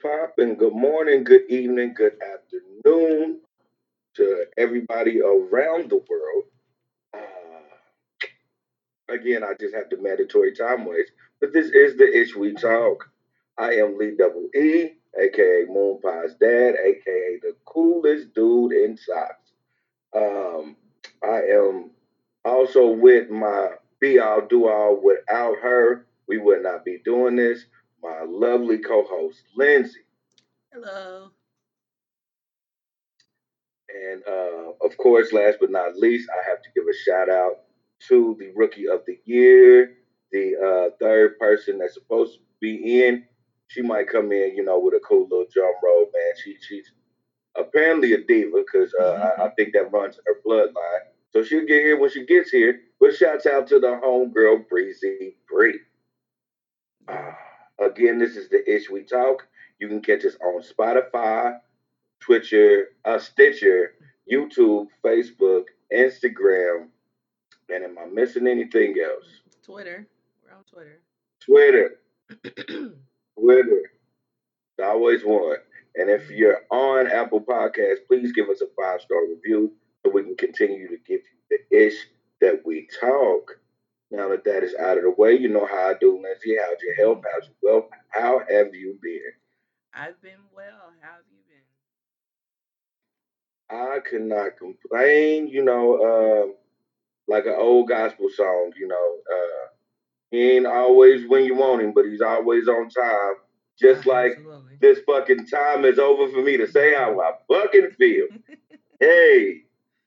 popping? Good morning, good evening, good afternoon to everybody around the world. Uh, again, I just have the mandatory time waste, but this is the Ish We Talk. I am Lee Double E, aka Moon Pie's dad, aka the coolest dude in socks. Um, I am also with my be all do all. Without her, we would not be doing this. My lovely co-host Lindsay. Hello. And uh, of course, last but not least, I have to give a shout out to the rookie of the year, the uh, third person that's supposed to be in. She might come in, you know, with a cool little drum roll, man. She she's apparently a diva because uh, I, I think that runs in her bloodline. So she'll get here when she gets here. But shouts out to the homegirl Breezy Bree. Uh, again, this is the Ish We Talk. You can catch us on Spotify, Twitter, uh, Stitcher, YouTube, Facebook, Instagram, and am I missing anything else? Twitter. We're on Twitter. Twitter. Twitter. It's always one. And if you're on Apple Podcasts, please give us a five star review so we can continue to give you the ish that we talk. Now that that is out of the way, you know how I do, Lindsay. How's your health? How's your wealth? How have you been? I've been well. How have you been? I could not complain. You know, um, like an old gospel song. You know, uh, he ain't always when you want him, but he's always on time. Just Uh, like Absolutely. this fucking time is over for me to say how I fucking feel. hey,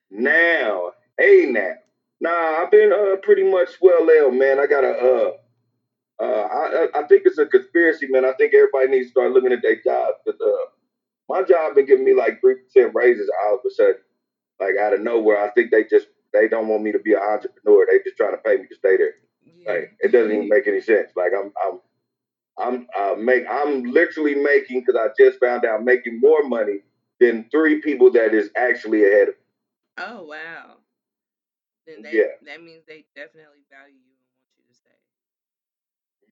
now, hey now. Nah, I've been uh pretty much well ill, man. I got a uh uh I I think it's a conspiracy, man. I think everybody needs to start looking at their jobs. Uh my job been giving me like three percent raises all of a sudden, like out of nowhere. I think they just they don't want me to be an entrepreneur. They just trying to pay me to stay there. yeah. Like it doesn't even make any sense. Like I'm I'm I'm uh, make I'm literally making because I just found out making more money than three people that is actually ahead of. me. Oh wow. Then they Yeah. that means they definitely value you and want you to stay.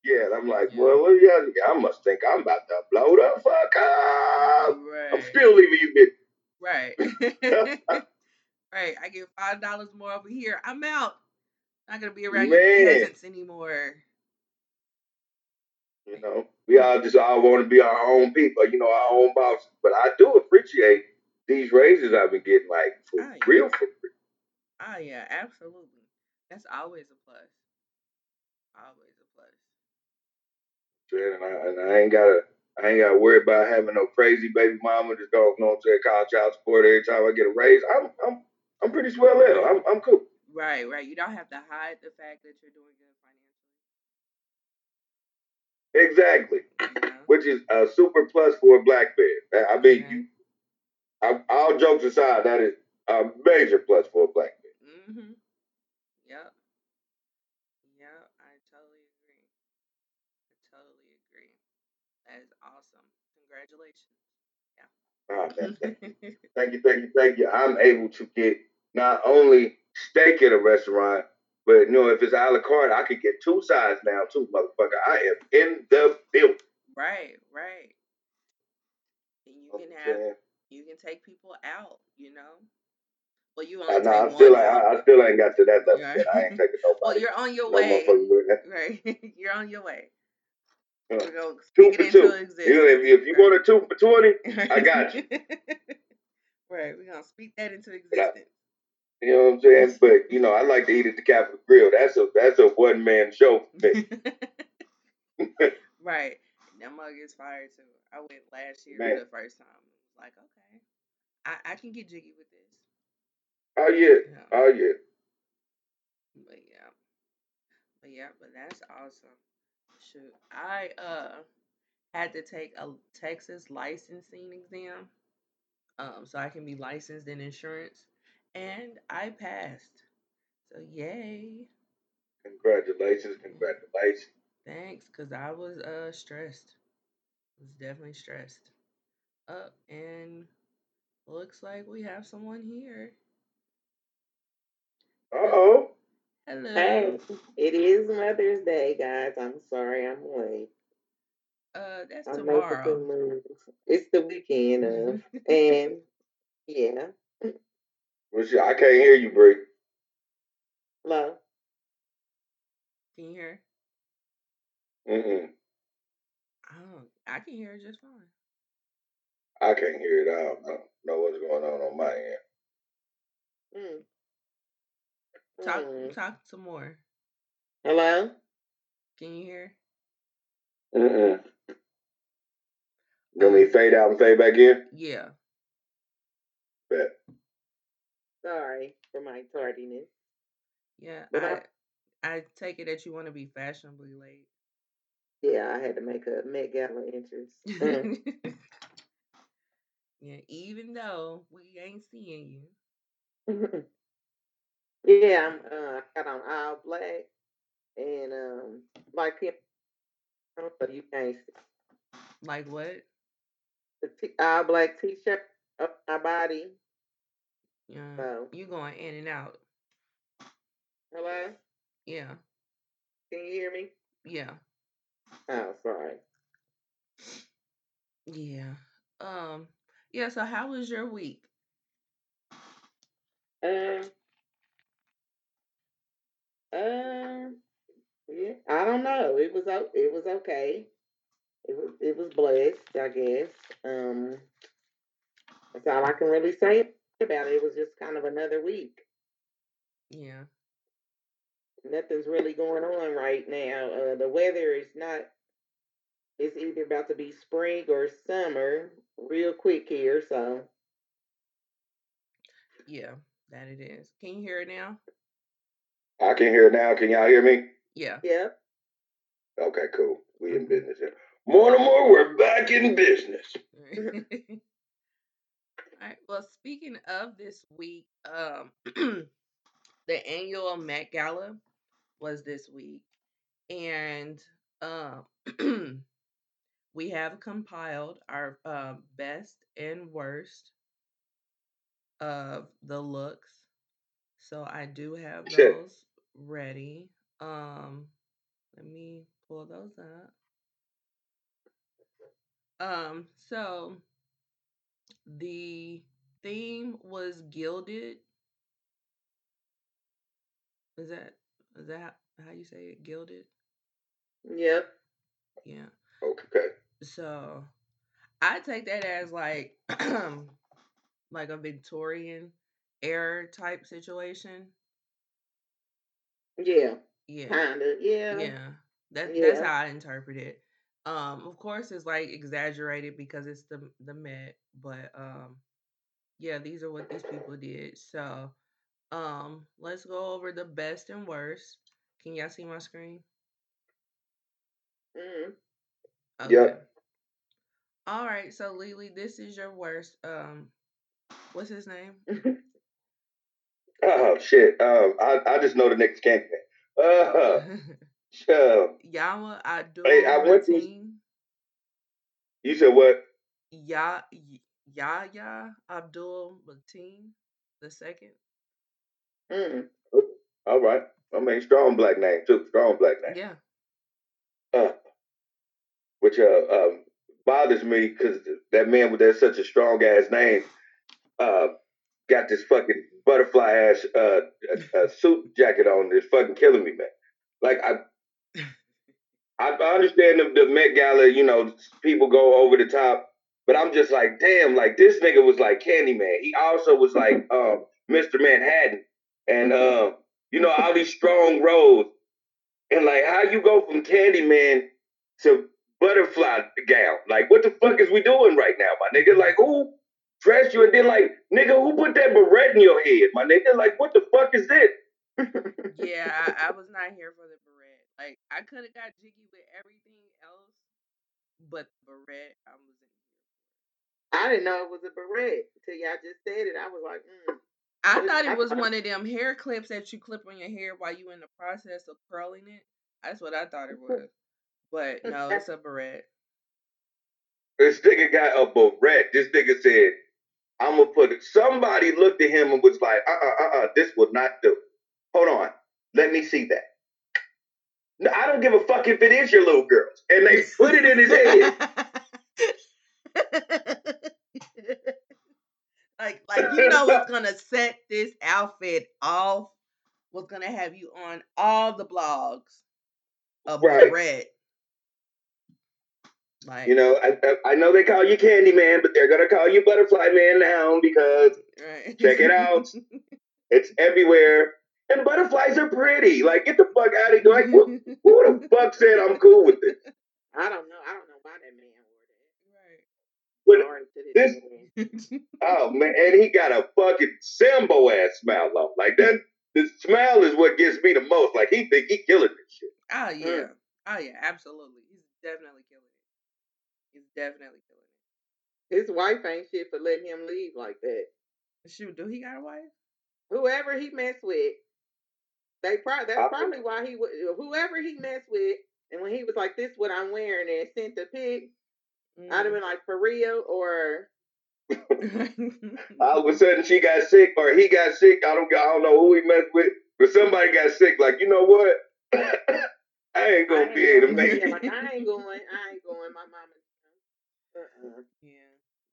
Yeah, and I'm like, Yeah. well, yeah, yeah, I must think I'm about to blow the fuck up. Right. I'm still leaving you, bitch. Right. right. I get five dollars more over here. I'm out. Not gonna be around Man. your peasants anymore. You know, we all just all want to be our own people, you know, our own bosses. But I do appreciate these raises I've been getting, like for ah, Oh, yeah. real, for real. Oh yeah, absolutely. That's always a plus. Always a plus. And I, and I ain't gotta, I ain't gotta worry about having no crazy baby mama just go, you know saying, call child support every time I get a raise. I'm, I'm, I'm pretty swell ill. I'm, I'm cool. Right, right. You don't have to hide the fact that you're doing good financially. Exactly. know? Which is a super plus for a black man. I mean, Yeah. you, I, all jokes aside, that is a major plus for a black man. Mm-hmm. Yep. Yep. I totally agree. I totally agree. That is awesome. Congratulations. Oh, man, thank you. Thank you, thank you, thank you. I'm able to get not only steak at a restaurant, but you know, if it's a la carte, I could get two sides now too, motherfucker. I am in the building. right, right. And you know can have you can take people out, you know. Well, you I only know, take I still, ain't. I, I still ain't got to that level Yeah. yet. I ain't taking nobody. Well, you're on your no way. Right. you're on your way. Uh, We're gonna two for two. You know, if, if you want a two for twenty, I got you. right. We're gonna speak that into I- existence. You know what I'm saying? But you know, I like to eat at the Capital Grille. That's a that's a one man show for me. right. That mug is fire too. I went last year Man. for the first time. Like, okay. I, I can get jiggy with this. Oh yeah, Yeah. oh yeah. But yeah. But yeah, but that's awesome. Shoot. I uh had to take a Texas licensing exam. Um, so I can be licensed in insurance. And I passed. So yay. Congratulations, congratulations. Thanks, cause I was uh stressed. Was definitely stressed. Up and looks like we have someone here. Uh oh. Hello. Hey, it is Mother's Day, guys. I'm sorry I'm late. Uh, that's I make tomorrow. It's the weekend of, and yeah. Well, shit, I can't hear you, Bree. Hello. Can you hear? Mm-mm. Oh, I can hear it just fine. I can't hear it. I don't know, know what's going on on my end. Mm. Talk, Mm. talk some more. Hello. Can you hear? Mm-mm. You want me to fade out and fade back in? Yeah. Bet. Sorry for my tardiness. Yeah. But I, I- I take it that you want to be fashionably late. Yeah, I had to make a Met Gala entrance. Mm. yeah. Even though we ain't seeing you. Yeah, I'm uh got on all black and um like him so you can't see Like what? the t- all black t shirt up my body. Yeah. So You going in and out. hello? Yeah. Can you hear me? Yeah. Oh sorry. Yeah. Um. Yeah. So how was your week? Um um yeah, I don't know. It was o- it was okay. It was it was blessed, I guess. Um that's all I can really say about it. It was just kind of another week. Yeah. nothing's really going on right now. Uh, the weather is not. It's either about to be spring or summer, real quick here. So Yeah. That it is. Can you hear it now? I can hear now. Can y'all hear me? Yeah. yeah, Okay, cool. We in business here. More and more, we're back in business. All right. Well, speaking of this week, um, the annual Met Gala was this week, and um, we have compiled our uh, best and worst of the looks. So I do have those ready. Um, let me pull those up. Um, so the theme was gilded. Is that is that how you say it? Gilded? yep, Yeah. Okay. So I take that as like like a Victorian era type situation. Yeah, Yeah. kind of, yeah, Yeah. That that's how I interpret it. Um, of course it's like exaggerated because it's the the Met, but um yeah, these are what these people did. So um let's go over the best and worst. Can y'all see my screen? mm Yep. All right, so Lily, this is your worst. Um, what's his name? Oh shit. Um, I I just know the next Candyman. Uh, uh, Yama Abdul Hey, I went Mateen. you said what? Ya Yahya Abdul Mateen the second. mm All right. I mean, strong black name too. Strong black name. Yeah. Uh, which uh um bothers me because that man with that such a strong ass name uh got this fucking butterfly ass uh, uh, uh suit jacket on. It's fucking killing me, man. Like I. I I understand the, the Met Gala, you know, people go over the top, but I'm just like, damn, like this nigga was like Candyman. He also was like um, Mr. Manhattan, and um, you know, all these strong roles, and like how you go from Candyman to butterfly gown? Like, what the fuck is we doing right now, my nigga? Like, who dressed you, and then like, nigga, who put that beret in your head, my nigga? Like, what the fuck is this? Yeah, I, I was not here for the beret. Like I could have got jiggy with everything else, but the beret I wasn't here. I didn't know it was a beret till y'all just said it. I was like, mm. I thought it was one of them hair clips that you clip on your hair while you in the process of curling it. That's what I thought it was. But no, it's a beret. This nigga got a beret. This nigga said, I'm gonna put it. Somebody looked at him and was like, uh uh uh uh, this will not do. Hold on. Let me see that. No, I don't give a fuck if it is your little girls. And they put it in his head. like, like you know what's gonna set this outfit off? What's gonna have you on all the blogs of Right. red? Like, You know, I, I, I know they call you Candy Man, but they're gonna call you Butterfly Man now because right. check it out. it's everywhere. And butterflies are pretty. Like, get the fuck out of here. Like, who, who the fuck said I'm cool with this? I don't know. I don't know why that man But wore that. Sorry to this- Oh man, and he got a fucking Sambo ass smile on. Like that, the smile is what gets me the most. Like he think he killing this shit. oh yeah, oh yeah, absolutely. He's definitely killing it. He's definitely killing His wife ain't shit for letting him leave like that. it. Shoot, do he got a wife? Whoever he messed with, they probably that's I- probably why he would. Whoever he messed with, and when he was like, "This what I'm wearing," and sent the pic, I'd have been like, "For real?" Or Mm. All of a sudden she got sick or he got sick. I don't I don't know who he messed with, but somebody got sick. Like you know what? I ain't gonna I be ain't able to make it. like I ain't going. I ain't going. My mama. Uh-uh. yeah,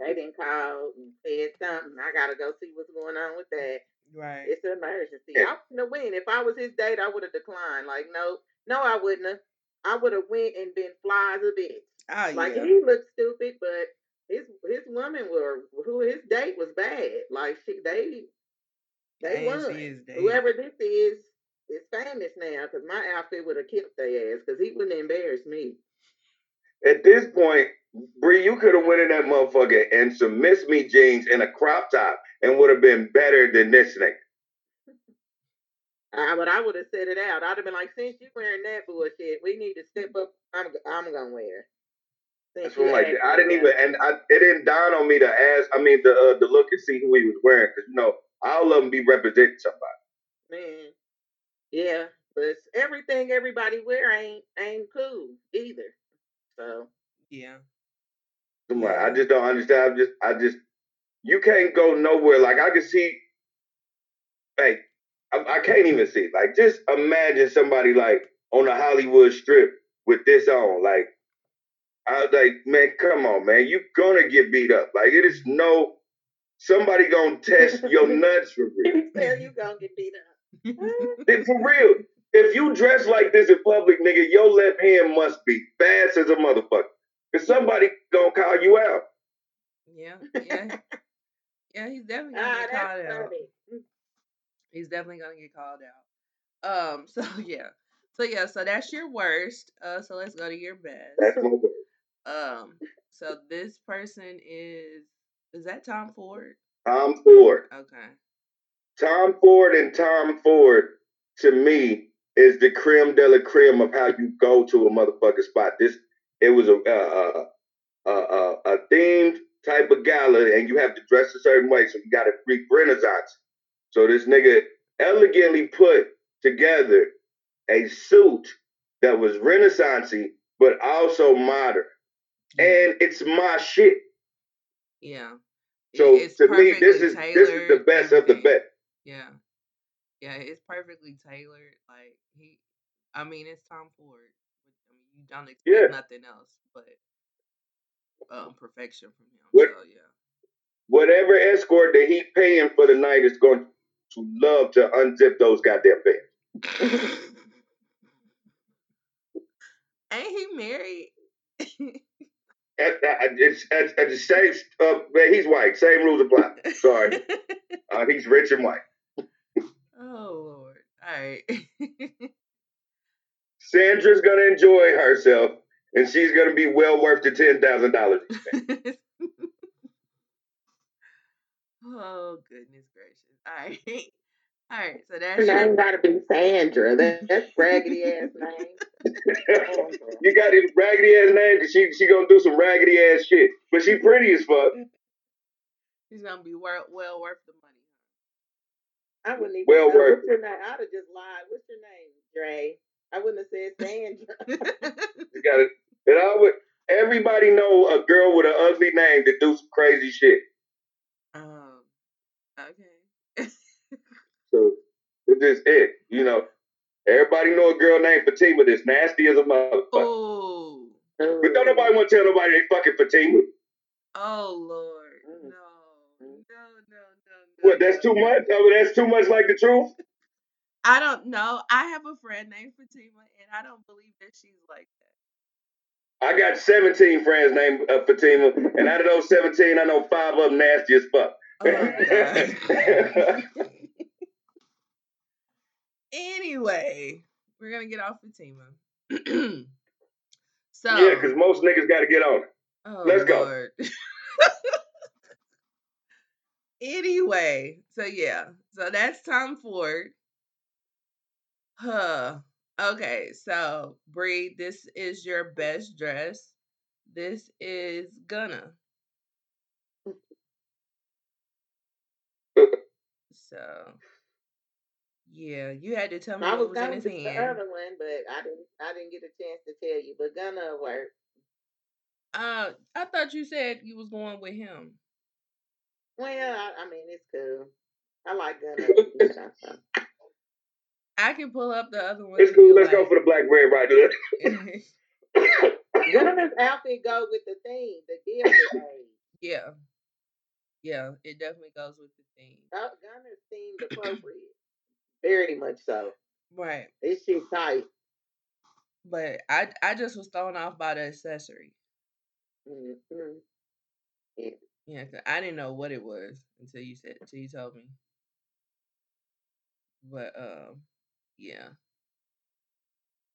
They didn't call and said something. I gotta go see what's going on with that. right. It's an emergency. I wouldn't have went. If I was his date, I would have declined. Like, no, no, I wouldn't have. I would have went and been fly as a bitch. Oh Like yeah, he looked stupid, but his his woman were who his date was bad. Like she, they they Damn, won. Whoever this is is famous now because my outfit would have killed their ass because he wouldn't embarrass me. At this point, Bree, you could have went in that motherfucker and some Miss Me jeans and a crop top and would have been better than this nigga. I, but I would have said it out. I'd have been like, since you're wearing that bullshit, we need to step up. I'm I'm gonna wear. it. Since That's what I'm like. I didn't even, and I, it didn't dawn on me to ask. I mean, the uh, to look and see who he was wearing, because you know, all of them be representing somebody. Man, yeah, but everything everybody wear ain't ain't cool either. So yeah, I'm like, I just don't understand. I just, I just, you can't go nowhere. Like I can see, like, I, I can't even see. Like, just imagine somebody like on the Hollywood Strip with this on. Like, I was like, man, come on, man, you gonna get beat up. Like, it is no. Somebody gonna test your nuts for real. tell you gonna get beat up. For real, if you dress like this in public, nigga, your left hand must be fast as a motherfucker. Cause somebody gonna call you out. yeah, yeah, yeah. He's definitely gonna ah, get that's called out. He's definitely gonna get called out. Um. So yeah. So yeah. So that's your worst. Uh. So let's go to your best. That's my word. Um. So this person is is that Tom Ford? Tom Ford. Okay. Tom Ford and Tom Ford, to me, is the creme de la creme of how you go to a motherfucking spot. This it was a uh, uh, uh, a themed type of gala, and you have to dress a certain way, so you got to freak Renaissance. So this nigga elegantly put together a suit that was Renaissancey, but also modern, and it's my shit. Yeah. So it's to me, this is this is the best of the best. Yeah. Yeah, it's perfectly tailored. Like he I mean it's Tom Ford. I mean you don't expect Yeah. nothing else but um perfection from him. What- So yeah. whatever escort that he paying for the night is going to love to unzip those goddamn pants. Ain't he married? At, at, at, at the same, uh, man, he's white. Same rules apply. Sorry. Uh, he's rich and white. oh Lord. Alright. Sandra's gonna enjoy herself, and she's gonna be well worth the ten thousand dollars. oh goodness gracious. Alright. Alright, so Her that's name your gotta be Sandra. That, that's raggedy ass name. you got his raggedy ass name because she she gonna do some raggedy ass shit, but she pretty as fuck. She's gonna be well well worth the money. I wouldn't even Well know. worth What's your name? I'd have just lied. What's your name, Dre? I wouldn't have said Sandra. You got it. And I would. Everybody know a girl with an ugly name that do some crazy shit. um okay. So it's just it, you know. Everybody know a girl named Fatima that's nasty as a motherfucker. Oh, But don't nobody want to tell nobody they fucking Fatima. oh Lord, Mm. no, no, no, no, no. What? That's too much. I mean, that's too much like the truth. I don't know. I have a friend named Fatima, and I don't believe that she's like that. I got 17 friends named uh, Fatima, and out of those 17, I know five of them nasty as fuck. Oh anyway, we're gonna get off Fatima. so Yeah, because most niggas got to get on oh, let's go. Anyway, so yeah, so that's Tom Ford. Huh. Okay, so Bree, this is your best dress. This is Gunna. So yeah, you had to tell me I what was was in his to the hand. other one, but I didn't. I didn't get a chance to tell you. But gonna work. Uh, I thought you said you was going with him. Well, I, I mean, it's cool. I like Gunna. you know, so. I can pull up the other one. It's cool. Let's go for the black red right there. Gunna's outfit go with the theme, the gilded age. yeah, yeah, it definitely goes with the theme. Uh, Gunna's seemed appropriate. Very much so. Right, This shit tight. but I I just was thrown off by the accessory. Mm-hmm. Yeah. Yeah, 'cause I didn't know what it was until you said until you told me. But um, yeah.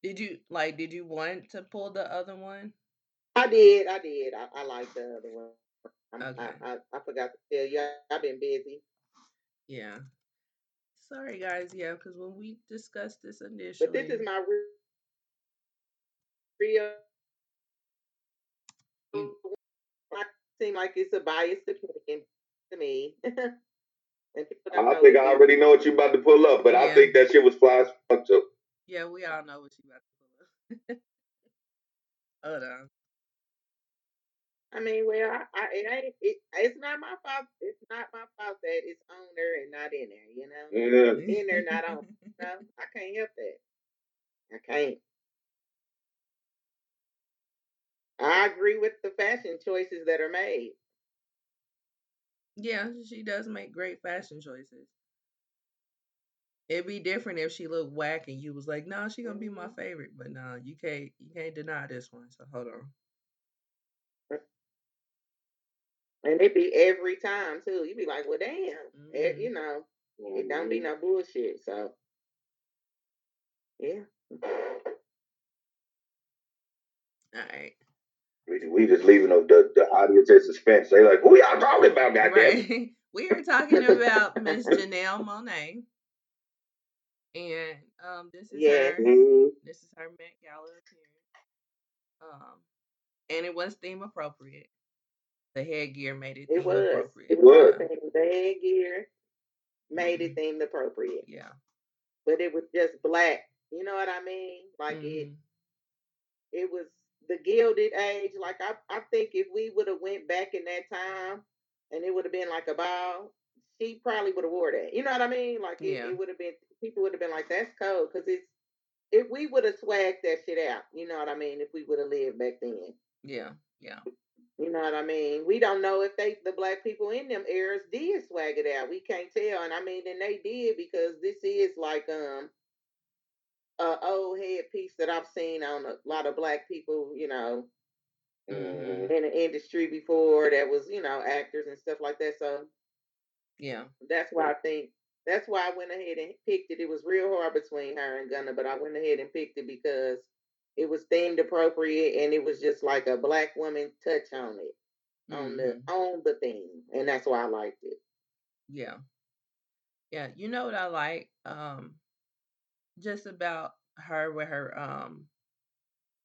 Did you like? Did you want to pull the other one? I did. I did. I, I like the other one. I'm, Okay. I, I, I forgot to tell you. I've been busy. Yeah. Sorry, guys. Yeah, because when we discussed this initially, But this is my re- real. You- I seem like it's a biased opinion to me. and I think I already know what you about to pull up, but I think that shit was fly as fuck too. yeah, we all know what you about to pull up. Hold on. I mean, well, I, I, it ain't. It, it's not my fault. It's not my fault that it's on there and not in there. You know, Yeah. in there, not on. No, I can't help that. I can't. I agree with the fashion choices that are made. Yeah, she does make great fashion choices. It'd be different if she looked whack and you was like, "No, she gonna be my Mhm. favorite." But no, you can't. You can't deny this one. So hold on. And it be every time too. You be like, well, damn. Eh, Mhm. you know, it don't be no bullshit. So, yeah. All right. We, we just leaving the, the, the audience in suspense. They like, who y'all talking about, goddamn? Right. we are talking about Miss Janelle Monáe. And um this is Yes. her Mhm. this is her Met Gala appearance. Um and it was theme appropriate. The headgear made it, It theme was. appropriate. It was. was. And the headgear made it themed appropriate. Yeah. But it was just black. You know what I mean? Like it Mhm. it was the gilded age. Like I, I think if we would have went back in that time and it would have been like a ball, she probably would have wore that. You know what I mean? Like it, Yeah. it would have been people would have been like, That's cold because it's if we would have swagged that shit out, you know what I mean, if we would have lived back then. Yeah. Yeah. You know what I mean? We don't know if they the black people in them eras did swag it out. We can't tell. And I mean and they did because this is like um a old headpiece that I've seen on a lot of black people, you know, Mhm. in the industry before that was, you know, actors and stuff like that. So Yeah. that's why I think that's why I went ahead and picked it. It was real hard between her and Gunna, but I went ahead and picked it because it was themed appropriate and it was just like a black woman touch on it. On Mhm. the on the theme. And that's why I liked it. Yeah. Yeah. You know what I like? Um just about her with her um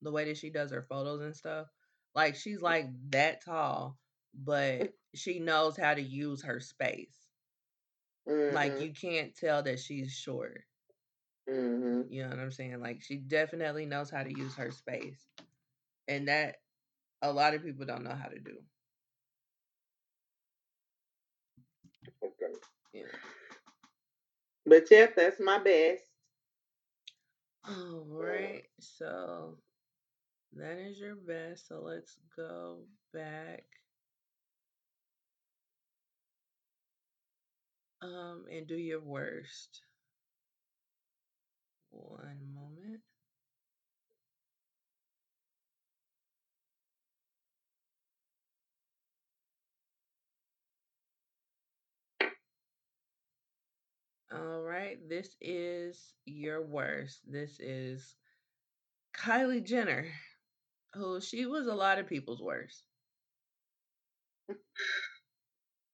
the way that she does her photos and stuff. Like she's like that tall, but she knows how to use her space. Like Mhm, you can't tell that she's short. mhm. You know what I'm saying? Like she definitely knows how to use her space. And that a lot of people don't know how to do. Okay. Yeah. But yep, that's my best. All right, so that is your best. So let's go back um and do your worst. One moment. All right, this is your worst. This is Kylie Jenner, who she was a lot of people's worst.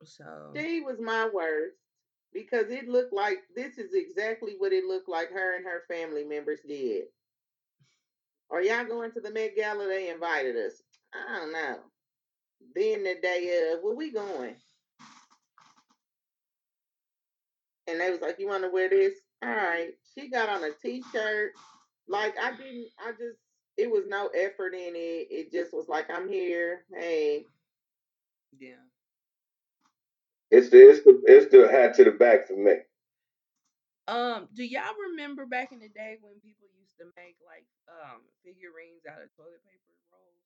So She was my worst because it looked like this is exactly what it looked like her and her family members did. Are y'all going to the Met Gala? They invited us. I don't know. Then the day of, where we going? And they was like, "You want to wear this?" All right. She got on a t-shirt. Like I didn't. I just. It was no effort in it. It just was like, "I'm here. Hey." yeah. It's the it's the it's the hat to the back for me. Um, do y'all remember back in the day when people used to make like um figurines out of toilet paper rolls?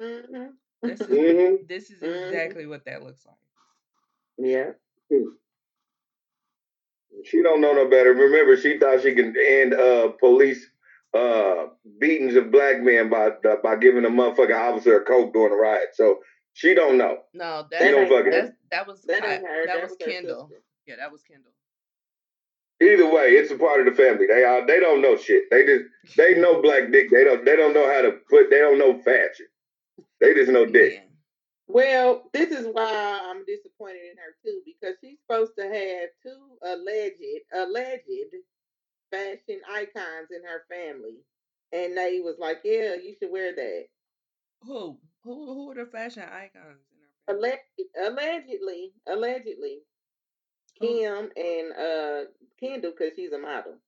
hmm This is hmm this is Mhm. exactly what that looks like. Yeah. She don't know no better. Remember, she thought she could end uh police uh beatings of black men by by giving a motherfucking officer a coke during a riot. So she don't know. No, That that's don't ain't fucking- her. that was That Ki- ain't her. that That was was her Kendall. sister. Yeah, that was Kendall. Either way, it's a part of the family. They are they don't know shit. They just they know black dick. They don't they don't know how to put. They don't know fashion. They just know dick. Yeah. Well, this is why I'm disappointed in her too, because she's supposed to have two alleged alleged fashion icons in her family, and they was like, "Yeah, you should wear that." Who who who are the fashion icons in our family? Alleg- allegedly, allegedly, Kim and uh Kendall, because she's a model.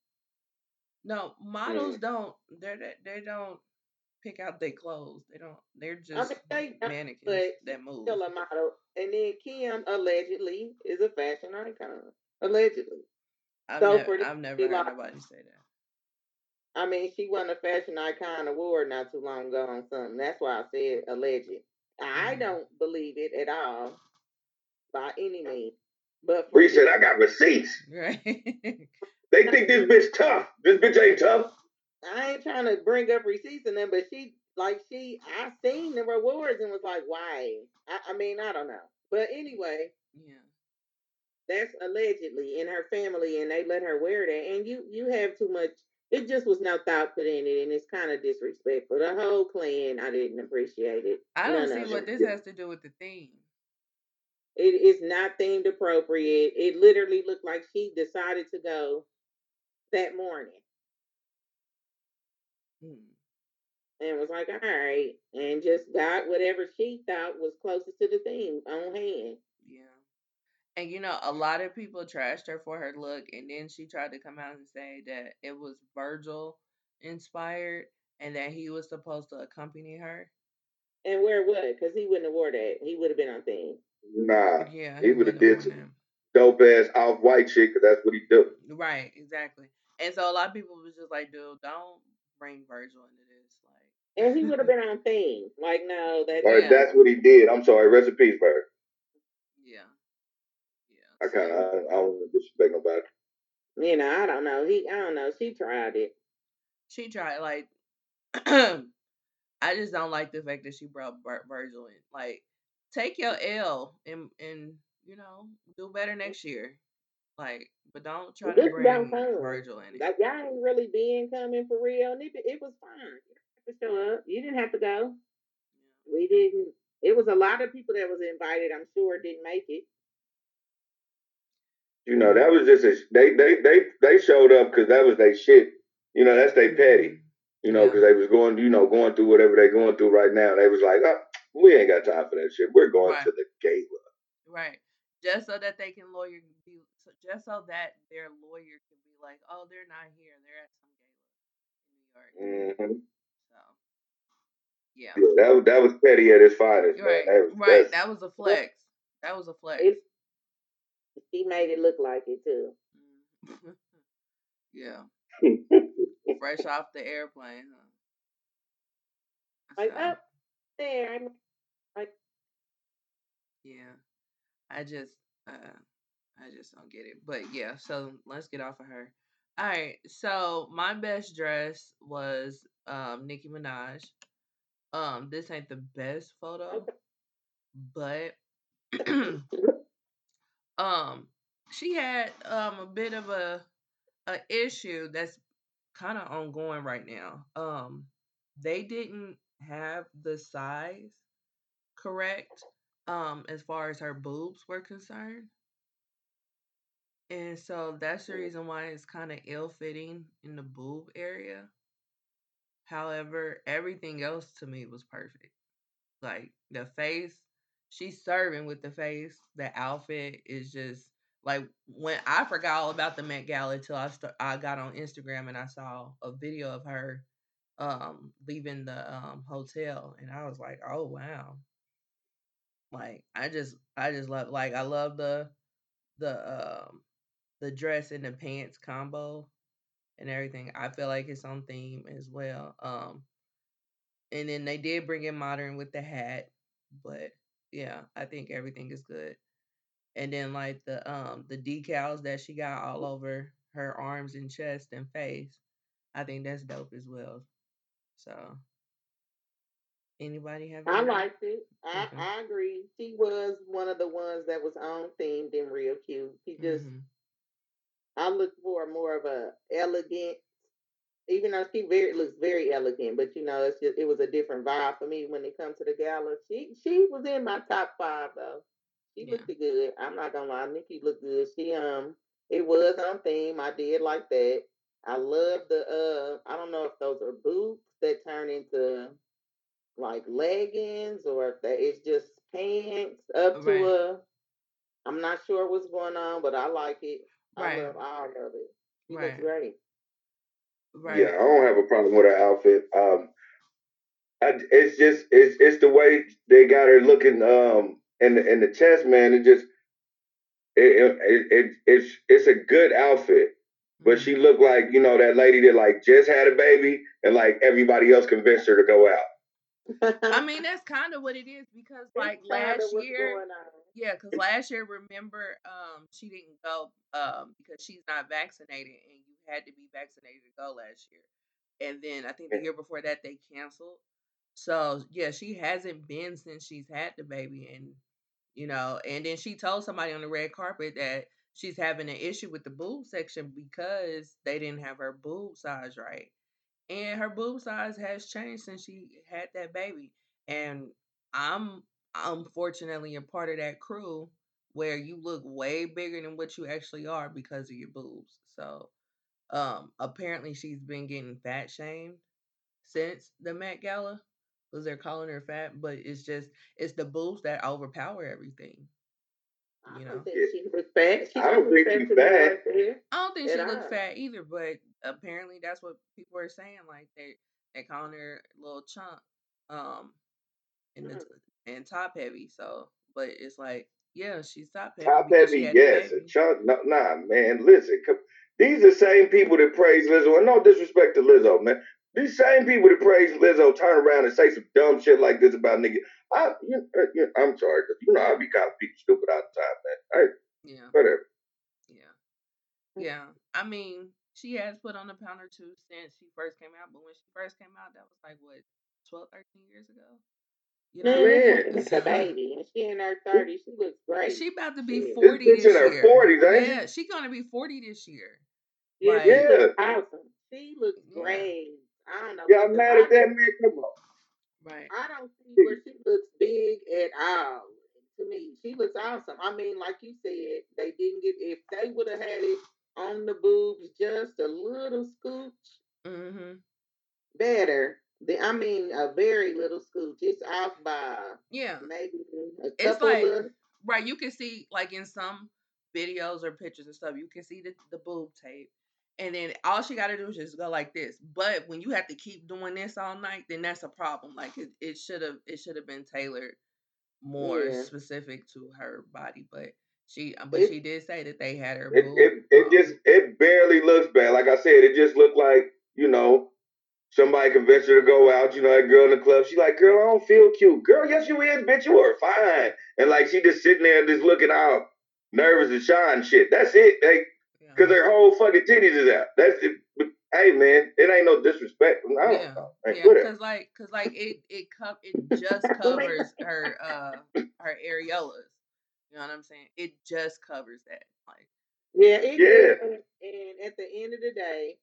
No, models don't. They're they they don't pick out their clothes. They don't. They're just mean, they don't, mannequins that move. Still a model, and then Kim allegedly is a fashion icon. Allegedly. I've, so nev- for this I've never heard like- nobody say that. I mean, she won a fashion icon award not too long ago on something. That's why I said alleged. I Mhm. don't believe it at all, by any means. But for Bree said, "I got receipts." Right. They think this bitch tough. This bitch ain't tough. I ain't trying to bring up receipts and them, but she like she I seen the rewards and was like, why? I, I mean, I don't know. But anyway, yeah. that's allegedly in her family and they let her wear that. And you you have too much it just was no thought put in it and it's kind of disrespectful. The whole clan, I didn't appreciate it. I don't None see what this has to do with the theme. It is not themed appropriate. It literally looked like she decided to go that morning. Mm-hmm. and was like, all right, and just got whatever she thought was closest to the theme on hand. Yeah. And you know, a lot of people trashed her for her look, and then she tried to come out and say that it was Virgil inspired and that he was supposed to accompany her. And where would? Because he wouldn't have wore that. He would have been on theme. Nah, Yeah, he would've did have some- dope ass off white shit, cause that's what he do. Right, exactly. And so a lot of people was just like, dude, don't bring Virgil into this. Like, And he would have been on theme. Like, no, that Or Yeah. that's what he did. I'm sorry. Rest in peace, Bird. yeah, yeah. I kind of I, I don't want to disrespect nobody. you know, I don't know. He I don't know. She tried it. she tried like I just don't like the fact that she brought Vir- Virgil in. Like, take your L and and you know do better mm. next year. Like, but don't try to This bring don't. Virgil in it. Like y'all ain't really being coming for real. And it, it was fine. You didn't have to show up. You didn't have to go. We didn't. It was a lot of people that was invited. I'm sure didn't make it. You know, that was just a, they they they they showed up because that was their shit. You know, that's their petty. Mm-hmm. You know, Yeah. because they was going, you know, going through whatever they going through right now. They was like, oh, we ain't got time for that shit. We're going Right. to the gala. Right. Just so that they can lawyer be so just so that their lawyer can be like, oh, they're not here. They're at some gala in New York. hmm So yeah. Yeah, that was that was petty at its finest, Right. That was, Right. That was a flex. That was a flex. It, he made it look like it too. Mhm. yeah. fresh off the airplane, huh? like So up there. I'm like, yeah, I just uh I just don't get it. But yeah, so let's get off of her. All right, so my best dress was um Nicki Minaj. Um, this ain't the best photo, but um she had um a bit of a a issue that's kind of ongoing right now. Um, they didn't have the size correct um as far as her boobs were concerned. And so that's the reason why it's kind of ill fitting in the boob area. However, everything else to me was perfect. Like the face, she's serving with the face. The outfit is just like when I forgot all about the Met Gala till I st- I got on Instagram and I saw a video of her um leaving the um hotel and I was like, "Oh wow." Like I just I just love like I love the the um the dress and the pants combo and everything. I feel like it's on theme as well. Um and then they did bring in modern with the hat, but yeah, I think everything is good. And then like the um the decals that she got all over her arms and chest and face, I think that's dope as well. So anybody have I liked it. I, Okay. I agree. She was one of the ones that was on themed and real cute. She just hmm I look for more of a elegant, even though she very looks very elegant, but you know, it's just it was a different vibe for me when it comes to the gala. She she was in my top five though. She Yeah. looked good. I'm not gonna lie, Nicki looked good. She um it was on theme. I did like that. I love the uh I don't know if those are boots that turn into like leggings or if that it's just pants up to a I'm not sure what's going on, but I like it. I Right. love all of it. She looks Right. great. Yeah, I don't have a problem with her outfit. Um, I, it's just it's it's the way they got her looking. Um, in the in the chest, man. It just it it, it it's it's a good outfit, but Mhm. she looked like you know that lady that like just had a baby and like everybody else convinced her to go out. I mean, that's kind of what it is because like It's kind of last year, going on. Yeah, because last year, remember, um, she didn't go um because she's not vaccinated, and you had to be vaccinated to go last year. And then I think the year before that they canceled. So yeah, she hasn't been since she's had the baby, and you know, and then she told somebody on the red carpet that she's having an issue with the boob section because they didn't have her boob size right and her boob size has changed since she had that baby. And I'm unfortunately a part of that crew where you look way bigger than what you actually are because of your boobs. So um apparently she's been getting fat shamed since the Met Gala because they're calling her fat, but it's just it's the boobs that overpower everything. I You don't know, think Yeah, she was fat. She I don't don't think she's to me bad. right there I don't think she looks fat either, but apparently that's what people are saying. Like they they calling her little chunk, um, and the Mm. t- and top heavy. So, but it's like, yeah, she's top heavy Top heavy, yes. Baby. chunk, no, nah, man. Listen, these are the same people that praise Lizzo, and no disrespect to Lizzo, man. These same people that praise Lizzo turn around and say some dumb shit like this about nigga. I, you, uh, you, I'm sorry, 'cause you know I be kind of speaking stupid all the time, man. Hey, Yeah, whatever. yeah, yeah. I mean, she has put on a pound or two since she first came out, but when she first came out, that was like what 12, 13 years ago. You know, Man, Man, it's a baby, and she in her thirties. She looks great. she about to be Shit. this forty bitch in this her year. forties, ain't Yeah, she gonna be forty this year. Yeah, Like, Yeah, looks awesome. She looks yeah, great. I don't know y'all mad at that man? Come on. right. I don't see where she looks big at all. To me, she looks awesome. I mean, like you said, they didn't get if they would have had it on the boobs just a little scooch Mm-hmm. better. The, I mean, a very little scooch. It's off by Yeah. maybe a It's couple like of right, you can see like in some videos or pictures and stuff, you can see the, the boob tape. And then all she gotta do is just go like this. But when you have to keep doing this all night, then that's a problem. Like it, it should have it should have been tailored more yeah. specific to her body. But she but It she did say that they had her It boob it it um just it barely looks bad. Like I said, it just looked like you know, somebody convinced her to go out, you know, that girl in the club. She like, girl, I don't feel cute. Girl, yes you is, bitch, you are fine. And like she just sitting there just looking out nervous and shy and shit. That's it. Like, Yeah. cause her whole fucking titties is out. That's it. But, hey man, it ain't no disrespect. I don't yeah, know. Hey, yeah, whatever. cause like, cause like it, it co- it just covers her, uh, her areolas. You know what I'm saying? It just covers that. Like, Yeah, it Yeah. could. And at the end of the day,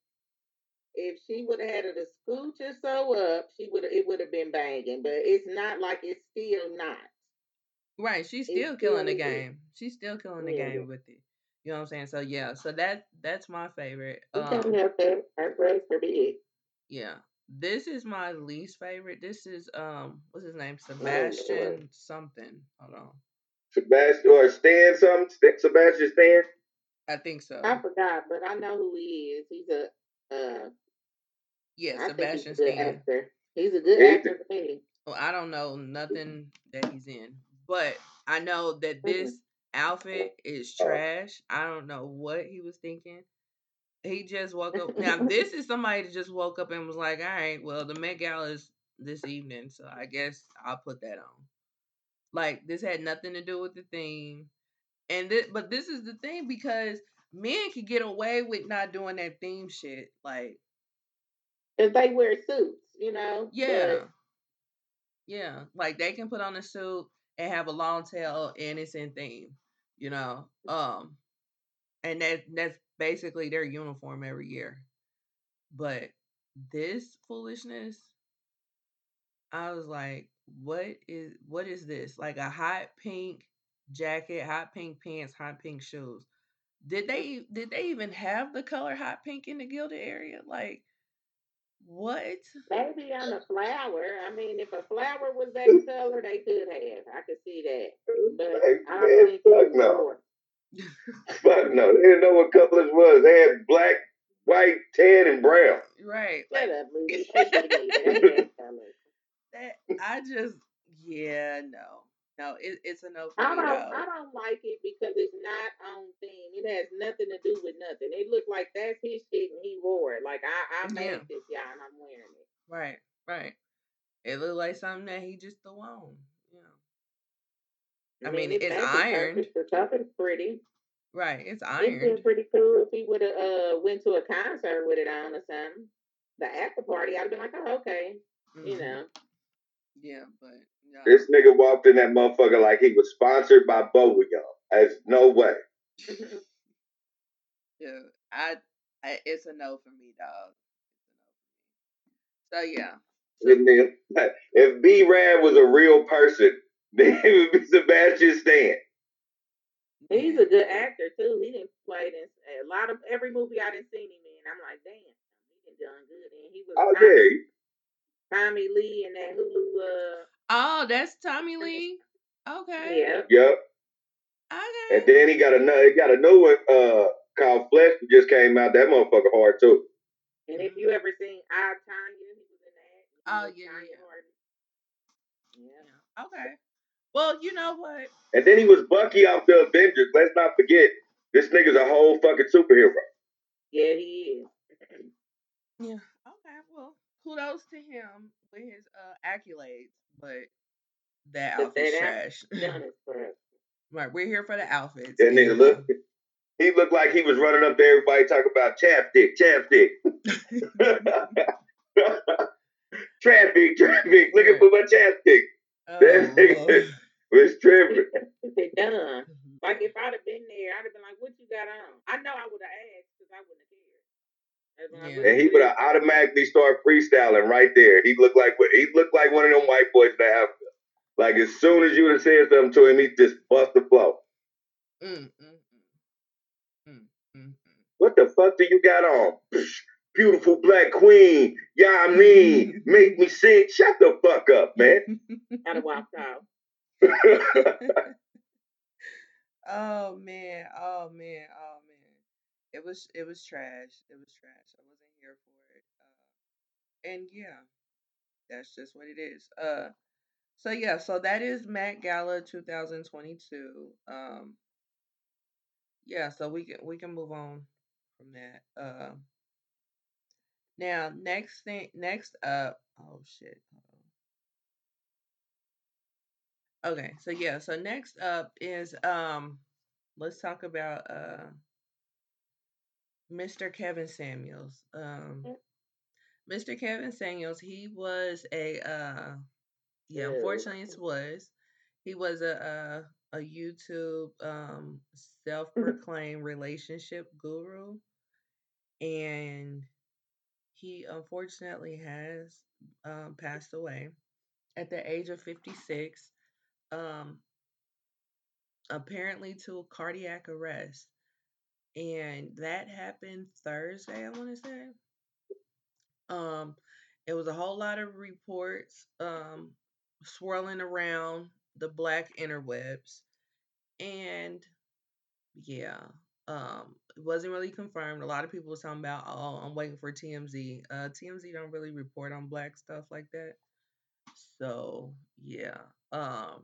if she would have had it a scooch or so up, she would it would have been banging. But it's not like it's still not. right? She's It's still killing the still- game. She's still killing the Yeah. game with it. You know what I'm saying? So yeah, so that that's my favorite. We can't Um, help that. Her big. yeah. This is my least favorite. This is um, what's his name? Lord. Sebastian something. Hold on. Sebastian or Stan something? Sebastian Stan? I think so. I forgot, but I know who he is. He's a uh Yeah, I think he's Sebastian a good Stan. actor. He's a good actor. Well, I don't know nothing that he's in, but I know that this outfit is Oh. trash. I don't know what he was thinking. He just woke up. Now, this is somebody that just woke up and was like, "All right, well, the Met Gala is this evening, so I guess I'll put that on." Like this had nothing to do with the theme, and this, but this is the thing because men can get away with not doing that theme shit. Like, If they wear suits, you know. Yeah. Yeah. Like they can put on a suit and have a long tail and it's in theme, you know. Um and that that's basically their uniform every year. But this foolishness, I was like, what is what is this? Like a hot pink jacket, hot pink pants, hot pink shoes. Did they did they even have the color hot pink in the gilded area? Like what? Maybe on a flower. I mean, if a flower was that color, they could have. I could see that. But Hey, I don't think fuck no. more. Fuck no. They didn't know what colors was. They had black, white, tan, and brown. Right. Shut Like up, Lucy. They did it. They had colors. that I just yeah, no. No, it, it's a no for I don't. I don't like it because it's not on theme. It has nothing to do with nothing. It looked like that's his shit and he wore it. Like I, I made Yeah. this, y'all, and I'm wearing it. Right, right. It looked like something that he just threw on. Yeah. I mean, it it's ironed. perfect. The top is pretty. Right, it's ironed. pretty cool if he would have uh went to a concert with it on or something. The after party, I'd been like, oh okay, you Mhm. know. Yeah, but no. This nigga walked in that motherfucker like he was sponsored by Boba Young. There's no way. Yeah, I, I it's a no for me, dog. It's a no for me. So yeah. So, If B Rad was a real person, then it would be Sebastian Stan. He's a good actor too. He didn't play this a lot of every movie I didn't see him in. I'm like, damn, he done done good. And he was Oh yeah. Tommy Lee and that Hulu. Uh, Oh, that's Tommy Lee. Okay. yeah, Yep. Okay. And then he got another he got a new one uh called Fresh that just came out. That motherfucker hard too. and if you ever seen I, Tonya, he was in that. Oh, yeah, yeah, Tonya Yeah. Yeah. Okay. Well, you know what? And then he was Bucky off the Avengers. Let's not forget. This nigga's a whole fucking superhero. Yeah, he is. Yeah. Okay. Well, kudos to him with his uh accolades, but that But outfit's that trash. Done it for us. right. We're here for the outfits. That nigga and, look he looked like he was running up to everybody talking about chapstick, chapstick. traffic, traffic, looking for my chapstick. Oh, That nigga was tripping. They done. Mhm. Like if I'd have been there, I'd have been like, "What you got on?" I know I would have asked because I wouldn't have cared. I'd been like, Yeah. And he would have automatically start freestyling right there. He looked like he looked like one of them white boys that have like as soon as you would have said something to him, he just bust the flow. Mm, mm, mm. Mm, mm, mm. What the fuck do you got on? Psh, Beautiful black queen. Yeah, I mean, make me sick. Shut the fuck up, man. I'd have walked out. oh man, oh man, oh man. It was it was trash. It was trash. I wasn't here for it. Uh, and yeah, that's just what it is. Uh, so yeah, so that is Met Gala 2022. Um, yeah, so we can we can move on from that. Uh, Now, next thing, next up, oh shit. Okay, so yeah, so next up is um, let's talk about uh, Mr. Kevin Samuels. Um, Mr. Kevin Samuels, he was a uh, yeah, unfortunately, it was he was a a, a YouTube um self-proclaimed relationship guru, and he unfortunately has um, passed away at the age of 56 um, apparently to a cardiac arrest and that happened thursday i want to say. Um it was a whole lot of reports um swirling around the black interwebs and yeah um it wasn't really confirmed. A lot of people was talking about oh i'm waiting for tmz uh tmz don't really report on black stuff like that. So yeah um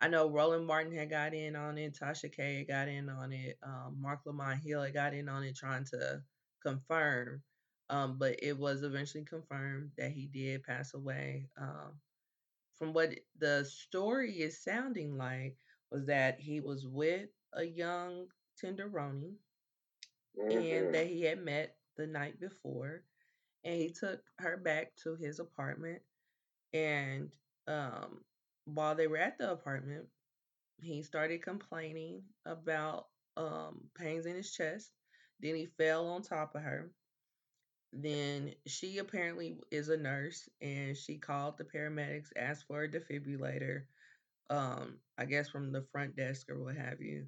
I know Roland Martin had got in on it, Tasha K had got in on it, um, Marc Lamont Hill had got in on it trying to confirm. Um, but it was eventually confirmed that he did pass away. Um, from what the story is sounding like was that he was with a young tenderoni and Mhm. that he had met the night before and he took her back to his apartment and um while they were at the apartment he started complaining about um pains in his chest then he fell on top of her then she apparently is a nurse and she called the paramedics asked for a defibrillator um i guess from the front desk or what have you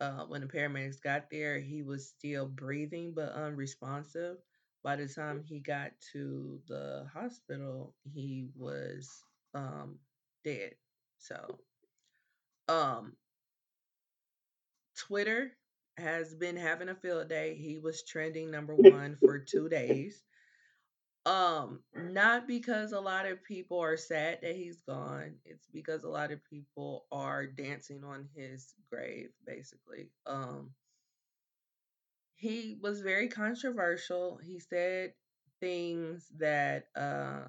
uh, when the paramedics got there, he was still breathing but unresponsive. By the time he got to the hospital, he was um, dead. So, um, Twitter has been having a field day. He was trending number one for two days. Um, not because a lot of people are sad that he's gone. It's because a lot of people are dancing on his grave, basically. Um, he was very controversial. He said things that uh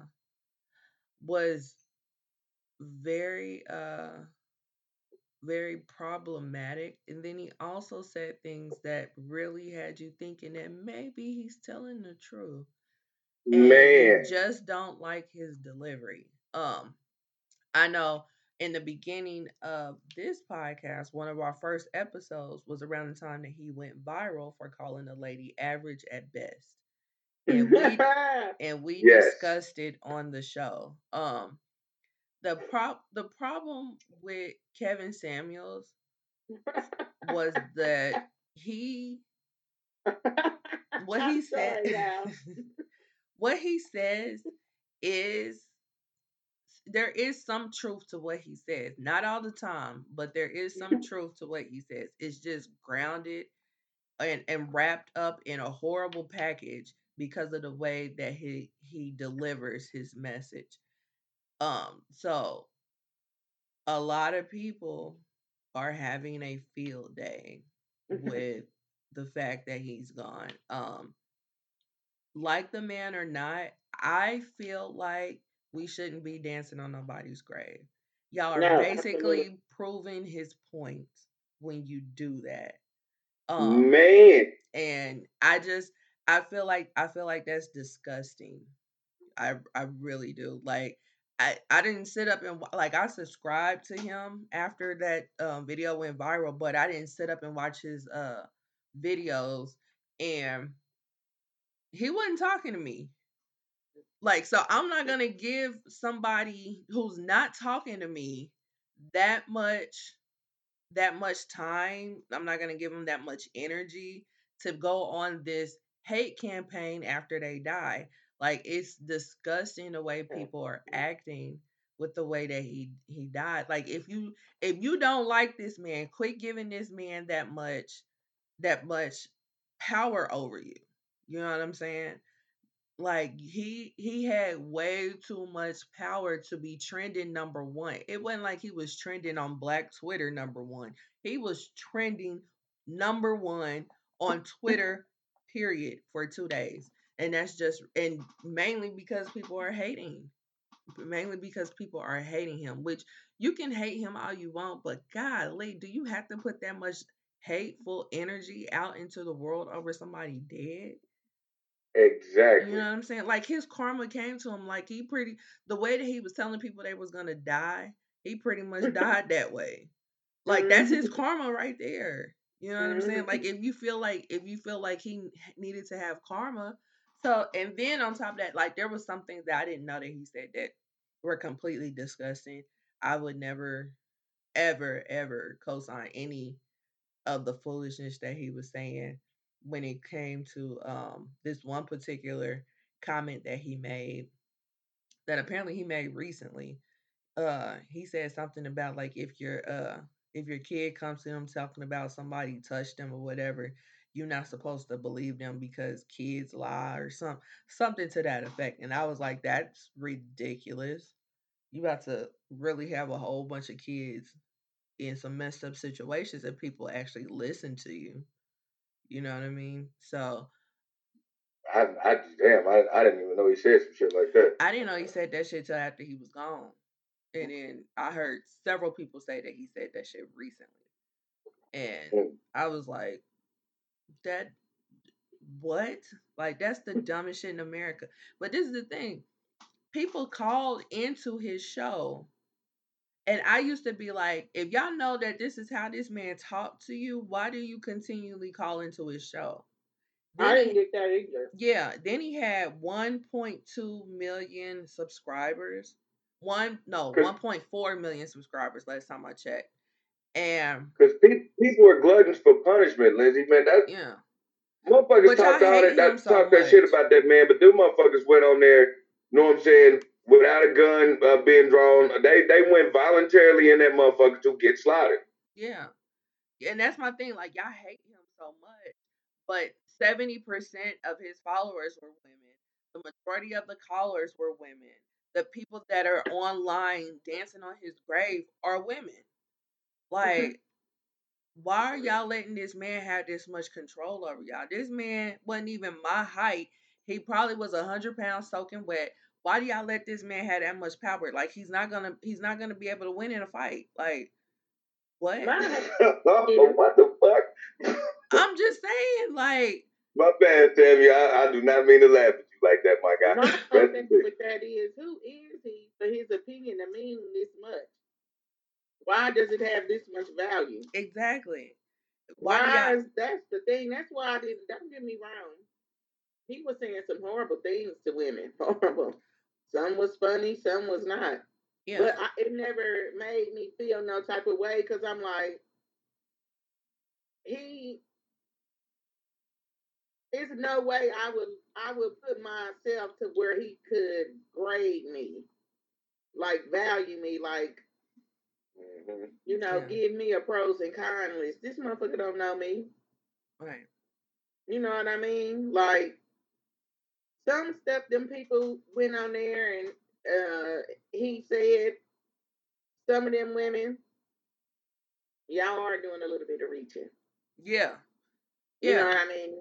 was very uh very problematic and then he also said things that really had you thinking that maybe he's telling the truth and Man, just don't like his delivery. Um I know in the beginning of this podcast, one of our first episodes was around the time that he went viral for calling a lady average at best. And we and we yes. discussed it on the show. Um the prop the problem with Kevin Samuels was that he what he I'm said sorry, what he says is there is some truth to what he says. Not all the time, but there is some truth to what he says. It's just grounded and, and wrapped up in a horrible package because of the way that he he delivers his message. Um, so a lot of people are having a field day with the fact that he's gone. Um, like the man or not, I feel like we shouldn't be dancing on nobody's grave. Y'all are no, absolutely. basically proving his point when you do that. Um, Man, and I just I feel like I feel like that's disgusting. I I really do. Like I I didn't sit up and like I subscribed to him after that um video went viral, but I didn't sit up and watch his uh videos and he wasn't talking to me. Like so I'm not going to give somebody who's not talking to me that much that much time. I'm not going to give them that much energy to go on this hate campaign after they die. Like it's disgusting the way people are acting with the way that he he died. Like if you if you don't like this man, quit giving this man that much that much power over you. You know what I'm saying? Like he he had way too much power to be trending number one. It wasn't like he was trending on Black Twitter number one. He was trending number one on Twitter, period, for two days. And that's just and mainly because people are hating mainly because people are hating him which you can hate him all you want but golly do you have to put that much hateful energy out into the world over somebody dead Exactly. you know what i'm saying like his karma came to him like he pretty the way that he was telling people they was gonna die he pretty much died that way like that's his Mhm. karma right there you know what i'm saying like Mhm. if you feel like if you feel like he needed to have karma so and then on top of that like there was some things that i didn't know that he said that were completely disgusting. I would never ever ever co-sign any of the foolishness that he was saying when it came to um this one particular comment that he made that apparently he made recently. Uh he said something about like if your uh if your kid comes to him talking about somebody touched them or whatever you're not supposed to believe them because kids lie or some something to that effect and i was like that's ridiculous you about to really have a whole bunch of kids in some messed up situations and people actually listen to you you know what i mean so I, I damn, I, I didn't even know he said some shit like that. i didn't know he said that shit till after he was gone and then i heard several people say that he said that shit recently and Mm. I was like, that what? Like that's the mm. dumbest shit in America. But this is the thing. People called into his show. And I used to be like, if y'all know that this is how this man talked to you, why do you continually call into his show? I didn't get that either. yeah, then he had 1.2 million subscribers. One no, 1.4 million subscribers last time I checked. And cause pe- people are gluttons for punishment, Lindsay. Man, that yeah, motherfuckers y'all talked all that, that so talked that shit about that man, but them motherfuckers went on there. You know what I'm saying? Without a gun uh, being drawn, they they went voluntarily in that motherfucker to get slaughtered. Yeah. And that's my thing. Like y'all hate him so much, but seventy percent of his followers were women. The majority of the callers were women. The people that are online dancing on his grave are women. Like, why are y'all letting this man have this much control over y'all? This man wasn't even my height. He probably was a hundred pounds soaking wet. Why do y'all let this man have that much power? Like he's not gonna he's not gonna be able to win in a fight. Like what? My oh, what the fuck? I'm just saying, like, My bad, Tammy. I, I do not mean to laugh at you like that, my guy. my Rest whole in thing with that is, who is he for his opinion to mean this much? Why does it have this much value? exactly. Why Why is that's the thing? That's why I didn't. Don't get me wrong. He was saying some horrible things to women. Horrible. Some was funny, some was not. Yeah, But I, it never made me feel no type of way because I'm like, he. There's no way I would I would put myself to where he could grade me, like value me, like Mhm. you know, Yeah. give me a pros and cons list. This motherfucker don't know me. right. You know what I mean? Like some stuff them people went on there and uh he said some of them women, y'all are doing a little bit of reaching. Yeah, yeah. You know what I mean?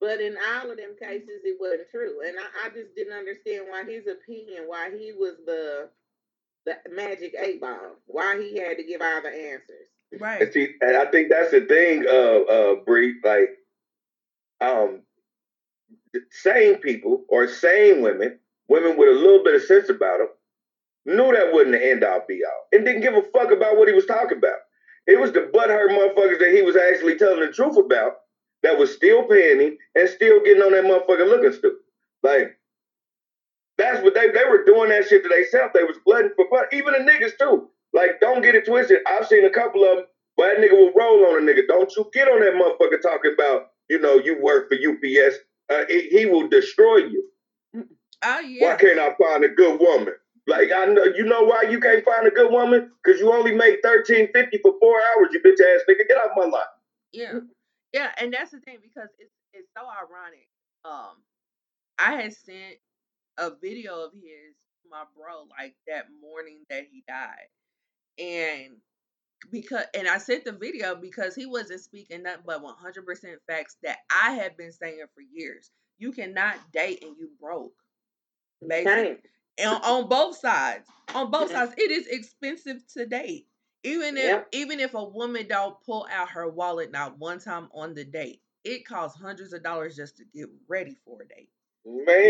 But in all of them cases it wasn't true. And I, I just didn't understand why his opinion, why he was the the magic eight ball, why he had to give all the answers. Right. And see, and I think that's the thing, uh, uh, Bree. Like, um, sane people or sane women, women with a little bit of sense about them, knew that wasn't the end all be all, and didn't give a fuck about what he was talking about. It was the butthurt motherfuckers that he was actually telling the truth about that was still paying him and still getting on that motherfucker looking stupid. Like, that's what they they were doing that shit to themselves. They was blooding for blood. Even the niggas too. Like, don't get it twisted. I've seen a couple of them but that nigga will roll on a nigga. Don't you get on that motherfucker talking about, you know, you work for UPS. Uh, he, he will destroy you. Oh yeah. Why can't I find a good woman? Like I know you know why you can't find a good woman? Cause you only make thirteen fifty for four hours, you bitch ass nigga. Get out my life. yeah, yeah. And that's the thing because it's it's so ironic. Um, I had sent a video of his my bro like that morning that he died, and because and I sent the video because he wasn't speaking nothing but 100% facts that I had been saying for years. you cannot date and you broke. Basically, and on both sides, on both sides, it is expensive to date. Even if Yep. even if a woman don't pull out her wallet not one time on the date, it costs hundreds of dollars just to get ready for a date.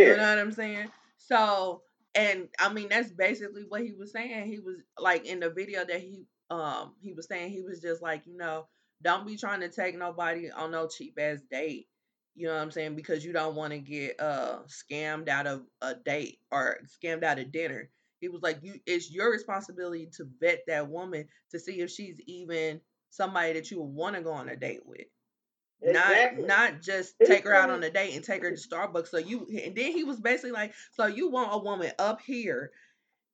You know what I'm saying? So, and I mean that's basically what he was saying. He was like in the video that he um he was saying he was just like, you know, don't be trying to take nobody on no cheap ass date. You know what I'm saying? Because you don't want to get uh scammed out of a date or scammed out of dinner. He was like, you it's your responsibility to vet that woman to see if she's even somebody that you would want to go on a date with Exactly. not not just take her out on a date and take her to Starbucks. So you and then he was basically like, so you want a woman up here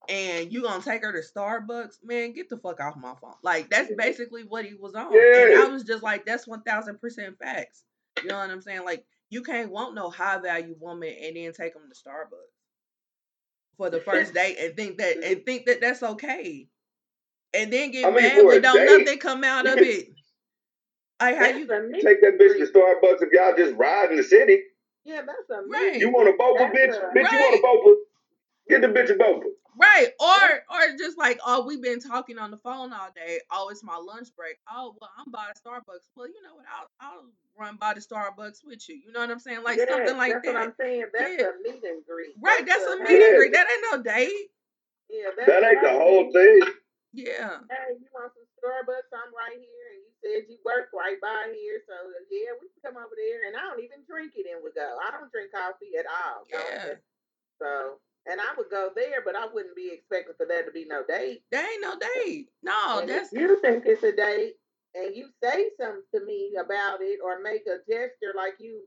and you gonna take her to Starbucks? Man, get the fuck off my phone. Like that's basically what he was on. And I was just like, that's one thousand percent facts. You know what I'm saying? Like you can't want no high value woman and then take them to Starbucks for the first date and think that and think that that's okay. And then get I mean, mad when don't date, nothing come out of it. Like how That's you a take that bitch to. Starbucks if y'all just ride in the city. Yeah, that's a meet right. You want a boba, That's bitch? a Bitch, you want a boba? Get the bitch a boba. Right. Or or just like, oh, we've been talking on the phone all day. Oh, it's my lunch break. Oh, well, I'm by the Starbucks. Well, you know what? I'll I'll run by the Starbucks with you. You know what I'm saying? Like yes, something like that's what that. I'm saying. That's Yeah. a meet and greet. Right. That's That's a a meet and greet. That ain't no date. yeah, that's that a ain't the whole thing. Yeah. hey, you want some Starbucks? I'm right here, and you said you work right by here, so yeah, we can come over there. And I don't even drink it, and we go. I don't drink coffee at all. Yeah. so. And I would go there, but I wouldn't be expecting for there to be no date. That ain't no date. No, And if that's you think it's a date and you say something to me about it or make a gesture like you,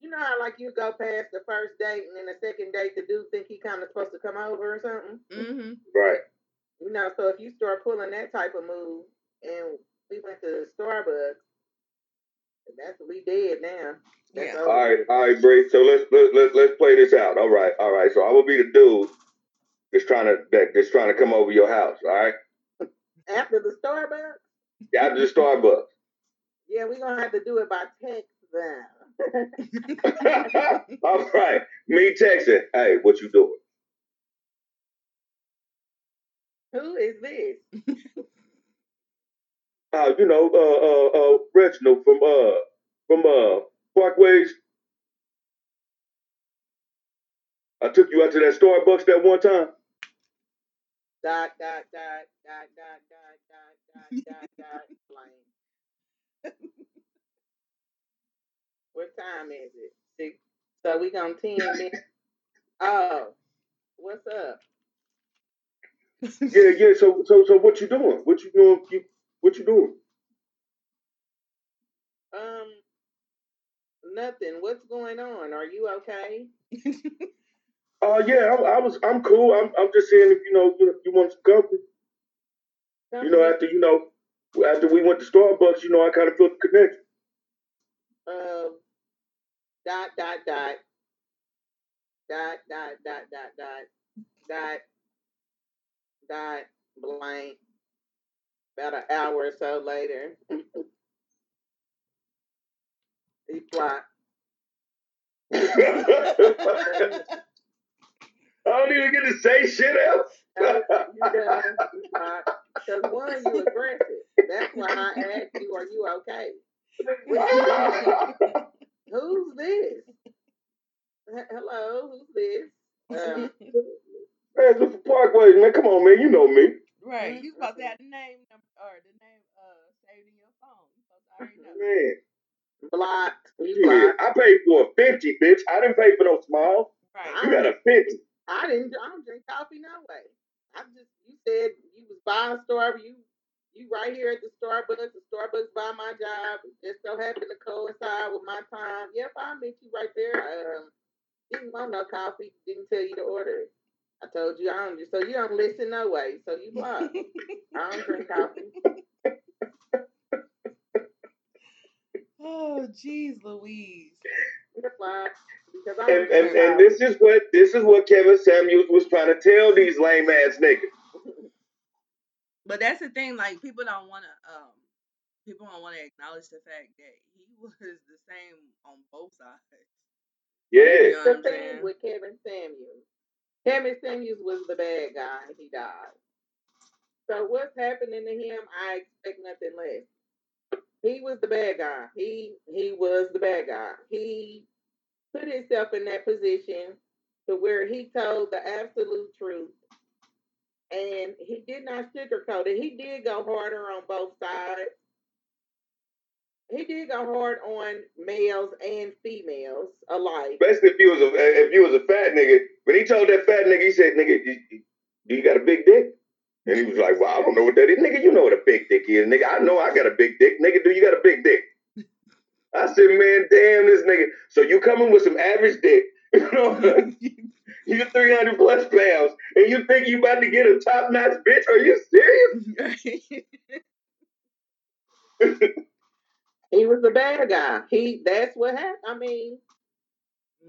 you know how like you go past the first date and then the second date the dude think he kind of supposed to come over or something. mm-hmm. Right. You know, so if you start pulling that type of move and we went to Starbucks, and that's what we did now. That's Yeah. All over right, with. all right, Bray. So let's let, let, let's play this out. All right, all right. So I will be the dude that's trying to that, that's trying to come over your house. All right. After the Starbucks, After the Starbucks. yeah, we're gonna have to do it by text then. all right. Me texting. Hey, what you doing? Who is this? Uh, you know, uh, uh, uh, Reginald from uh from uh Parkways. I took you out to that Starbucks that one time. Dot dot dot dot dot dot dot dot dot dot. What time is it? Six. So we gonna ten minutes. Oh, what's up? Yeah, yeah. So, so, so, what you doing? What you doing? You, what you doing? Um, nothing. What's going on? Are you okay? uh, yeah, I, I, was. I'm cool. I'm. I'm just saying if you know you, you want some company. You know, after you know, after we went to Starbucks, you know, I kind of felt the connection. Um. Dot dot dot. Dot dot dot dot dot dot dot blank about an hour or so later, he blocked. I don't even get to say shit else. You done? You. Because one, you aggressive. That's why I asked you, are you okay? Who's this? Hello, who's this? Um, man, this is Parkways, man. Come on, man. You know me. Right. You supposed to have the name num- or the name uh saved in your phone. You supposed to already know. Man, blocked. Yeah, blocked. I paid for a fifty, bitch. I didn't pay for no small. Right. You got a fifty. I didn't. I don't drink coffee no way. I just. You said you was buying a store. You. You right here at the Starbucks. The Starbucks by my job. It just so happened to coincide with my time. Yep, I'll meet you right there. Um, didn't want no coffee. Didn't tell you to order it. I told you I don't. So you don't listen no way. So you blocked. I don't drink coffee. oh, jeez, Louise. Because I And, and and this is what this is what Kevin Samuels was trying to tell these lame ass niggas. But that's the thing, like people don't want to, um, people don't want to acknowledge the fact that he was the same on both sides. Yeah. You know The I'm thing with Kevin Samuels, Kevin Samuels was the bad guy he died. So what's happening to him? I expect nothing less. He was the bad guy. He he was the bad guy. He put himself in that position to where he told the absolute truth. And he did not sugarcoat it. He did go harder on both sides. He did go hard on males and females alike. Especially if you was a if you was a fat nigga. When he told that fat nigga, he said, "Nigga, you- you- do you got a big dick?" And he was like, "Well, I don't know what that is, nigga. You know what a big dick is, nigga. I know I got a big dick, nigga. Do you got a big dick?" I said, "Man, damn this nigga. So you coming with some average dick, you know? you three hundred plus pounds, and you think you about to get a top notch bitch? Are you serious?" He was the bad guy. He that's what happened. I mean,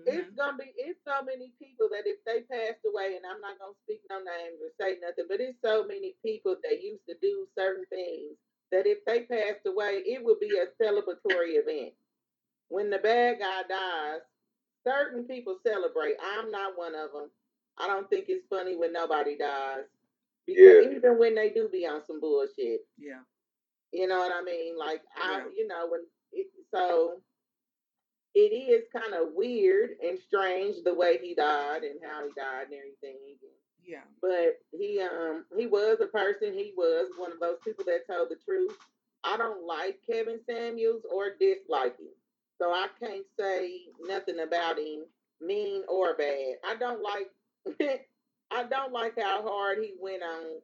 it's Mhm. gonna be it's so many people that if they passed away, and I'm not gonna speak no names or say nothing, but it's so many people that used to do certain things that if they passed away, it would be a celebratory event. When the bad guy dies, certain people celebrate. I'm not one of them. I don't think it's funny when nobody dies. Because Yeah. even when they do be on some bullshit. Yeah. You know what I mean? Like I, Yeah. you know, when it, so it is kind of weird and strange the way he died and how he died and everything. Yeah. But he um he was a person. He was one of those people that told the truth. I don't like Kevin Samuels or dislike him, so I can't say nothing about him, mean or bad. I don't like. I don't like how hard he went on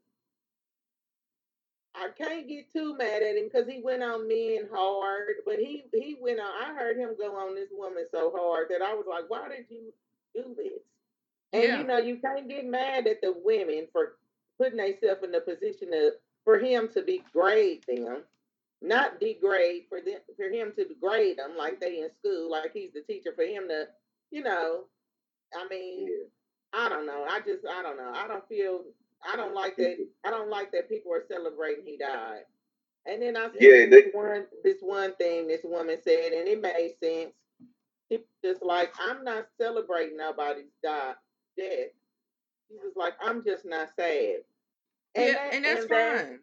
I can't get too mad at him because he went on men hard, but he he went on. I heard him go on this woman so hard that I was like, why did you do this? And Yeah. you know, you can't get mad at the women for putting themselves in the position of for him to degrade them, not degrade for them for him to degrade them like they in school, like he's the teacher. For him to, you know, I mean, Yeah. I don't know. I just I don't know. I don't feel I don't like that. I don't like that people are celebrating he died. And then I see Yeah, this they- one this one thing this woman said, and it made sense. She just like, I'm not celebrating nobody's die, death. She was like, I'm just not sad. yeah, that- and that's that- fine.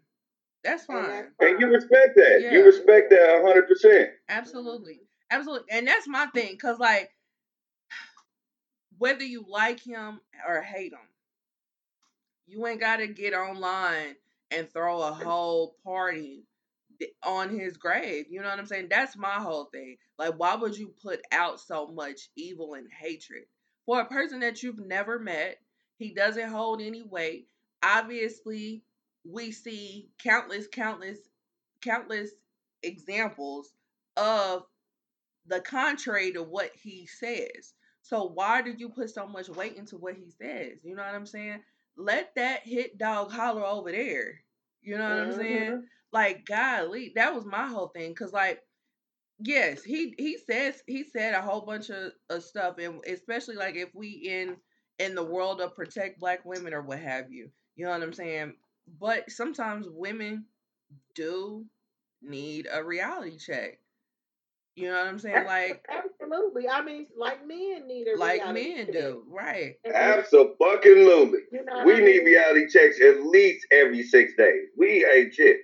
That's fine. that's And you respect that. Yeah. You respect that hundred percent. Absolutely. Absolutely. And that's my thing. Cause like whether you like him or hate him, you ain't gotta get online and throw a whole party on his grave. You know what I'm saying? That's my whole thing. Like, why would you put out so much evil and hatred for a person that you've never met? He doesn't hold any weight. Obviously, we see countless, countless, countless examples of the contrary to what he says. So why did you put so much weight into what he says? You know what I'm saying? Let that hit dog holler over there. You know what I'm saying? Mhm. Like, golly, that was my whole thing. Cause like, yes, he he says he said a whole bunch of, of stuff, and especially like if we in in the world of protect black women or what have you. You know what I'm saying? But sometimes women do need a reality check. You know what I'm saying? Like Absolutely. I mean, like men need a like men do, right? Absolutely. You know We I need reality checks at least every six days. We ain't shit.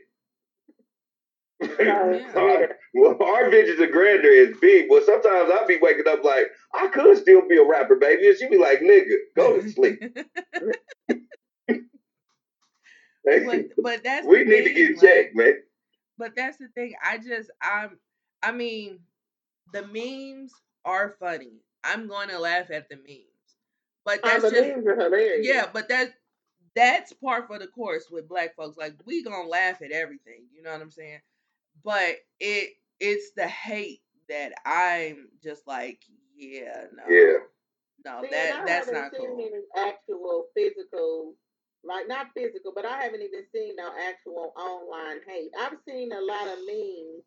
So, Yeah. our, well, our visions of grandeur is big. Well, sometimes I'll be waking up like, I could still be a rapper, baby. And she'd be like, nigga, go to sleep. but but that's we the need to get like, checked, man. But that's the thing. I just I'm I mean, the memes are funny. I'm going to laugh at the memes. But Oh, that's the just memes are hilarious. yeah, but that that's part for the course with black folks. Like we gonna laugh at everything. You know what I'm saying? But it it's the hate that I'm just like, yeah, no, Yeah. no, See, that I that's not seen cool. any actual physical, like not physical, but I haven't even seen no actual online hate. I've seen a lot of memes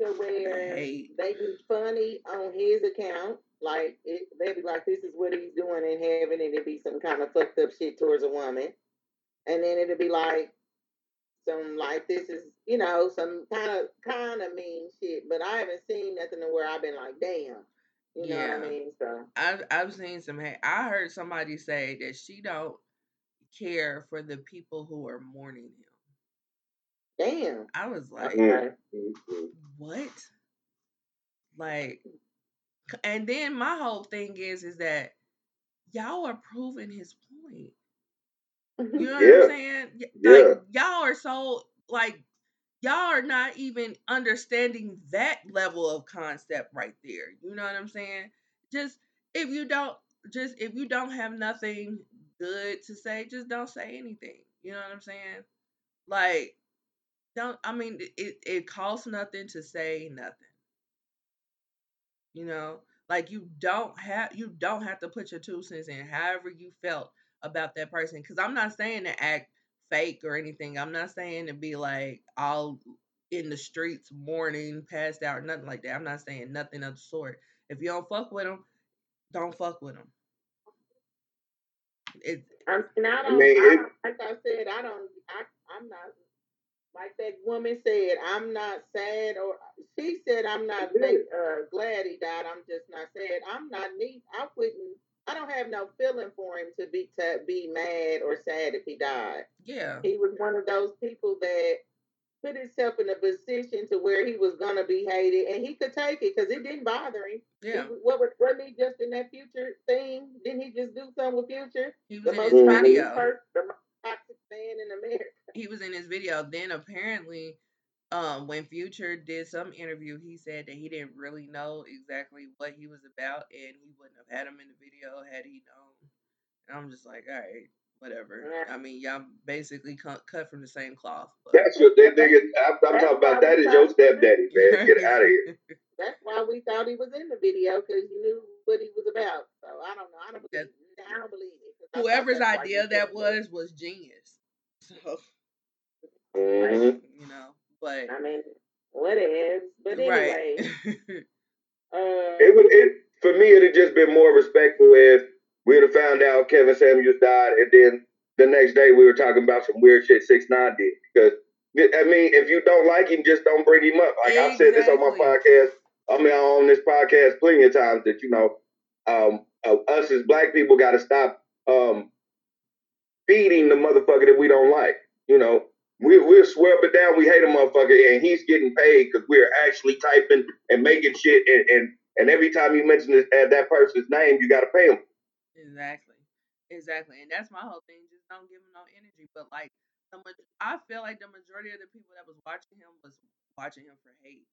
to where they be funny on his account. Like it, they be like, "This is what he's doing in heaven," and it be some kind of fucked up shit towards a woman, and then it'll be like some like this is you know some kind of kind of mean shit. But I haven't seen nothing to where I've been like, "Damn." You know Yeah. what I mean? So I've I've seen some. I heard somebody say that she don't care for the people who are mourning him. Damn. I was like, Okay. Mhm. what? Like, and then my whole thing is, is that y'all are proving his point. You know what Yeah. I'm saying? Y- Yeah. Like y'all are so like y'all are not even understanding that level of concept right there. You know what I'm saying? Just if you don't just if you don't have nothing good to say, just don't say anything. You know what I'm saying? Like don't I mean it it, it costs nothing to say nothing. You know? Like you don't have you don't have to put your two cents in however you felt about that person. Cause I'm not saying to act fake or anything. I'm not saying to be like all in the streets mourning, passed out, nothing like that. I'm not saying nothing of the sort. If you don't fuck with them, don't fuck with them. It, I mean, I I don't. I mean, it- don't like I said, I don't. I, I'm not. Like that woman said, I'm not sad, or she said, I'm not thank- uh, glad he died. I'm just not sad. I'm not neat. I wouldn't. I don't have no feeling for him to be to be mad or sad if he died. yeah. He was one of those people that put himself in a position to where he was gonna be hated, and he could take it because it didn't bother him. Yeah. He, what was wasn't he just in that future thing? Didn't he just do something with Future? He was The in most his video. person, the most in America. he was in his video. Then apparently, um, when Future did some interview, he said that he didn't really know exactly what he was about, and he wouldn't have had him in the video had he known. And I'm just like, all right, whatever. Yeah. I mean, y'all basically cut, cut from the same cloth. But That's your that nigga. I'm, I'm talking about that is your stepdaddy, man. Get out of here. That's why we thought he was in the video because you knew what he was about. So I don't know. I don't believe. it. I don't believe it. 'cause I thought Whoever's idea that was was genius. So Mhm. you know, but I mean, what is? But anyway, right. uh, It would it for me. It'd just been more respectful if we would have found out Kevin Samuels died, and then the next day we were talking about some weird shit Six Nine did. Because I mean, if you don't like him, just don't bring him up. Like I've said this on my podcast. I mean, on this podcast plenty of times that you know, um, uh, us as black people got to stop um, feeding the motherfucker that we don't like. You know, we we'll swear down we hate a motherfucker, and he's getting paid because we're actually typing and making shit, and and, and every time you mention this, uh, that person's name, you got to pay him. Exactly. Exactly. And that's my whole thing. Just don't give him no energy. But like I feel like the majority of the people that was watching him was watching him for hate.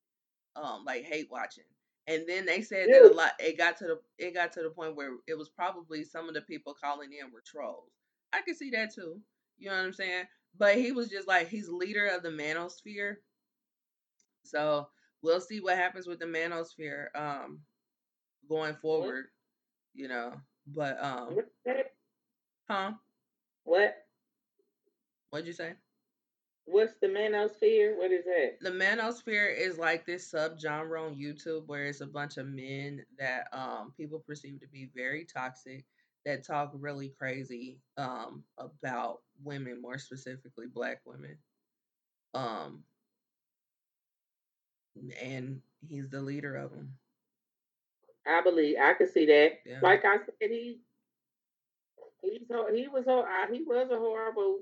Um, like hate watching. And then they said that a lot it got to the it got to the point where it was probably some of the people calling in were trolls. I can see that too. You know what I'm saying? But he was just like he's leader of the manosphere. So we'll see what happens with the manosphere um going forward. You know. But um that? huh? What? What'd you say? What's the manosphere? What is that? The manosphere is like this subgenre on YouTube where it's a bunch of men that um people perceive to be very toxic that talk really crazy um about women, more specifically black women. Um and he's the leader of them. I believe I could see that. Yeah. Like I said, he he's he was uh, he was a horrible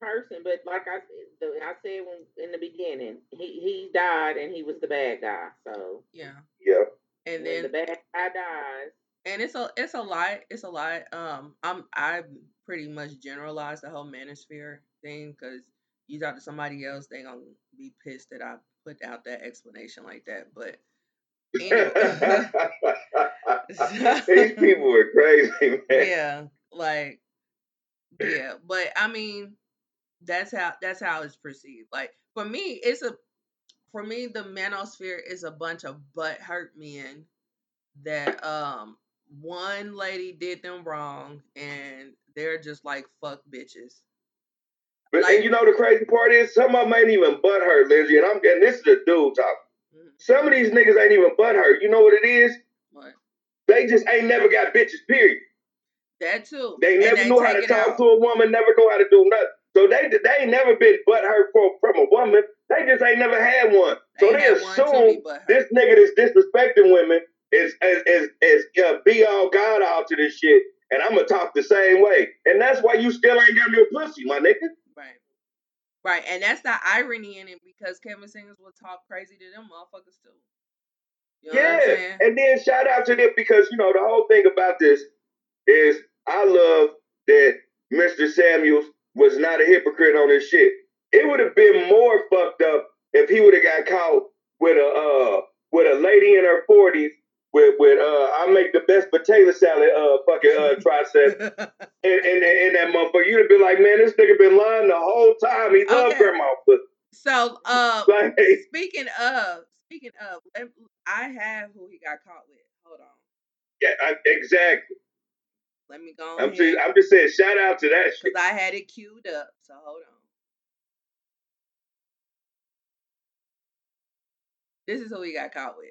person, but like I said, the, I said when, in the beginning, he he died and he was the bad guy. So Yeah. Yeah. And when the bad guy dies, and it's a it's a lot. It's a lot. Um, I'm I pretty much generalized the whole manosphere thing because you talk to somebody else, they gonna be pissed that I put out that explanation like that. But anyway, These people are crazy, man. yeah, like yeah. But I mean, that's how that's how it's perceived. Like for me, it's a for me the manosphere is a bunch of butt hurt men that um one lady did them wrong and they're just like fuck bitches. But Like- and you know the crazy part is some of them ain't even butthurt, Lizzie. And I'm and this is a dude talk. Mhm. Some of these niggas ain't even butthurt. You know what it is? But They just ain't never got bitches. Period. that too. They And never knew how to talk out. to a woman. Never know how to do nothing. So they they ain't never been butthurt for, from a woman. They just ain't never had one. So They they, assume this nigga is disrespecting women is is is, is uh, be all God all to this shit, and I'm gonna talk the same way, and that's why you still ain't got no pussy, my nigga. Right. Right. And that's the irony in it because Kevin Singers will talk crazy to them motherfuckers too. You know Yeah, and then shout out to them because you know the whole thing about this is I love that Mr. Samuels was not a hypocrite on this shit. It would have been more fucked up if he would have got caught with a uh with a lady in her forties with with uh I make the best potato salad uh fucking uh tricep and, and and that motherfucker you'd have been like man this nigga been lying the whole time he loved Okay. grandma but so uh like speaking of speaking of I have who he got caught with. Hold on. yeah I, exactly Let me go I'm just I'm just saying shout out to that shit. Because I had it queued up. So hold on. This is who he got caught with.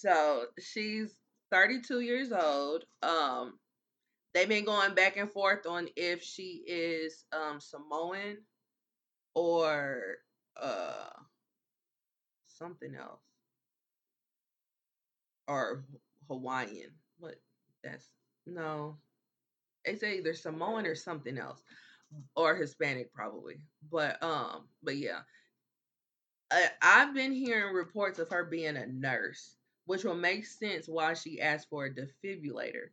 So she's 32 years old. Um, they've been going back and forth on if she is um Samoan or uh something else or Hawaiian. What? That's no. They say either Samoan or something else, or Hispanic probably. But um, but yeah, I, I've been hearing reports of her being a nurse, which will make sense why she asked for a defibrillator.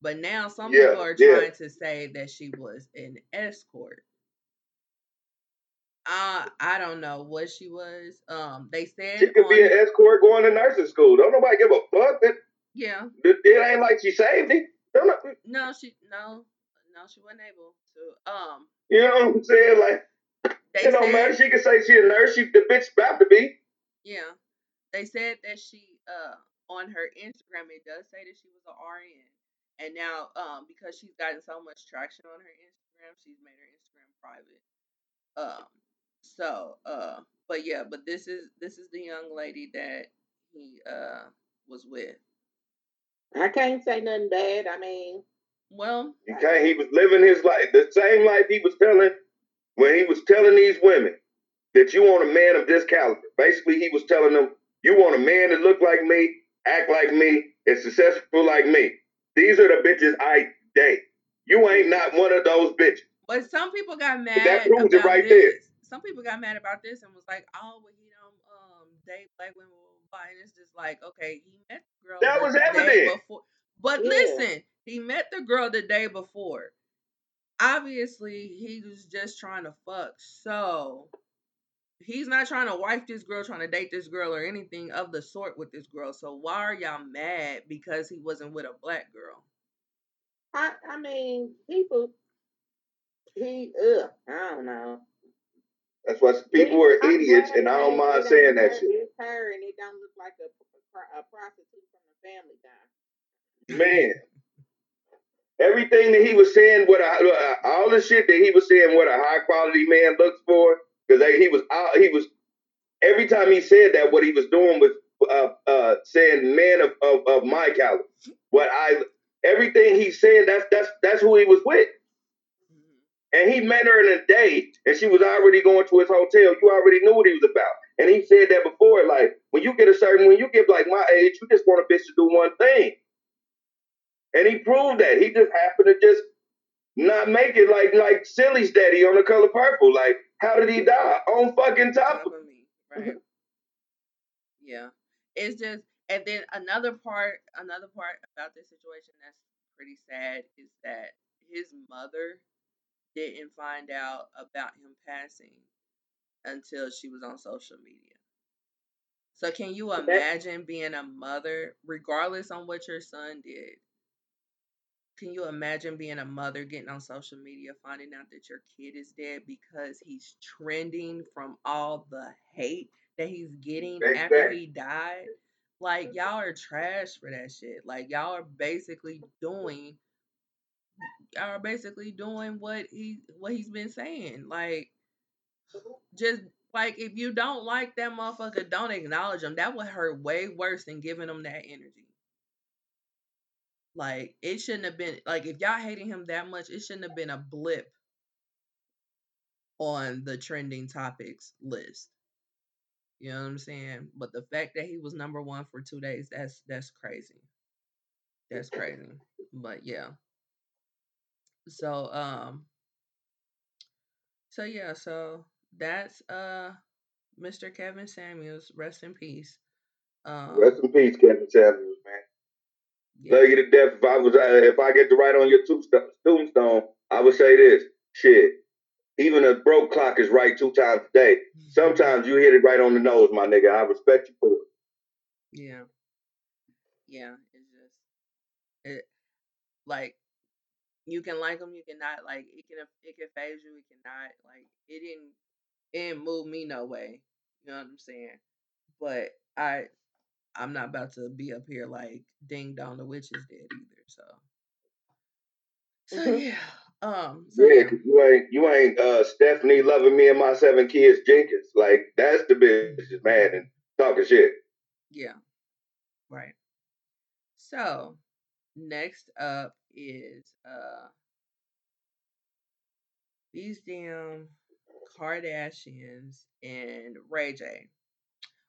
But now some Yeah, people are yeah. trying to say that she was an escort. Uh, I don't know what she was. Um, they said She could on be an escort going to nursing school. Don't nobody give a fuck. It, yeah. it, it ain't like she saved it. No, she no, no, she wasn't able to. Um, you know what I'm saying? Like they it don't matter. She could say she a nurse. She the bitch about to be. yeah, they said that she uh on her Instagram it does say that she was an RN, and now um because she's gotten so much traction on her Instagram, she's made her Instagram private. Um, so uh, but yeah, but this is this is the young lady that he uh was with. I can't say nothing bad. I mean, Well, He can't. He was living his life, the same life he was telling when he was telling these women that you want a man of this caliber. Basically, he was telling them you want a man that look like me, act like me, is successful like me. These are the bitches I date. You ain't not one of those bitches. But some people got mad that proves it about right this. there. Some people got mad about this and was like, "Oh, well, he don't um date black women." blah, blah, blah." And it's just like, okay, he met the girl That was day evident. before. But Yeah. listen, he met the girl the day before. Obviously, he was just trying to fuck. So he's not trying to wife this girl, trying to date this girl, or anything of the sort with this girl. So why are y'all mad because he wasn't with a black girl? I I mean, people. He, ugh, I don't know. That's why people are I'm idiots, and I don't mind it saying that her, shit. It's her, and it don't look like a, a, a prostitute from the family time. Man, everything that he was saying, what a, uh, all the shit that he was saying, what a high quality man looks for, because he was out, he was every time he said that, what he was doing was uh, uh, saying man of, of, of my caliber. What I everything he said, that's that's that's who he was with. And he met her in a day, and she was already going to his hotel. You already knew what he was about. And he said that before, like when you get a certain, when you get like my age, you just want a bitch to do one thing. And he proved that. He just happened to just not make it like like Celie's daddy on the color purple. Like, how did he die? On fucking top top of of me, right? yeah, it's just, and then another part, another part about this situation that's pretty sad is that his mother didn't find out about him passing until she was on social media. So can you imagine being a mother, regardless on what your son did? Can you imagine being a mother getting on social media, finding out that your kid is dead because he's trending from all the hate that he's getting after he died? Like mm-hmm. y'all are trash for that shit. Like y'all are basically doing y'all are basically doing what he what he's been saying. Like mm-hmm. just like if you don't like that motherfucker, don't acknowledge him. That would hurt way worse than giving him that energy. Like it shouldn't have been like if y'all hating him that much, it shouldn't have been a blip on the trending topics list. You know what I'm saying? But the fact that he was number one for two days, that's that's crazy. That's crazy. But yeah. So um so yeah, so that's uh Mr. Kevin Samuels. Rest in peace. Um Rest in peace, Kevin Samuels. Love you to death. If I was, uh, if I get to write on your tombstone, tombstone, I would say this: shit. Even a broke clock is right two times a day. Sometimes you hit it right on the nose, my nigga. I respect you for it. Yeah. Yeah. It's just it like you can like them, you cannot like it can it can phase you, it cannot like it didn't it didn't move me no way. You know what I'm saying? But I I'm not about to be up here like ding dong the witch is dead either. So so yeah. Um so Yeah, yeah. 'cause you ain't you ain't uh, Stephanie loving me and my seven kids Jenkins. Like that's the bitch is mad and talking shit. Yeah. Right. So next up is uh these damn Kardashians and Ray J.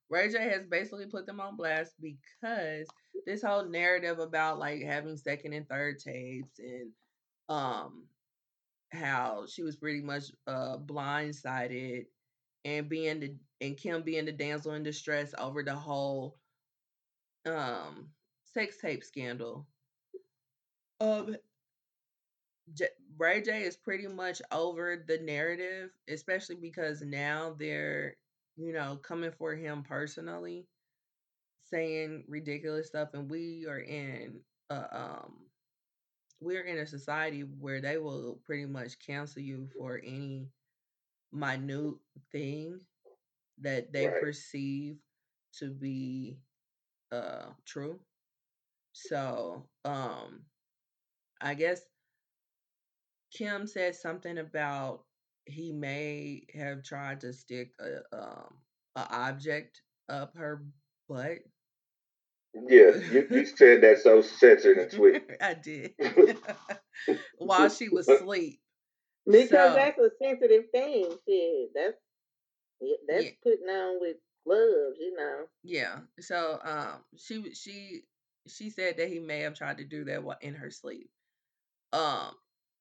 Ray J has basically put them on blast because this whole narrative about like having second and third tapes and um how she was pretty much uh blindsided and being the and Kim being the damsel in distress over the whole um sex tape scandal. Um J- Ray J is pretty much over the narrative, especially because now they're, you know, coming for him personally, saying ridiculous stuff, and we are in a um we're in a society where they will pretty much cancel you for any minute thing that they Right. perceive to be uh true. So, um I guess Kim said something about he may have tried to stick a um a object up her butt. Yeah, you, you said that so censored and sweet. I did. While she was asleep. Because So that's a sensitive thing. Shit, that's that's yeah, putting on with gloves, you know. yeah. So um she she she said that he may have tried to do that while in her sleep. Um,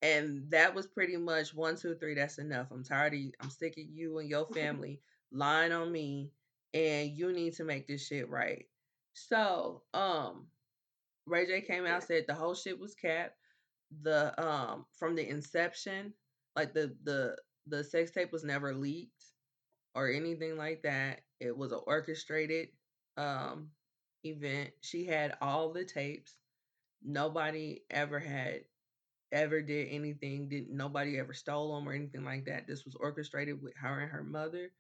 and that was pretty much one, two, three. That's enough. I'm tired of you. I'm sick of you and your family lying on me, and you need to make this shit right. So, um, Ray J came out said the whole shit was capped. The um from the inception, like the the the sex tape was never leaked or anything like that. It was an orchestrated um event. She had all the tapes. Nobody ever had ever did anything. Didn't nobody ever stole them or anything like that. This was orchestrated with her and her mother.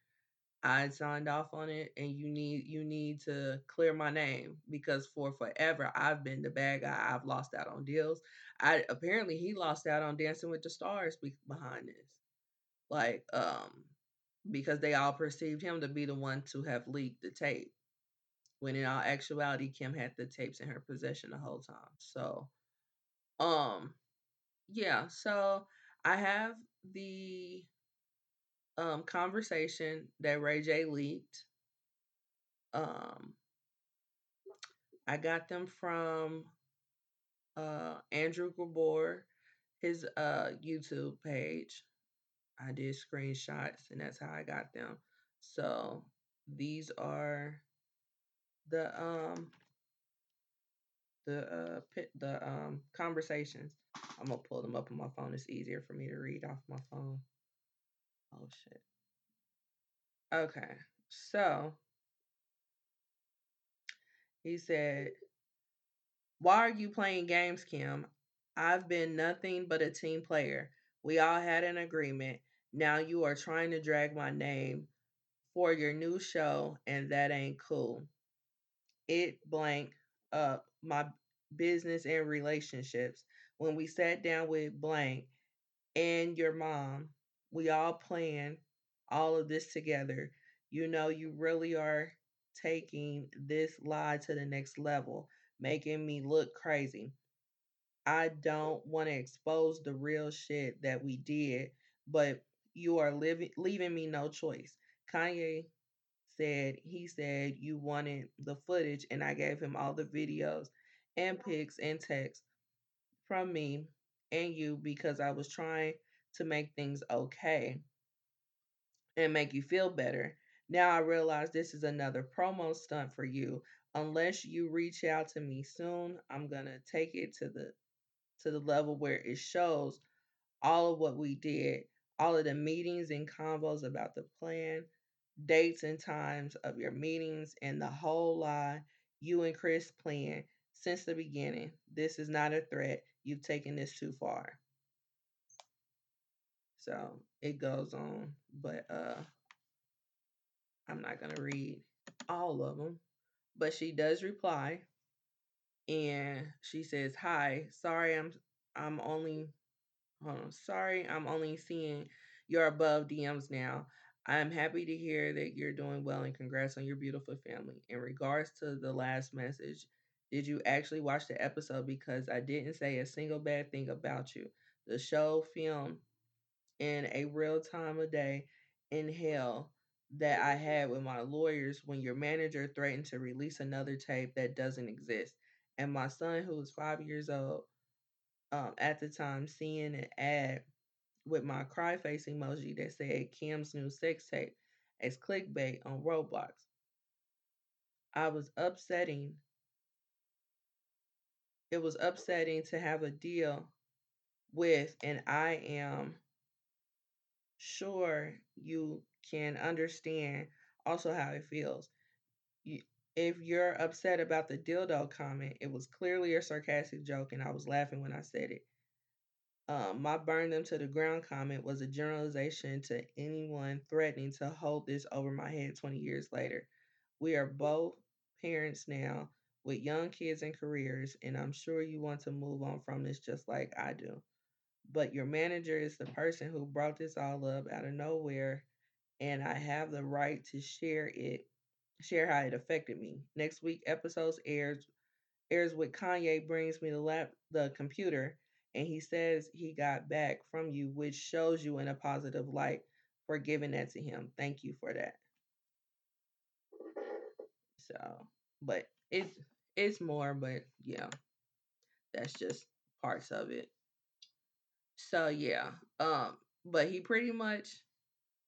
I signed off on it, and you need you need to clear my name because for forever I've been the bad guy. I've lost out on deals. I apparently he lost out on Dancing with the Stars be- behind this, like um because they all perceived him to be the one to have leaked the tape. When in all actuality, Kim had the tapes in her possession the whole time. So, um, yeah, so I have the um conversation that Ray J leaked. Um I got them from uh Andrew Gabor, his uh YouTube page. I did screenshots and that's how I got them. So these are the um the uh pit the um conversations. I'm gonna pull them up on my phone. It's easier for me to read off my phone. Oh shit. Okay. So he said, Why are you playing games, Kim? I've been nothing but a team player. We all had an agreement. Now you are trying to drag my name for your new show, and that ain't cool. It blank up my business and relationships. When we sat down with blank and your mom, we all planned all of this together. You know, you really are taking this lie to the next level, making me look crazy. I don't want to expose the real shit that we did, but you are living leaving me no choice. Kanye said he said you wanted the footage and I gave him all the videos and pics and texts from me and you because I was trying to make things okay and make you feel better. Now I realize this is another promo stunt for you. Unless you reach out to me soon, I'm going to take it to the to the level where it shows all of what we did, all of the meetings and convos about the plan, dates and times of your meetings, and the whole lie you and Chris planned since the beginning. This is not a threat. You've taken this too far. So it goes on, but uh I'm not gonna read all of them. But she does reply and she says, Hi, sorry I'm I'm only hold on, sorry, I'm only seeing your above DMs now. I'm happy to hear that you're doing well and congrats on your beautiful family. In regards to the last message, did you actually watch the episode? Because I didn't say a single bad thing about you. The show filmed in a real time of day in hell that I had with my lawyers when your manager threatened to release another tape that doesn't exist. And my son, who was five years old um, at the time, seeing an ad with my cry face emoji that said Kim's new sex tape as clickbait on Roblox. I was upsetting. It was upsetting to have a deal with, and I am sure you can understand also how it feels. You, if you're upset about the dildo comment, it was clearly a sarcastic joke, and I was laughing when I said it. Um, my burn them to the ground comment was a generalization to anyone threatening to hold this over my head 20 years later. We are both parents now with young kids and careers, and I'm sure you want to move on from this just like I do. But your manager is the person who brought this all up out of nowhere, and I have the right to share it, share how it affected me. Next week episodes airs airs with Kanye brings me the lap the computer and he says he got back from you, which shows you in a positive light for giving that to him. Thank you for that. So, but it's it's more, but yeah, that's just parts of it. So yeah, um, but he pretty much,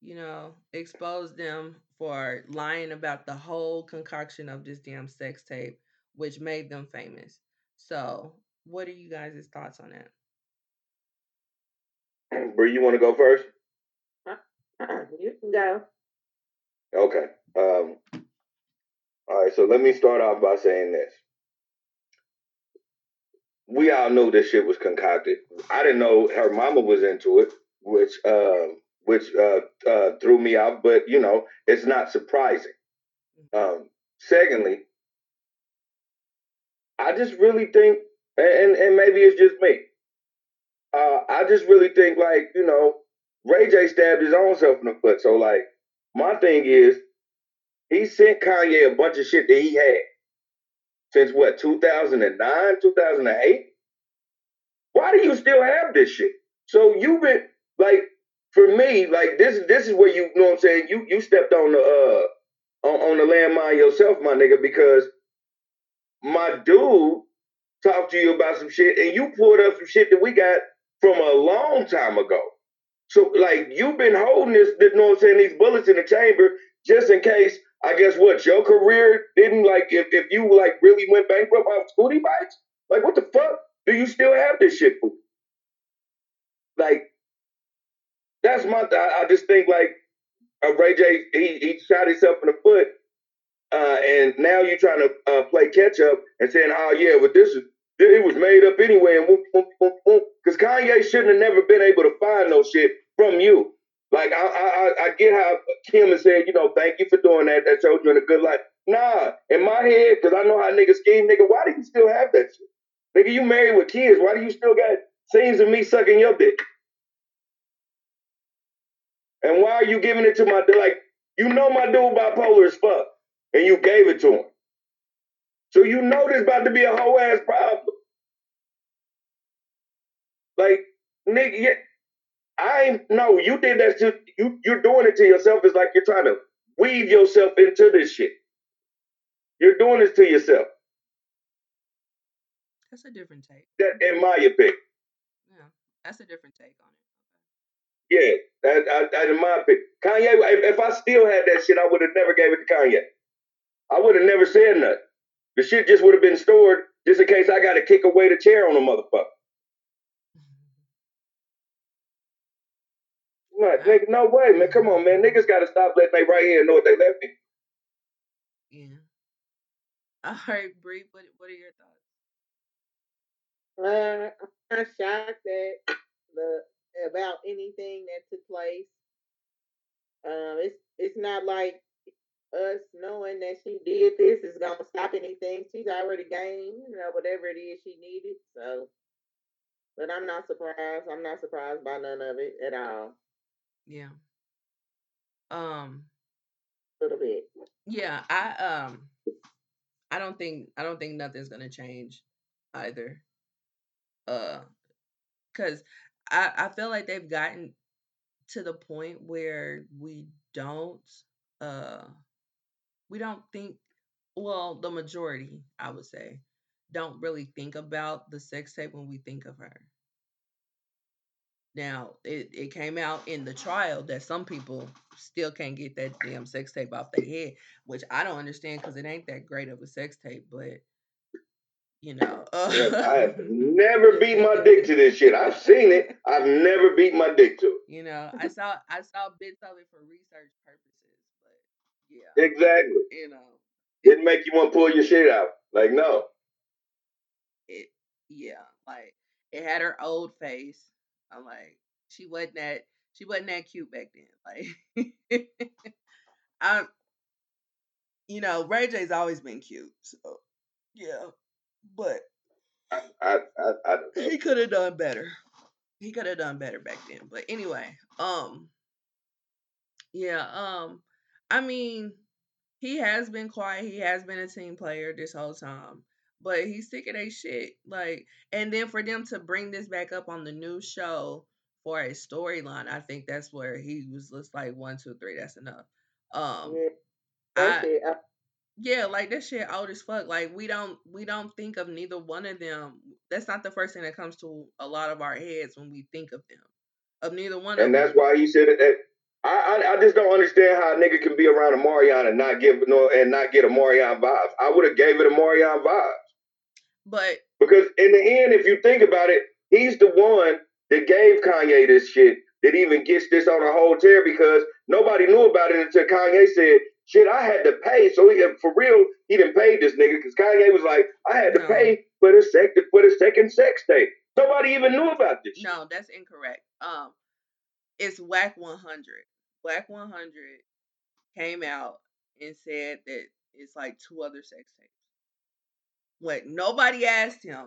you know, exposed them for lying about the whole concoction of this damn sex tape, which made them famous. So, what are you guys' thoughts on that? Bree, you want to go first? you can go. Okay. Um, all right. So let me start off by saying this. We all knew this shit was concocted. I didn't know her mama was into it, which uh, which uh, uh, threw me off. But you know, it's not surprising. Um, secondly, I just really think, and and maybe it's just me. Uh, I just really think like you know, Ray J stabbed his own self in the foot. So like, my thing is, he sent Kanye a bunch of shit that he had since what 2009, 2008. Why do you still have this shit? So you've been like, for me, like this. This is where you, you know what I'm saying. You you stepped on the uh on, on the landmine yourself, my nigga, because my dude talked to you about some shit, and you pulled up some shit that we got from a long time ago. So like you've been holding this, you know what I'm saying, these bullets in the chamber just in case. I guess what your career didn't like if, if you like really went bankrupt off scooty bites, Like what the fuck do you still have this shit for? Like that's my. I, I just think like uh, Ray J. He, he shot himself in the foot, uh, and now you're trying to uh, play catch up and saying, "Oh yeah, but this is it was made up anyway." And because Kanye shouldn't have never been able to find no shit from you. Like I, I, I get how Kim has said, you know, thank you for doing that. That showed you in a good light. Nah, in my head, because I know how niggas scheme, nigga. Why do you still have that shit, nigga? You married with kids. Why do you still got scenes of me sucking your dick? And why are you giving it to my like? You know my dude bipolar as fuck, and you gave it to him. So you know there's about to be a whole ass problem. Like, nigga, I no, you did that to you. You're doing it to yourself. It's like you're trying to weave yourself into this shit. You're doing this to yourself. That's a different take. That, in my opinion. Yeah, that's a different take on it. Yeah, that, that, that in my opinion. Kanye, if, if I still had that shit, I would have never gave it to Kanye. I would have never said nothing. The shit just would have been stored just in case I got to kick away the chair on a motherfucker. Like, nigga, no way, man. Come on, man. Niggas got to stop letting they right hand know what they left me. Yeah. All right, Bree. What What are your thoughts? Uh, I'm not shocked that the about anything that took place. Um, it's it's not like us knowing that she did this is gonna stop anything. She's already gained, you know, whatever it is she needed. So, but I'm not surprised. I'm not surprised by none of it at all. Yeah. Um. A little bit. Yeah. I um. I don't think I don't think nothing's gonna change either. Uh, cause I I feel like they've gotten to the point where we don't uh we don't think well the majority I would say don't really think about the sex tape when we think of her. Now it, it came out in the trial that some people still can't get that damn sex tape off their head, which I don't understand because it ain't that great of a sex tape, but you know. Uh, Yeah, I have never beat my dick to this shit. I've seen it. I've never beat my dick to it. you know, I saw I saw bits of it for research purposes, but yeah, Exactly. you know, Didn't make you want to pull your shit out. Like, no. it yeah, like it had her old face. I'm like, she wasn't that she wasn't that cute back then. Like I'm you know, Ray J's always been cute, so yeah. But I, I, I, I he could have done better. He could have done better back then. But anyway, um yeah, um I mean, he has been quiet. He has been a team player this whole time. But he's sick of that shit. Like and then for them to bring this back up on the new show for a storyline, I think that's where he was just like one, two, three, that's enough. Um Yeah, I yeah, like that shit old as fuck. Like we don't we don't think of neither one of them. That's not the first thing that comes to a lot of our heads when we think of them. Of neither one of And that's them. why you said it. that- I, I, I just don't understand how a nigga can be around a Marion and not give no and not get a Marion vibes. I would have gave it a Marion vibes. But Because in the end, if you think about it, he's the one that gave Kanye this shit that even gets this on a whole tear because nobody knew about it until Kanye said, shit, I had to pay. So he for real, he didn't pay this nigga because Kanye was like, I had to No. pay for the sec for the second sex tape. Nobody even knew about this shit. no, that's incorrect. Um it's Wack 100. Wack 100 came out and said that it's like two other sex tapes. What nobody asked him.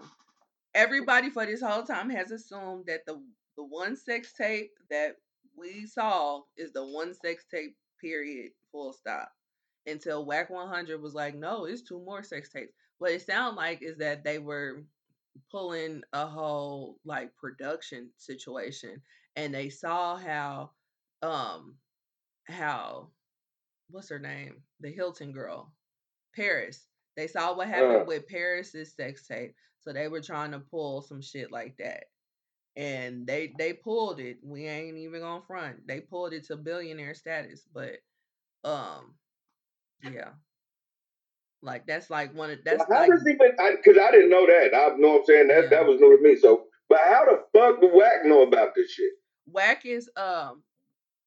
Everybody for this whole time has assumed that the the one sex tape that we saw is the one sex tape period full stop. Until Wack 100 was like, no, it's two more sex tapes. What it sounded like is that they were pulling a whole like production situation and they saw how um how what's her name the hilton girl paris they saw what happened Uh. with paris's sex tape so they were trying to pull some shit like that and they they pulled it we ain't even gonna front they pulled it to billionaire status but um yeah like that's like one of that's how like does he? Because I, didn't know that. I know what I'm saying that Yeah. that was new to me. So, but how the fuck do Wack know about this shit? Wack is um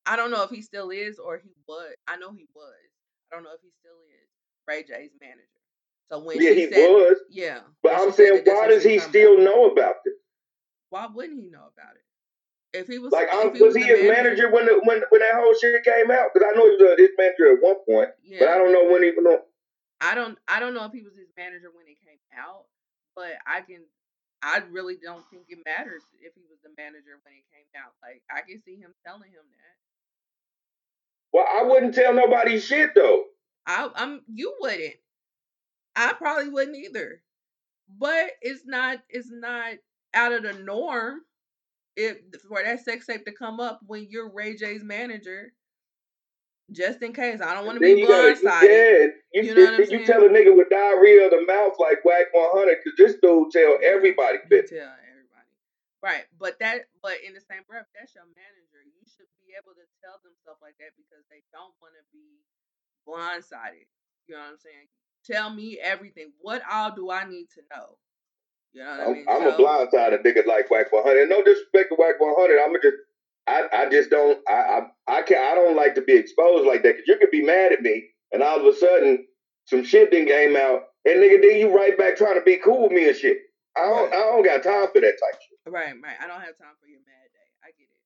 I don't know if he still is or he was. I know he was. I don't know if he still is Ray J's manager. So when yeah, he said was. yeah, But I'm saying, why does he still about, know about this? Why wouldn't he know about it? If he was Like, he was was he his manager when the, when when that whole shit came out? Because I know he was uh, his manager at one point, but I don't know when he. No, I don't I don't know if he was his manager when it came out, but I can I really don't think it matters if he was the manager when it came out. Like I can see him telling him that. well, I wouldn't tell nobody shit though. I I'm you wouldn't. I probably wouldn't either. But it's not it's not out of the norm if for that sex tape to come up when you're Ray J's manager just in case. I don't want to be you gotta, blindsided. yeah, you, You know what I'm you tell a nigga with diarrhea of the mouth like Wack 100 because this dude tell everybody You tell everybody. Right. But that but in the same breath, that's your manager. You should be able to tell them stuff like that because they don't want to be blindsided. You know what I'm saying? Tell me everything. What all do I need to know? You know what I I'm, mean? I'm a So- blindside of niggas like Wack 100. No disrespect to Wack 100. I'm just, I, I just don't, I, I, I can I don't like to be exposed like that because you could be mad at me and all of a sudden some shit then came out and nigga then you right back trying to be cool with me and shit. I don't, Right. I don't got time for that type shit. Right, right. I don't have time for your mad day. I get it.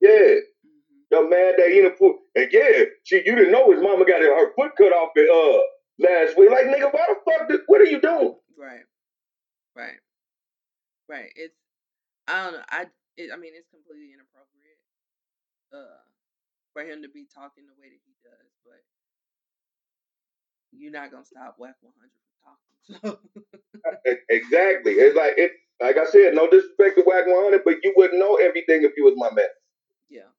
Yeah. hmm The mad that he done put, and yeah, she, you didn't know his mama got her foot cut off it, uh, last week. Like, nigga, why the fuck, did, what are you doing? Right. Right. Right. It's I don't know. I it, I mean it's completely inappropriate uh for him to be talking the way that he does, but you're not gonna stop Wack 100 from talking. So Exactly. It's like, it, like I said, no disrespect to Wack 100, but you wouldn't know everything if you was my man. Yeah.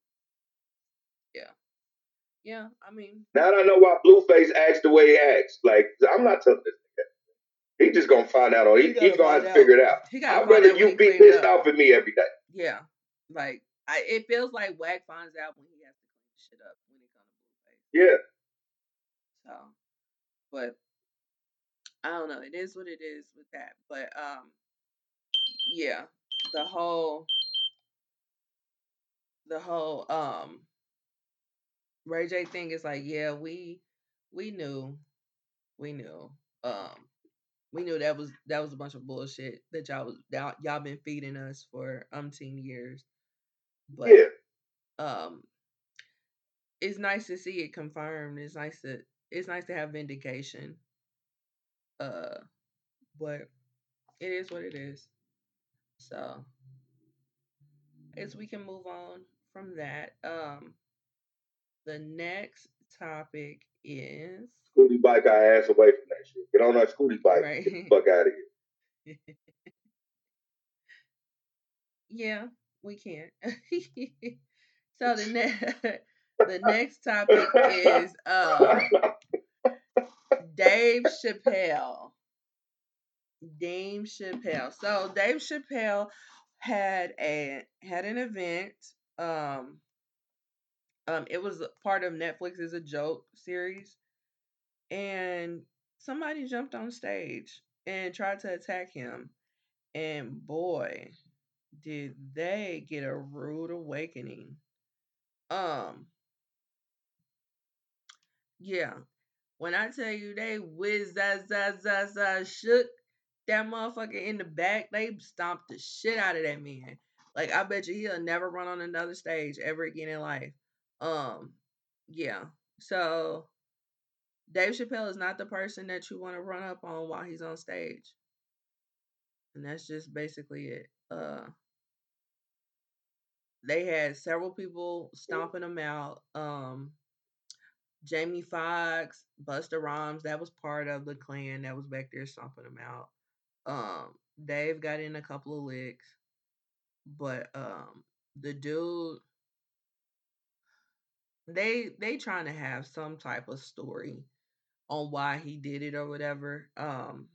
Yeah, I mean Now I know why Blueface acts the way he acts. Like, I'm not telling this nigga. He just gonna find out, or he, gotta he gonna have find to figure it out. He gotta I'd find rather out when you be pissed up. off at me every day. Yeah. Like I it feels like Wack finds out when he has to clean shit up when it comes to Blueface. Yeah. So, but I don't know. It is what it is with that. But um, yeah, the whole, the whole um, Ray J thing is like, yeah, we we knew, we knew, um, we knew that was that was a bunch of bullshit that y'all was y'all, y'all been feeding us for umpteen years. But Yeah. um it's nice to see it confirmed. It's nice to it's nice to have vindication. Uh but it is what it is. So as we can move on from that. Um the next topic is Scooty bike our ass away from that shit. Get on that Scooty bike. Right. Get the fuck out of here. yeah, we can't. so the next the next topic is uh Dave Chappelle. Dave Chappelle. So Dave Chappelle had a had an event. Um, um, it was part of Netflix Is A Joke series, and somebody jumped on stage and tried to attack him. And boy, did they get a rude awakening. Um, yeah, when I tell you they whiz za za shook that motherfucker in the back, they stomped the shit out of that man. Like I bet you he'll never run on another stage ever again in life. Um, yeah. So Dave Chappelle is not the person that you want to run up on while he's on stage. And that's just basically it. Uh they had several people stomping them out. Um Jamie Foxx, Busta Rhymes, that was part of the clan that was back there stomping them out. Um, Dave got in a couple of licks, but um, the dude, they they trying to have some type of story on why he did it or whatever. Um,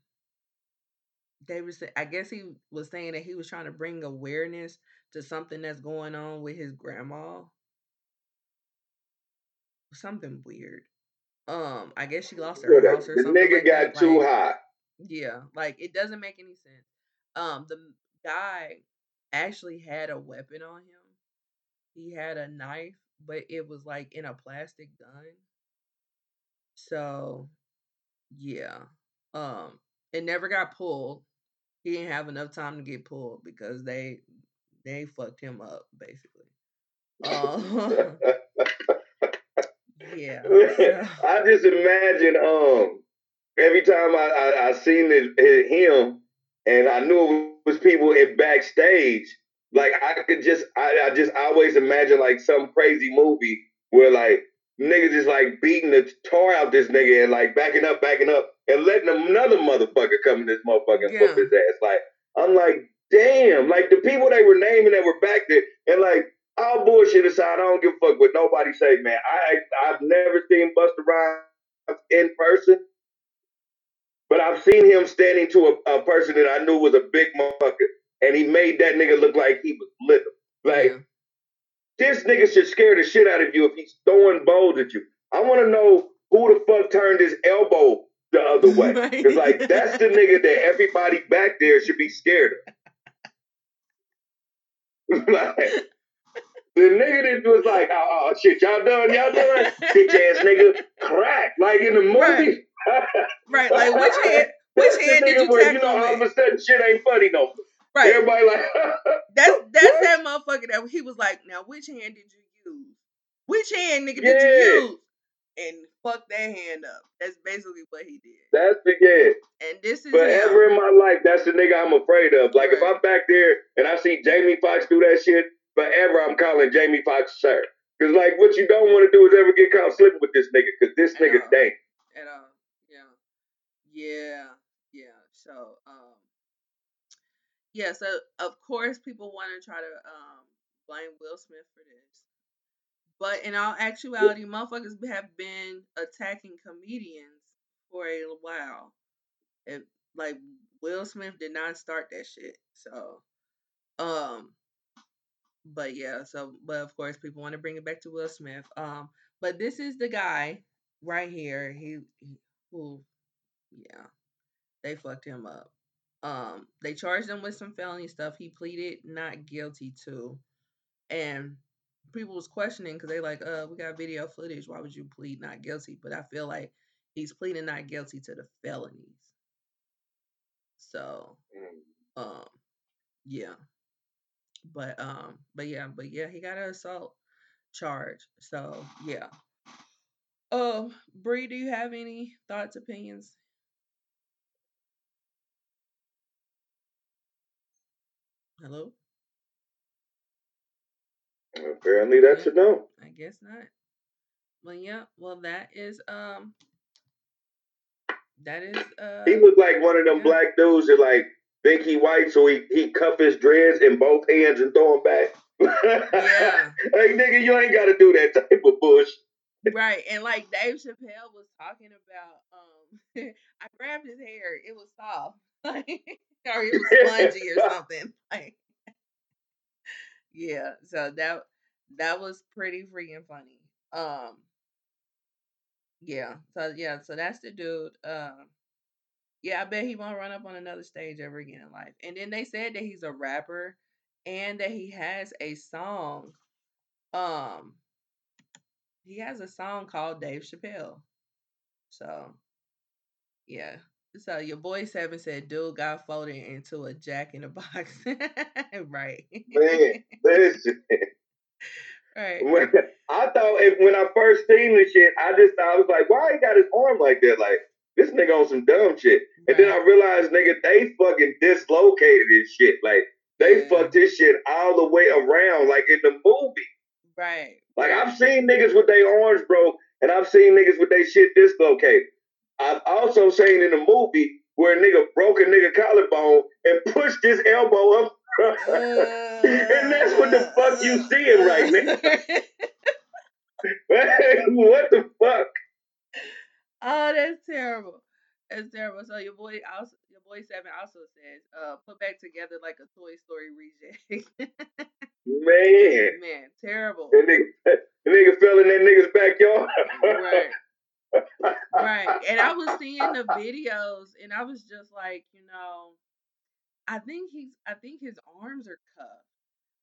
they was, I guess he was saying that he was trying to bring awareness to something that's going on with his grandma. Something weird. Um, I guess she lost her the house or something. nigga like got that. too like- high. yeah, like it doesn't make any sense. Um, the guy actually had a weapon on him. He had a knife, but it was like in a plastic gun. So, yeah. Um, it never got pulled. He didn't have enough time to get pulled because they they fucked him up basically. Um, yeah. so- I just imagine um every time I I, I seen him and I knew it was people in backstage. Like I could just I, I just always imagine like some crazy movie where like niggas is like beating the tar out this nigga and like backing up, backing up, and letting another motherfucker come in this motherfucker and whoop Yeah. his ass. Like I'm like, damn, like the people they were naming that were back there, and like all bullshit aside, I don't give a fuck what nobody say, man. I I've never seen Busta Rhymes in person, but I've seen him standing to a, a person that I knew was a big motherfucker, and he made that nigga look like he was little. Like Yeah. this nigga should scare the shit out of you if he's throwing bowls at you. I want to know who the fuck turned his elbow the other way. Right. Because like that's the nigga that everybody back there should be scared of. like, the nigga that was like, oh, oh, oh shit, y'all done, y'all done, bitch ass nigga, crack. Like in the movie. Right. right Like which hand which hand did you where, tackle know, him all of a sudden shit ain't funny no more. Right. Everybody like, That's that's What? that motherfucker that he was like, now which hand did you use? Which hand, nigga, did you use? And fuck that hand up. That's basically what he did. that's the yeah. And this is Forever him. in my life, that's the nigga I'm afraid of. Like if I'm back there and I see Jamie Foxx do that shit, forever I'm calling Jamie Foxx sir. Cause like what you don't want to do is ever get caught slipping with this nigga, cause this nigga's dangerous. at all. Yeah. Yeah. Yeah. So um yeah, so of course people want to try to um blame Will Smith for this. But in all actuality, motherfuckers have been attacking comedians for a while. It, like Will Smith did not start that shit. So um but yeah, so but of course people want to bring it back to Will Smith. Um but this is the guy right here. He, he who yeah, they fucked him up. Um, they charged him with some felony stuff. He pleaded not guilty to, and people was questioning because they like, uh, we got video footage. Why would you plead not guilty? But I feel like he's pleading not guilty to the felonies. So, Mm. um, yeah, but um, but yeah, but yeah, he got an assault charge. So yeah. Um, Bree, do you have any thoughts, opinions? Hello? Apparently that's a no. I guess not. Well, yeah. Well, that is um. That is uh. He looked like one of them yeah. black dudes that like think he white, so he he cuff his dreads in both hands and throw them back. Yeah. like nigga, you ain't gotta do that type of bush. Right, and like Dave Chappelle was talking about, um, I grabbed his hair, it was soft, like, or was spongy or something, like, yeah. So that that was pretty freaking funny. Um, yeah. So yeah, so that's the dude. Um, yeah, I bet he won't run up on another stage ever again in life. And then they said that he's a rapper and that he has a song. Um, he has a song called Dave Chappelle. So, yeah. So your boy Seven said, "Dude got folded into a Jack in the Box." right. Man, listen. right. When, I thought if, when I first seen this shit, I just thought I was like, why he got his arm like that? Like this nigga on some dumb shit. And then I realized, nigga, they fucking dislocated his shit. Like they Yeah. fucked his shit all the way around, like in the movie. Right. Like I've seen niggas with their arms broke, and I've seen niggas with their shit dislocated. I've also seen in the movie where a nigga broke a nigga collarbone and pushed his elbow up. and that's what the fuck you seeing right now. what the fuck? oh, that's terrible. That's terrible. So your boy also, your boy Seven also says, uh, put back together like a Toy Story reject. Man. Man, terrible. That nigga, that nigga fell in that nigga's backyard. right. Right. And I was seeing the videos and I was just like, you know, I think he's I think his arms are cuffed.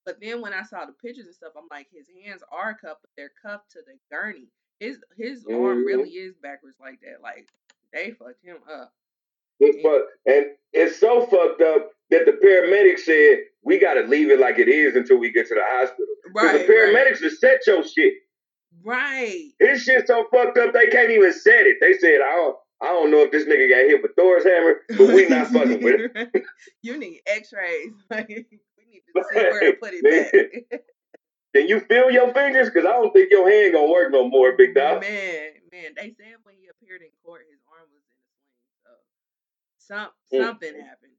But then when I saw the pictures and stuff, I'm like, his hands are cuffed, but they're cuffed to the gurney. His his arm Mhm. really is backwards like that. Like they fucked him up. It's fuck- and it's so fucked up that the paramedics said we gotta leave it like it is until we get to the hospital. Right. the paramedics will set your shit. Right. His shit so fucked up they can't even set it. They said, I don't I don't know if this nigga got hit with Thor's hammer, but we not fucking with it. you need x-rays. Like, we need to see where to put it back. Can you feel your fingers? Because I don't think your hand gonna work no more, big dog. Man, man, they said when he appeared in court, his arm was in a sling. So some Mm. something happened.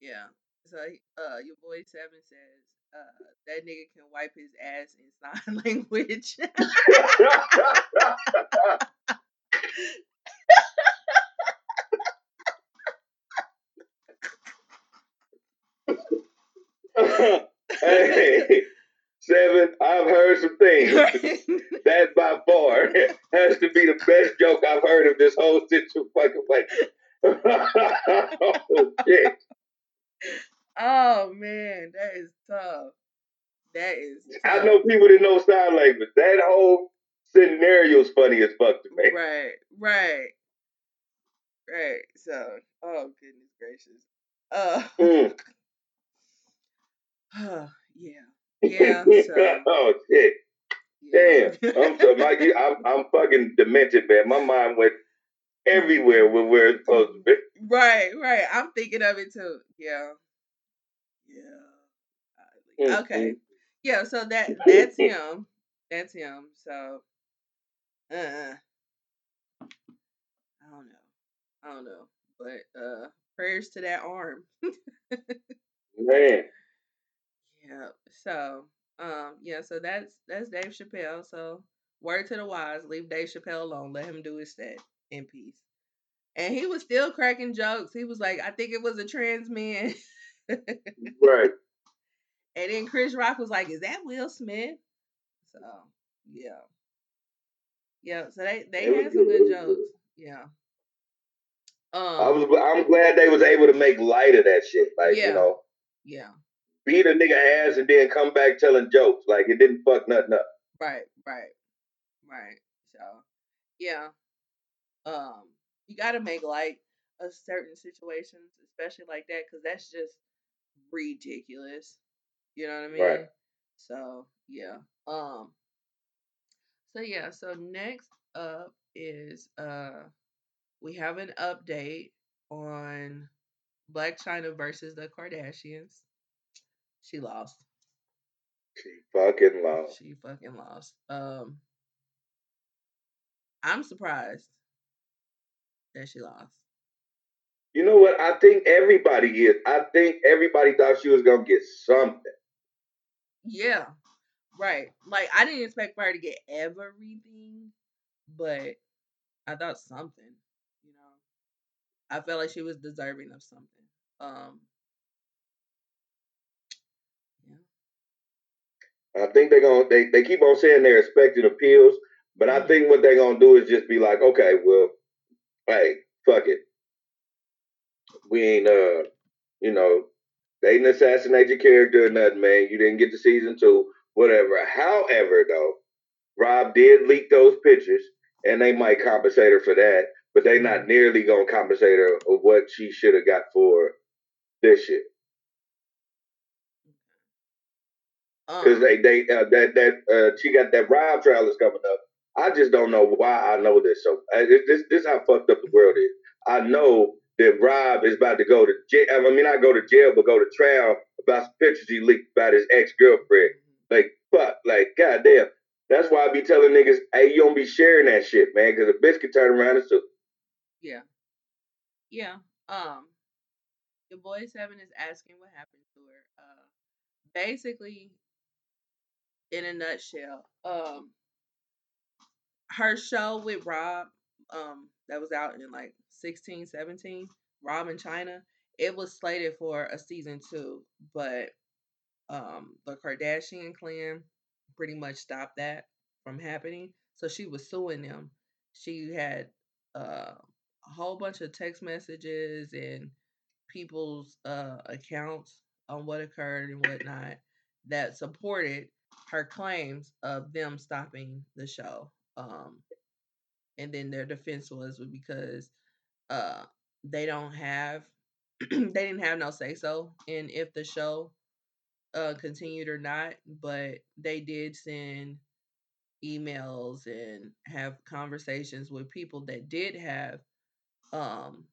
Yeah. So uh, your boy Seven says uh, that nigga can wipe his ass in sign language. hey, seven. I've heard some things. that by far has to be the best joke I've heard of this whole situation. Fucking like, oh shit. Oh man, that is tough. That is. I know people that know sign language. That whole scenario's funny as fuck to me. Right, right, right. So, oh goodness gracious. Uh, Mm. yeah, yeah. So, oh shit. yeah. Damn. I'm so I'm I'm fucking demented, man. My mind went everywhere with where it's supposed to be. Right, right. I'm thinking of it too. Yeah. Yeah. Okay. Yeah, so that that's him. That's him. So uh I don't know. I don't know. But uh prayers to that arm. Man. Yeah. So um yeah, so that's that's Dave Chappelle. So word to the wise, leave Dave Chappelle alone. Let him do his set in peace. And he was still cracking jokes. He was like, I think it was a trans man. Right. And then Chris Rock was like, "Is that Will Smith?" So yeah, yeah. So they they It had some good. good jokes. Yeah. Um. I was I'm glad they was able to make light of that shit. Like, Yeah. you know, Yeah. beat a nigga ass and then come back telling jokes. Like it didn't fuck nothing up. Right. Right. Right. So yeah. Um. You got to make light of certain situations, especially like that, because that's just ridiculous. You know what I mean? Right. So yeah. Um. So yeah. So next up is uh, we have an update on Blac Chyna versus the Kardashians. She lost. She fucking lost. She fucking lost. Um. I'm surprised that she lost. You know what? I think everybody is. I think everybody thought she was gonna get something. Yeah, right. Like I didn't expect for her to get everything, but I thought something. You know, I felt like she was deserving of something. Um, yeah, I think they're gonna they, they keep on saying they're expecting appeals, but I Mhm. think what they're gonna do is just be like, okay, well, hey, fuck it. We ain't uh you know, they didn't assassinate your character or nothing, man. You didn't get to season two, whatever. However, though, Rob did leak those pictures, and they might compensate her for that, but they not nearly gonna compensate her of what she should have got for this shit. because um, they they uh, that that uh, she got that Rob trial is coming up. I just don't know why I know this. So uh, this this this how fucked up the world is. I know that Rob is about to go to jail. I mean, not go to jail, but go to trial about some pictures he leaked about his ex girlfriend. Like fuck, like goddamn. That's why I be telling niggas, hey, you don't be sharing that shit, man, because a bitch can turn around and sue. yeah, yeah. Um, your boy Seven is asking what happened to her. Uh, basically, in a nutshell, um, her show with Rob, um, that was out in like 16, 17, Rob in Chyna, it was slated for a season two, but um, the Kardashian clan pretty much stopped that from happening. So she was suing them. She had uh, a whole bunch of text messages and people's uh, accounts on what occurred and whatnot that supported her claims of them stopping the show. Um, and then their defense was because uh, they don't have they didn't have no say so in if the show uh, continued or not, but they did send emails and have conversations with people that did have um,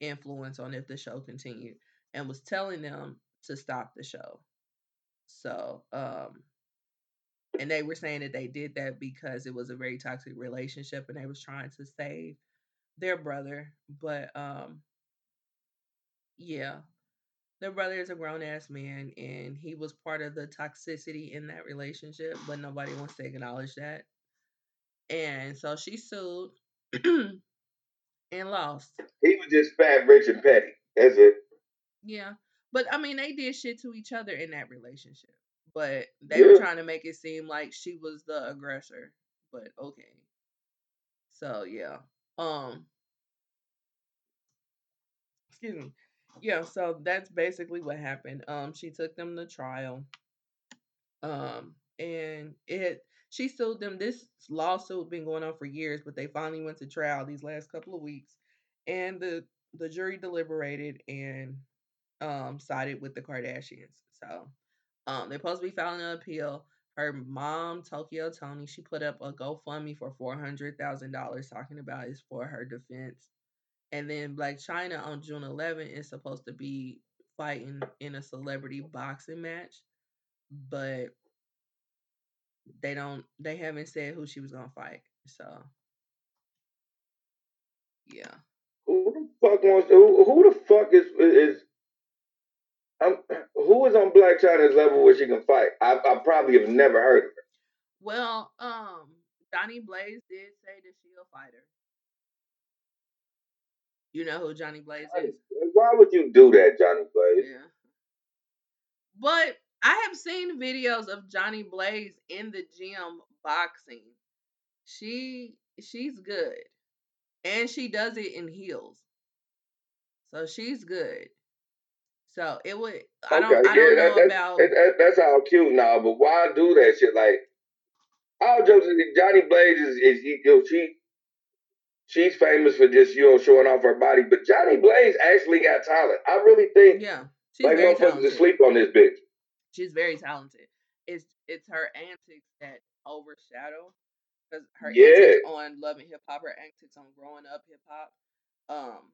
influence on if the show continued and was telling them to stop the show. So, um, and they were saying that they did that because it was a very toxic relationship and they was trying to save their brother. But um, yeah, their brother is a grown ass man and he was part of the toxicity in that relationship, but nobody wants to acknowledge that. And so she sued and lost. He was just fat, rich, and petty. That's it. Yeah. But I mean, they did shit to each other in that relationship. But they were trying to make it seem like she was the aggressor. But okay. So yeah. Um excuse me. Yeah, so that's basically what happened. Um she took them to trial. Um and it she sued them. This lawsuit been going on for years, but they finally went to trial these last couple of weeks. And the the jury deliberated and um sided with the Kardashians. So um they're supposed to be filing an appeal. Her mom, Tokyo Toni, she put up a GoFundMe for four hundred thousand dollars talking about it's for her defense. And then Blac Chyna on June 11 is supposed to be fighting in a celebrity boxing match, but they don't they haven't said who she was gonna fight. So yeah. Who the fuck wants? Who, who the fuck is is? Um, who is on Blac Chyna's level where she can fight? I, I probably have never heard of her. Well, um, Jhonni Blaze did say that she a fighter. You know who Jhonni Blaze is? Why would you do that, Jhonni Blaze? Yeah. But I have seen videos of Jhonni Blaze in the gym boxing. She she's good. And she does it in heels. So she's good. So it would I don't I don't know that, about that, that, that's all cute now, but why do that shit? Like, all jokes, Jhonni Blaze is, is you know, she she's famous for just you know showing off her body, but Jhonni Blaze actually got talent. I really think yeah. She's like very talented. asleep on this bitch. She's very talented. It's it's her antics that overshadow because her Yeah. antics on Love and Hip Hop, her antics on growing up hip hop, um,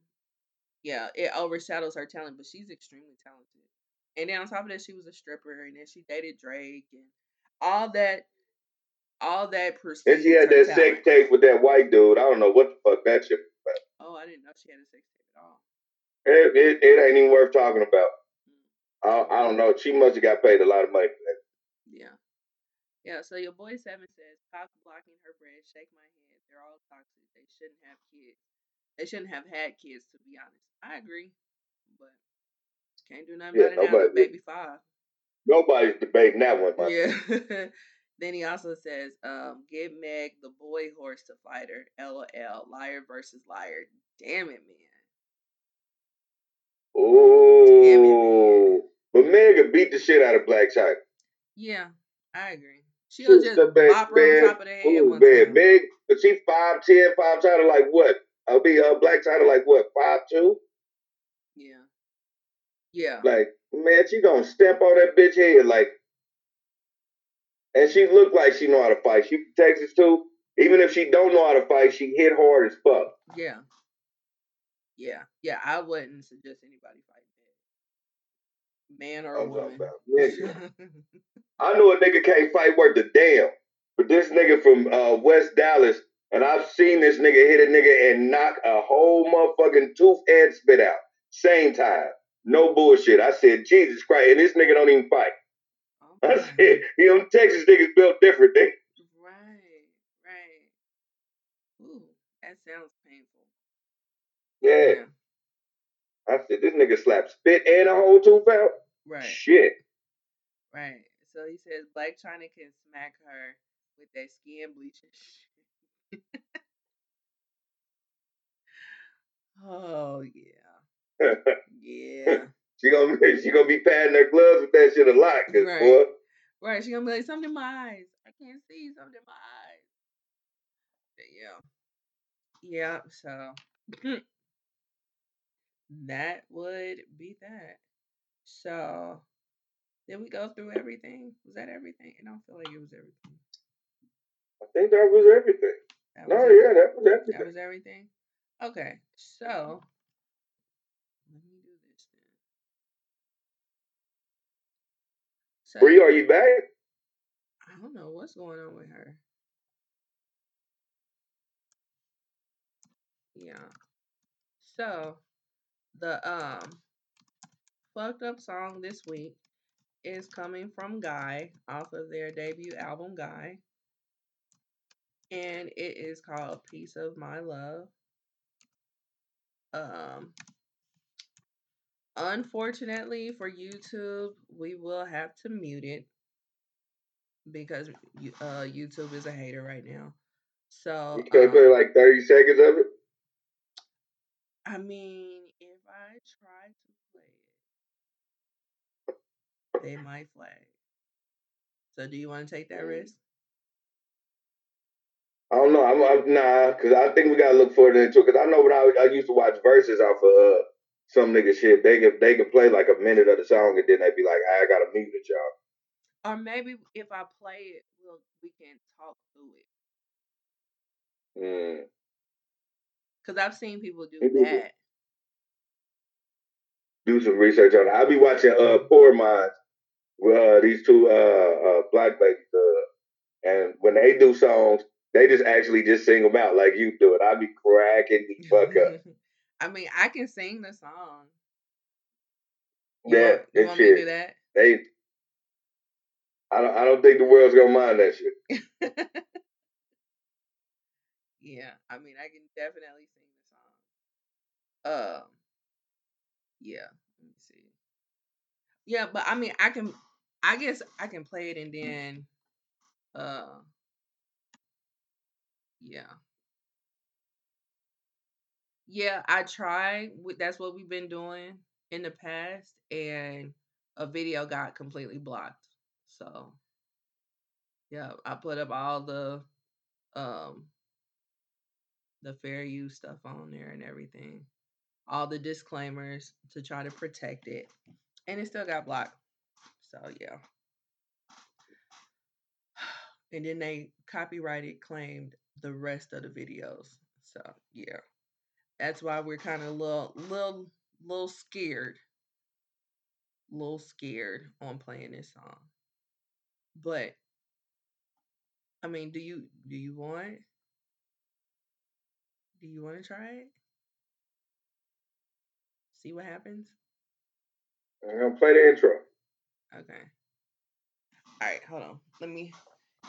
yeah, it overshadows her talent. But she's extremely talented. And then on top of that, she was a stripper, and then she dated Drake, and all that, all that And she had that talent. sex tape with that white dude. I don't know what the fuck that shit. was about. Oh, I didn't know she had a sex tape at all. It, it, it ain't even worth talking about. Mm. I, I don't know. She must have got paid a lot of money for that. Yeah. Yeah, so your boy Seven says, cock blocking her bread, shake my head. They're all toxic. They shouldn't have kids. They shouldn't have had kids, to be honest. I agree. But can't do nothing Yeah, about it nobody- baby five. Nobody's debating that one. Yeah. then he also says, um, give Meg the boy horse to fight her. LOL. Liar versus liar. Damn it, man. Ooh. But Meg Megan beat the shit out of Blac Chyna. Yeah, I agree. She'll just bop her on top of the head Ooh, man, time. Meg, but she 5'10, 5 Chyna like what? I'll be uh, Blac Chyna like what? five two. Yeah. Yeah. Like, man, she gonna step on that bitch head like and she look like she know how to fight. She from Texas too. Even if she don't know how to fight, she hit hard as fuck. Yeah. Yeah. Yeah. I wouldn't suggest anybody fight that. Man or I'm woman. about nigga. I know a nigga can't fight worth a damn. But this nigga from uh, West Dallas, and I've seen this nigga hit a nigga and knock a whole motherfucking tooth and spit out. Same time. No bullshit. I said, Jesus Christ. And this nigga don't even fight. Oh I said, you know, Texas niggas built different. They, Right. Right. Ooh, that sounds painful. yeah. I said, this nigga slapped spit and a whole tooth out? Right. Shit. Right. So he says Blac Chyna can smack her with that skin bleaching. oh yeah. Yeah. she gonna she gonna be patting her gloves with that shit a lot, cause Right. boy, Right. She gonna be like, something in my eyes. I can't see something in my eyes. But yeah. Yeah, so that would be that. So did we go through everything? Was that everything? I don't feel like it was everything. I think that was everything. That No, was it? yeah, that was That everything. was everything? Okay, so let me do this then. So Bree, are you back? I don't know what's going on with her. Yeah. So the um fucked up song this week is coming from Guy off of their debut album Guy. And it is called Piece of My Love. Um unfortunately for YouTube, we will have to mute it because uh YouTube is a hater right now. So You can't um, play like 30 seconds of it? I mean, if I try to play it, they might flag. So, do you want to take that Mm. risk? I don't know. I'm, I'm nah, because I think we gotta look further into it. Because I know when I, I used to watch verses off of uh, some nigga shit, they could they could play like a minute of the song and then they'd be like, I gotta mute it, y'all. Or maybe if I play it, we'll we can talk through it. Mm. Cause I've seen people do Maybe that. Do some research on it. I'll be watching uh Poor Minds with uh, these two uh, uh black ladies, uh, and when they do songs, they just actually just sing them out like you do it. I'd be cracking the fuck up. I mean, I can sing the song. You Yeah, want, you want me to do that? They, I don't, I don't think the world's gonna mind that shit. yeah, I mean, I can definitely sing the song. Um, yeah, let me see. Yeah, but I mean, I can, I guess I can play it and then, uh, yeah, yeah, I tried. with- That's what we've been doing in the past, and a video got completely blocked. So, yeah, I put up all the, um, the fair use stuff on there and everything. All the disclaimers to try to protect it. And it still got blocked. So yeah. And then they copyrighted claimed the rest of the videos. So yeah. That's why we're kind of a little little little scared. little scared on playing this song. But I mean, do you do you want do you want to try it? See what happens? I'm gonna play the intro. Okay. All right, hold on. Let me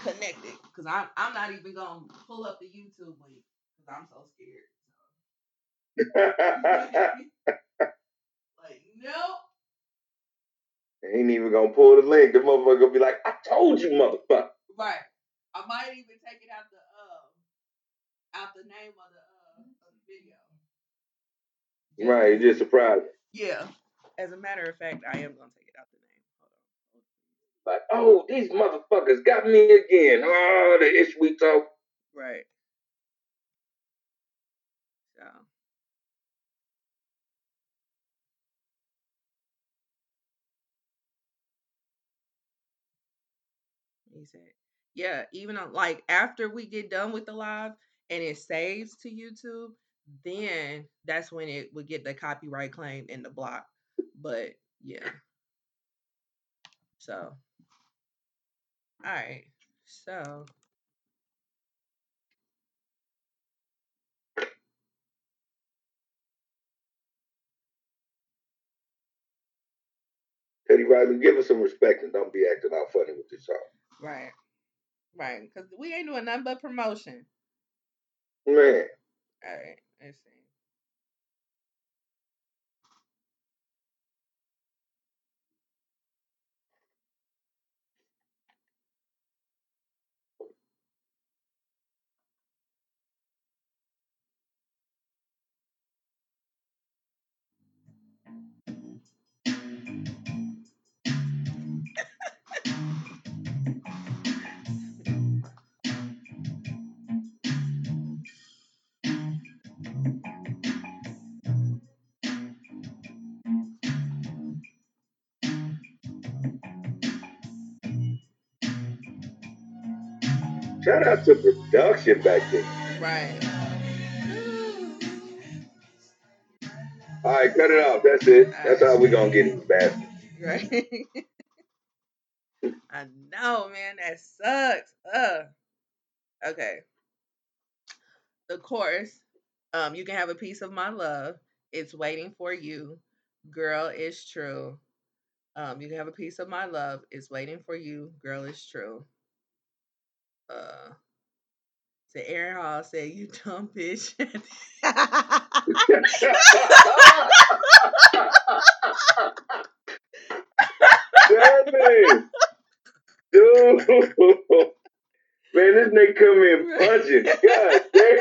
connect it because I'm I'm not even gonna pull up the YouTube link because I'm so scared. like, nope. Ain't even gonna pull the link. The motherfucker gonna be like, I told you, motherfucker. Right. I might even take it out the um out the name of the uh of the video. Just Right, just surprised. Yeah. As a matter of fact, I am gonna take it out the name. Like, oh, these motherfuckers got me again. Oh, the ish we talk. Right. So. He said, yeah, even like after we get done with the live and it saves to YouTube, then that's when it would get the copyright claim and the block. But yeah. So, all right. So, Teddy Riley, give us some respect and don't be acting all funny with this song. right. Right. Because we ain't doing nothing but promotion. Man, All right. Let's see. Shout out to production back then. Right. All right, cut it off. That's it. That's how we gonna get these bastards. Right. I know, man. That sucks. Ugh. Okay. The chorus, um, you can have a piece of my love. It's waiting for you. Girl, it's true. Um, you can have a piece of my love. It's waiting for you. Girl, it's true. Uh, so Aaron Hall said, "You dumb bitch." Damn. Dude. Man, this nigga come in punching. God damn.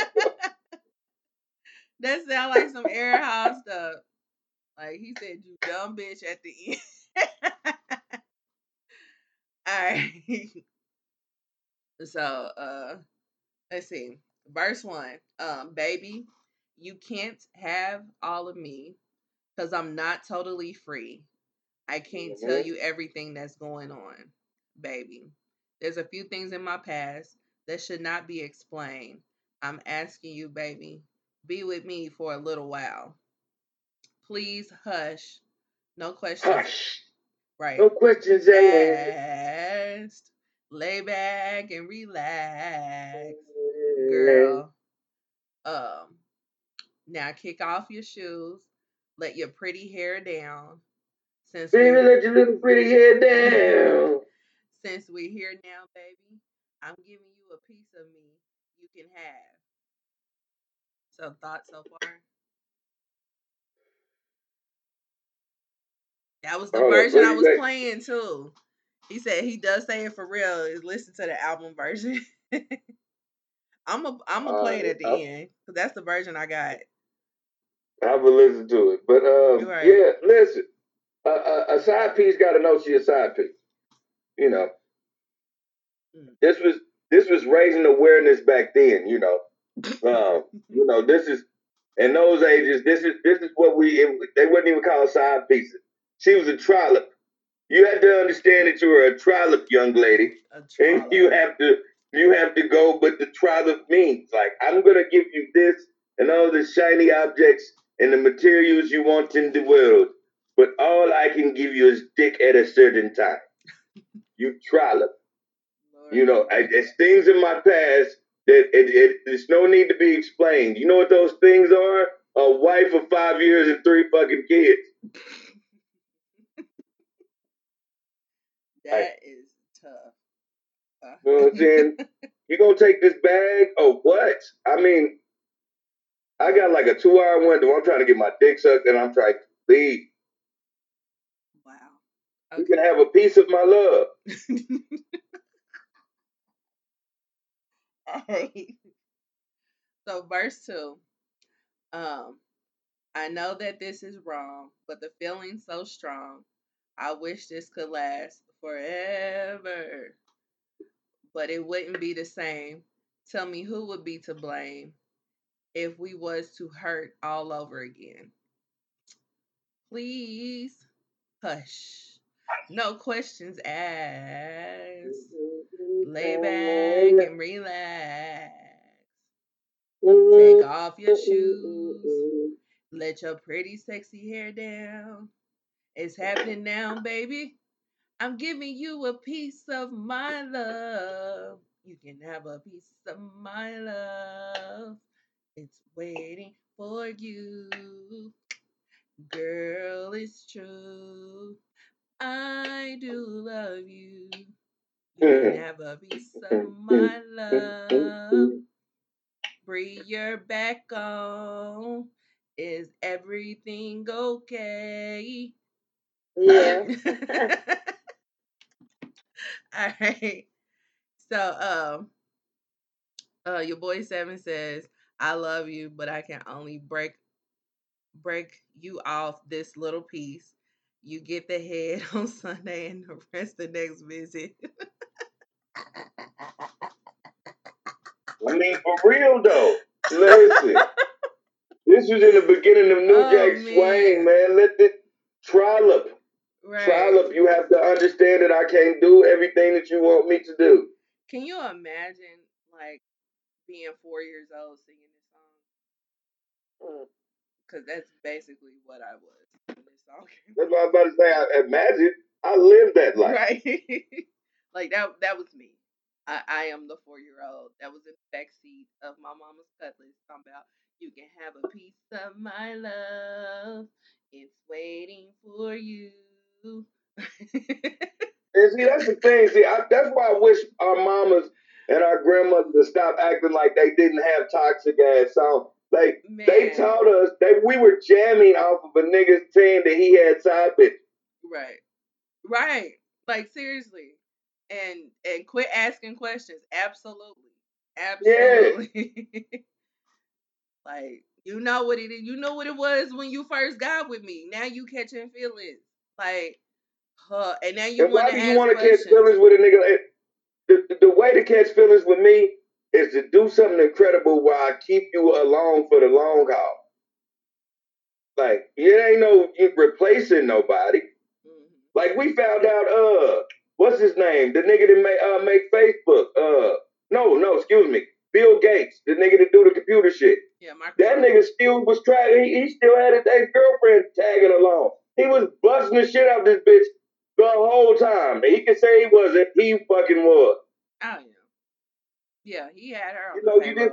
that sound like some Aaron Hall stuff. Like he said, "You dumb bitch" at the end. All right. So, uh, let's see. Verse one. Um, baby, you can't have all of me because I'm not totally free. I can't tell Mhm. you everything that's going on, baby. There's a few things in my past that should not be explained. I'm asking you, baby, be with me for a little while. Please hush. No questions. Hush. Right. No questions asked. Asked. Lay back and relax, girl. Um, now kick off your shoes. Let your pretty hair down. Since Baby, we let your little pretty head down. since we're here now, baby, I'm giving you a piece of me you can have. So thoughts so far? That was the up, version I was playing too. He said he does say it for real. Is listen to the album version. I'm a I'm gonna play it Uh, at the I'll- end because that's the version I got. I will listen to it. But um, Right. yeah, listen. A, a, a side piece got to know she a side piece. You know, Mm. this was this was raising awareness back then. You know, um, you know this is in those ages. This is this is what we it, they wouldn't even call side pieces. She was a trollop. You have to understand that you are a trollop, young lady, and you have to you have to go But the trollop means. Like I'm gonna give you this and all the shiny objects and the materials you want in the world, but all I can give you is dick at a certain time. You trollop. Lord You know, I, it's things in my past that it, it, there's no need to be explained. You know what those things are? A wife of five years and three fucking kids. That is tough. Uh, You know what I'm saying? You gonna take this bag or what? I mean, I got like a two hour window. I'm trying to get my dick sucked and I'm trying to leave. wow. You can have a piece of my love. hey. So verse two. Um, I know that this is wrong, but the feeling's so strong. I wish this could last forever. But it wouldn't be the same. Tell me who would be to blame if we was to hurt all over again. Please hush. No questions asked. Lay back and relax. Take off your shoes. Let your pretty, sexy hair down. It's happening now, baby. I'm giving you a piece of my love. You can have a piece of my love. It's waiting for you. Girl, it's true. I do love you. You can have a piece of my love. Breathe your back on. Is everything okay? Yeah. All right. So, um, uh, your boy Seven says, "I love you, but I can only break break you off this little piece. You get the head on Sunday and the rest the next visit." I mean, for real though. Listen, this was in the beginning of New Oh, Jack man. Swing, man. Let it trollop. Right. Trollop, you have to understand that I can't do everything that you want me to do. Can you imagine like being four years old singing this song? Mm. Because that's basically what I was this song That's what I was about to say. I imagine I lived that life. Right. like that that was me. I, I am the four year old that was in the backseat of my mama's cutlass talking about you can have a piece of my love. It's waiting for you. And see, that's the thing. See, I, that's why I wish our mamas and our grandmothers to stop acting like they didn't have toxic ass songs. Like Man. they taught us that we were jamming off of a nigga's saying that he had side bitch. Right. Right. Like seriously. And and quit asking questions. Absolutely. Absolutely. like you know what it is. You know what it was when you first got with me. Now you catching feelings. Like huh. And now you want to you want to catch feelings with a nigga? The, the, the way to catch feelings with me is to do something incredible while I keep you along for the long haul. Like it ain't no you replacing nobody. Mhm. Like we found out, uh, what's his name? The nigga that make uh make Facebook. Uh, no, no, excuse me, Bill Gates, the nigga that do the computer shit. Yeah, Microsoft. That nigga still was trying. He, he still had his ex girlfriend tagging along. He was busting the shit out this bitch the whole time. And he could say he wasn't. He fucking was. Oh yeah. Yeah, he had her on You the know, you did-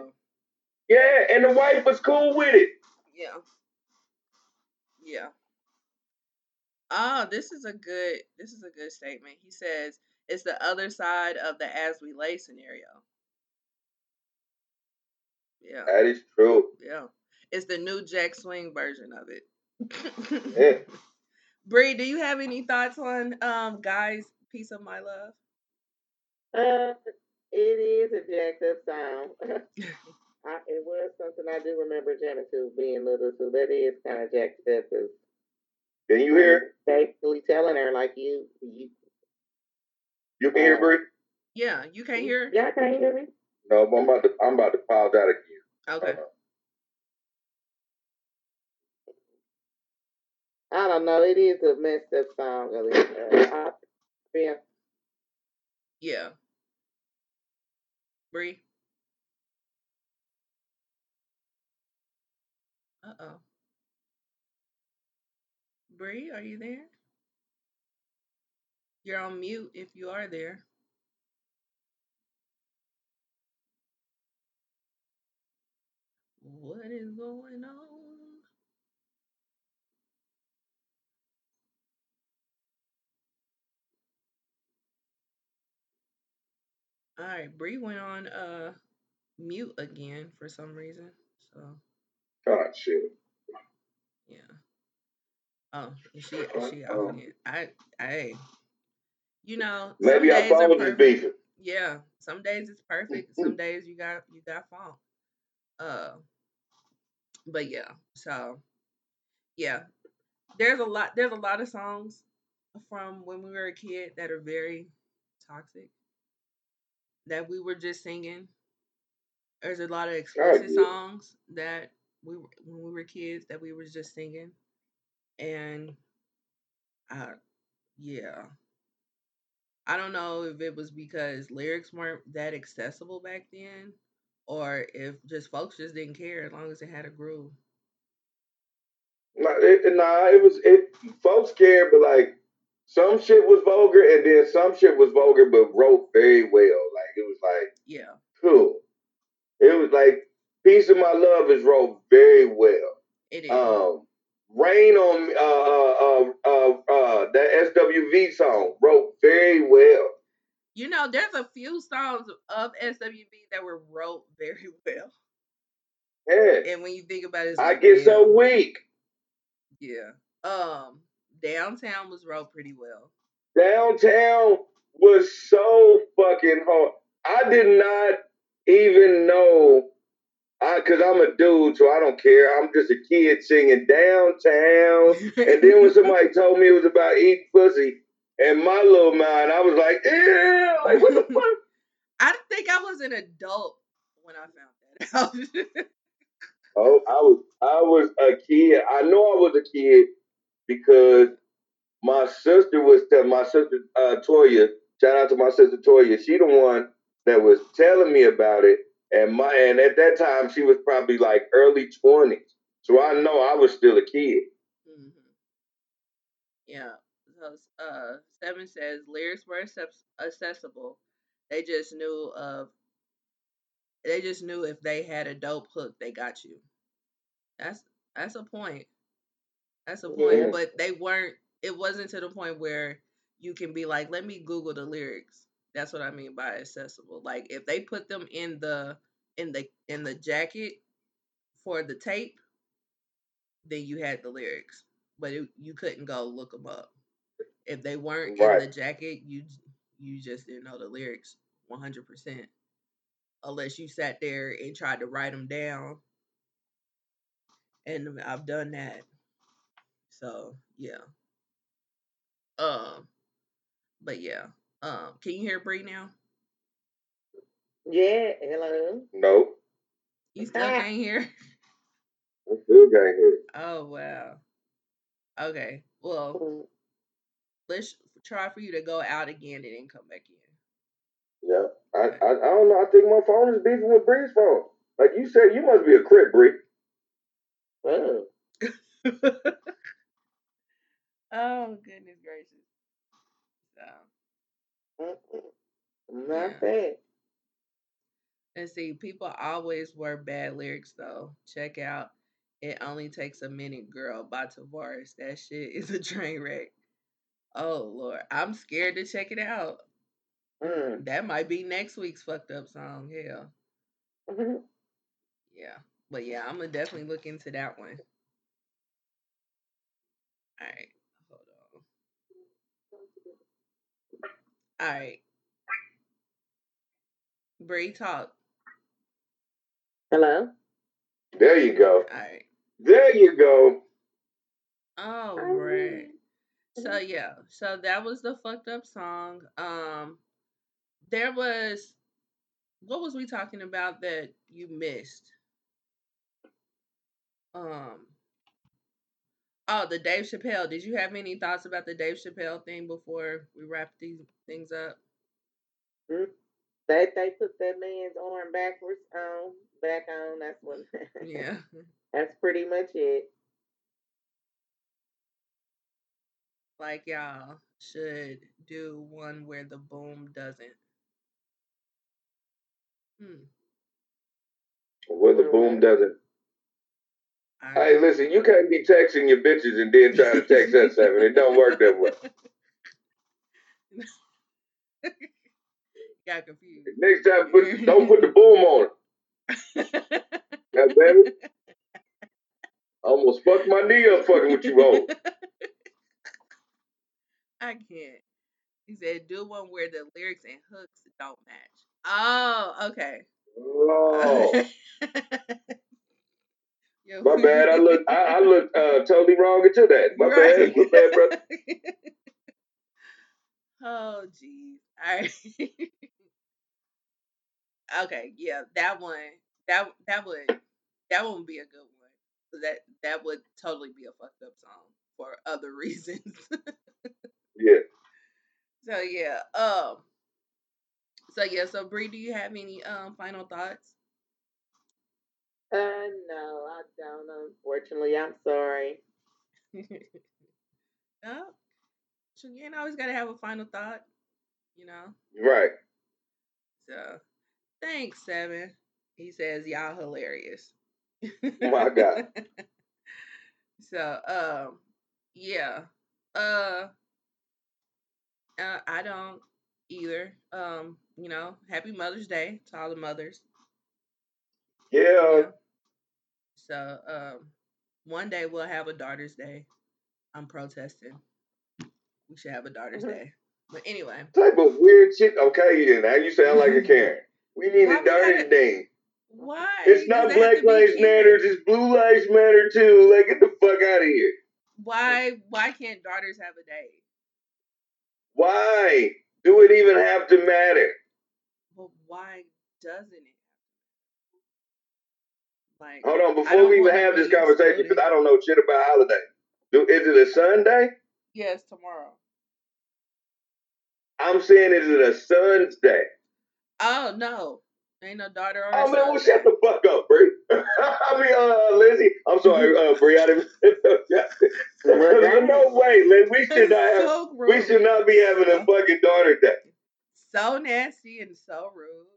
Yeah, and the wife was cool with it. Yeah. Yeah. Oh, this is a good this is a good statement. He says it's the other side of the as we lay scenario. Yeah. That is true. Yeah. It's the new Jack Swing version of it. Yeah. Bree, do you have any thoughts on um guys piece of my love? Uh, it is a jacked up song. I, it was something I do remember jamming to being little, so that is kind of jacked up. 'cause Can you hear? Basically telling her like you, you. You can hear, Bree? Yeah, you can't hear? Y'all can't hear me. No, but I'm about to. I'm about to pause out again. Okay. Hold I don't know. It is a messed up song. Really. Uh, I, yeah. Yeah. Bree. Uh oh. Bree, are you there? You're on mute if you are there. What is going on? All right, Bree went on uh mute again for some reason. So God, shit. yeah. Oh, is she is she off again? I I you know Maybe our phones is beefing. Yeah, some days it's perfect. Some days you got you got funk. Uh, but yeah. So yeah, there's a lot. There's a lot of songs from when we were a kid that are very toxic. That we were just singing. There's a lot of explicit yeah. songs that we were- when we were kids that we were just singing, and uh, yeah. I don't know if it was because lyrics weren't that accessible back then, or if just folks just didn't care as long as it had a groove. Nah, it, nah, it was it. Folks cared, but like some shit was vulgar, and then some shit was vulgar, but wrote very well. Like it was like Yeah, cool. It was like "Piece of My Love" is wrote very well. it is. Um, "Rain on uh, uh, uh, uh, uh, that SWV song wrote very well. you know, there's a few songs of SWV that were wrote very well, Yeah, and when you think about it, I get so weak. yeah. Um, Downtown was wrote pretty well. Downtown was so fucking hard. I did not even know. I, cause I'm a dude, so I don't care. I'm just a kid singing downtown. And then when somebody told me it was about eating pussy, and my little mind, I was like, yeah, like what the fuck? I think I was an adult when I found that out. Oh, I was I was a kid. I know I was a kid because my sister was telling my sister uh, Toya. Shout out to my sister Toya. She the one that was telling me about it, and my and at that time she was probably like early twenties. So I know I was still a kid. hmm Yeah. So uh, seven says lyrics were accessible. They just knew of. They just knew if they had a dope hook, they got you. That's that's a point. That's the point. Yeah. But they weren't. It wasn't to the point where you can be like, let me Google the lyrics. That's what I mean by accessible. Like if they put them in the in the in the jacket for the tape, then you had the lyrics, but it, you couldn't go look them up. If they weren't Right. in the jacket, you you just didn't know the lyrics one hundred percent, unless you sat there and tried to write them down. And I've done that. So yeah. Um, but yeah. Um, can you hear Bree now? Yeah, hello. No, You still can't hear? I still can't hear. Oh wow. Okay. Well, Mm, let's try for you to go out again and then come back in. Yeah, I, I I don't know. I think my phone is beefing with Bree's phone. Like you said, you must be a crip, Bree. Oh, oh goodness gracious. So mm-mm. not Yeah. bad. and see, people always wear bad lyrics though. Check out It Only Takes a Minute Girl by Tavares. That shit is a train wreck. Oh Lord. I'm scared to check it out. Mm. That might be next week's fucked up song. Hell. Mhm. Yeah. But yeah, I'm gonna definitely look into that one. Alright. Hold on. Alright. Bree talk. Hello. There you go. Alright. There you go. All Hi. right. So yeah, so that was the fucked up song. Um there was what was we talking about that you missed? Um Oh, the Dave Chappelle. Did you have any thoughts about the Dave Chappelle thing before we wrap these things up? They they put that man's arm backwards on, back on. That's what. Yeah. That's pretty much it. Like y'all should do one where the boom doesn't. Hmm. Where the boom doesn't. Hey, listen, you can't be texting your bitches and then trying to text us seven. It don't work that way. Got confused. Next time, put, don't put the boom on it. God damn it. I almost fucked my knee up fucking with you, oh. I can't. He said, do one where the lyrics and hooks don't match. Oh, okay. Oh, Yo, my bad. I look, I, I look uh, totally wrong into that. My Right. bad, my bad, brother. oh, jeez. All right. okay, yeah, that one, that that would that would be a good one. That that would totally be a fucked up song for other reasons. Yeah. so yeah, um, so yeah, so Bree, do you have any um final thoughts? Uh, no, I don't. Unfortunately, I'm sorry. no, so you ain't always gotta have a final thought, you know. Right. So thanks, Seven. He says y'all hilarious. My God. so um yeah. Uh uh I don't either. Um, you know, happy Mother's Day to all the mothers. Yeah. Yeah. So um one day we'll have a daughter's day. I'm protesting. We should have a daughter's Mhm. day. But anyway. Type of weird shit. Okay, yeah, now you sound like a Karen. We need Why a we dirty gotta- thing. Why? It's not Black Lives? Matter. It's Blue Lives Matter too. Like, get the fuck out of here. Why why can't daughters have a day? Why do it even have to matter? Well, why doesn't it? Like, Hold on, before we even have this conversation, because. I don't know shit about holiday. Do, is it a Sunday? yes, tomorrow. I'm saying, is it a Sun's day? Oh no, ain't no daughter or Oh a man, well shut the fuck up, Bree. I mean, uh, Lizzie. I'm sorry, uh, Bree. I didn't. Well, no way, Liz. We should not have. so. We should not be having a fucking daughter day. So nasty and so rude.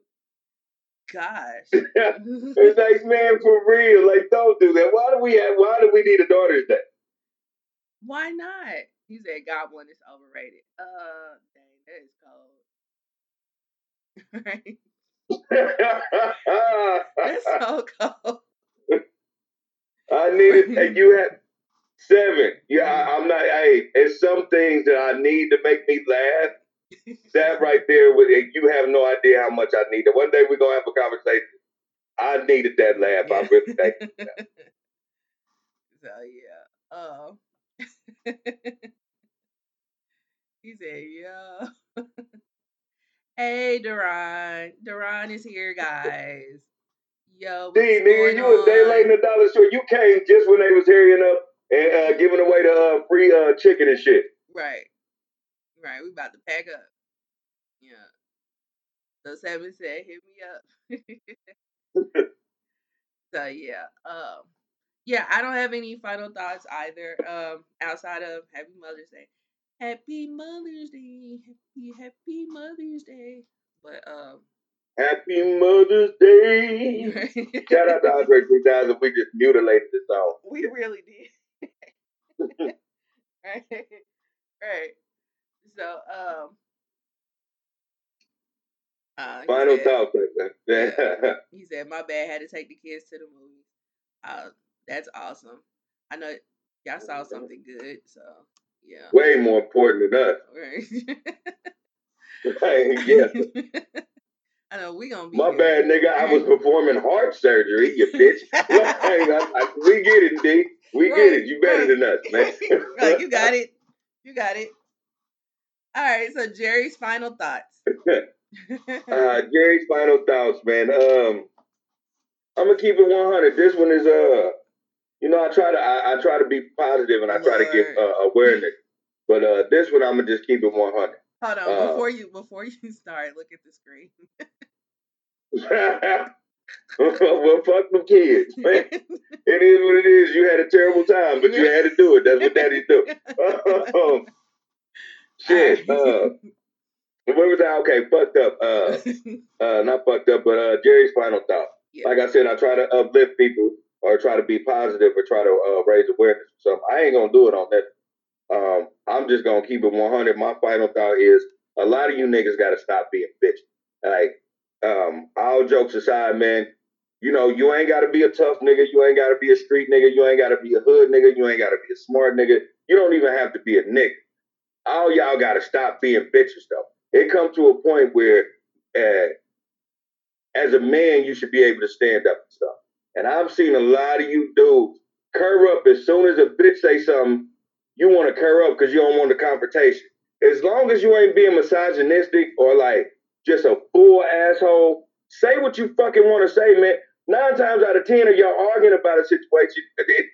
Gosh. It's like, man, for real. Like, don't do that. Why do we have? Why do we need a daughter's day? Why not? He said Goblin is overrated. Uh, dang, that is cold. right? That's so cold. I needed, and you had seven. Yeah, I, I'm not. Hey, it's some things that I need to make me laugh. That right there, with it, you have no idea how much I need it. One day we're gonna have a conversation. I needed that laugh. I really thank you. So yeah. He said, "Yeah." hey, Duran. Duran is here, guys. Yo, See, nigga, you a day late in the dollar store. You came just when they was hurrying up and uh, giving away the uh, free uh, chicken and shit. Right, right. We about to pack up. Yeah. So Seven said, "Hit me up." so yeah, um, yeah. I don't have any final thoughts either. Um, outside of Happy Mother's Day. Happy Mother's Day. Happy Happy Mother's Day. But um, Happy Mother's Day. Shout out to Andre 3000. We just mutilated this song. we really did. right, right. So um, uh, he Final said- thoughts. man. He said, "My bad. Had to take the kids to the movie. Uh, that's awesome. I know y'all saw something good, so yeah. Way more important than us. Right. yeah. I know we gonna be. My bad, nigga. I was performing heart surgery, you bitch. Hey, we get it, D. We get it. You better right. than us, man. right, you got it. You got it. All right. So Jerry's final thoughts. uh, Jerry's final thoughts, man. Um, I'm gonna keep it 100. This one is uh, you know, I try to I, I try to be positive and I try to give uh, awareness, but uh, this one I'm gonna just keep it 100. Hold on. Uh, before you before you start, look at the screen. well, fuck them kids, man. It is what it is. You had a terrible time, but you had to do it. That's what daddies do. Shit. Uh, what was that? Okay, fucked up. Uh, uh, not fucked up, but uh, Jerry's final thought. Yeah. Like I said, I try to uplift people or try to be positive or try to uh, raise awareness something. I ain't gonna do it on that. Um, I'm just gonna keep it 100. My final thought is a lot of you niggas gotta stop being bitches. Like, um, all jokes aside, man. You know, you ain't gotta be a tough nigga. You ain't gotta be a street nigga. You ain't gotta be a hood nigga. You ain't gotta be a smart nigga. You don't even have to be a nigga. All y'all gotta stop being bitches though. It comes to a point where, uh, as a man, you should be able to stand up and stuff. And I've seen a lot of you dudes curl up as soon as a bitch say something. You want to curl up because you don't want the confrontation. As long as you ain't being misogynistic or like just a full asshole, say what you fucking want to say, man. Nine times out of ten of y'all arguing about a situation,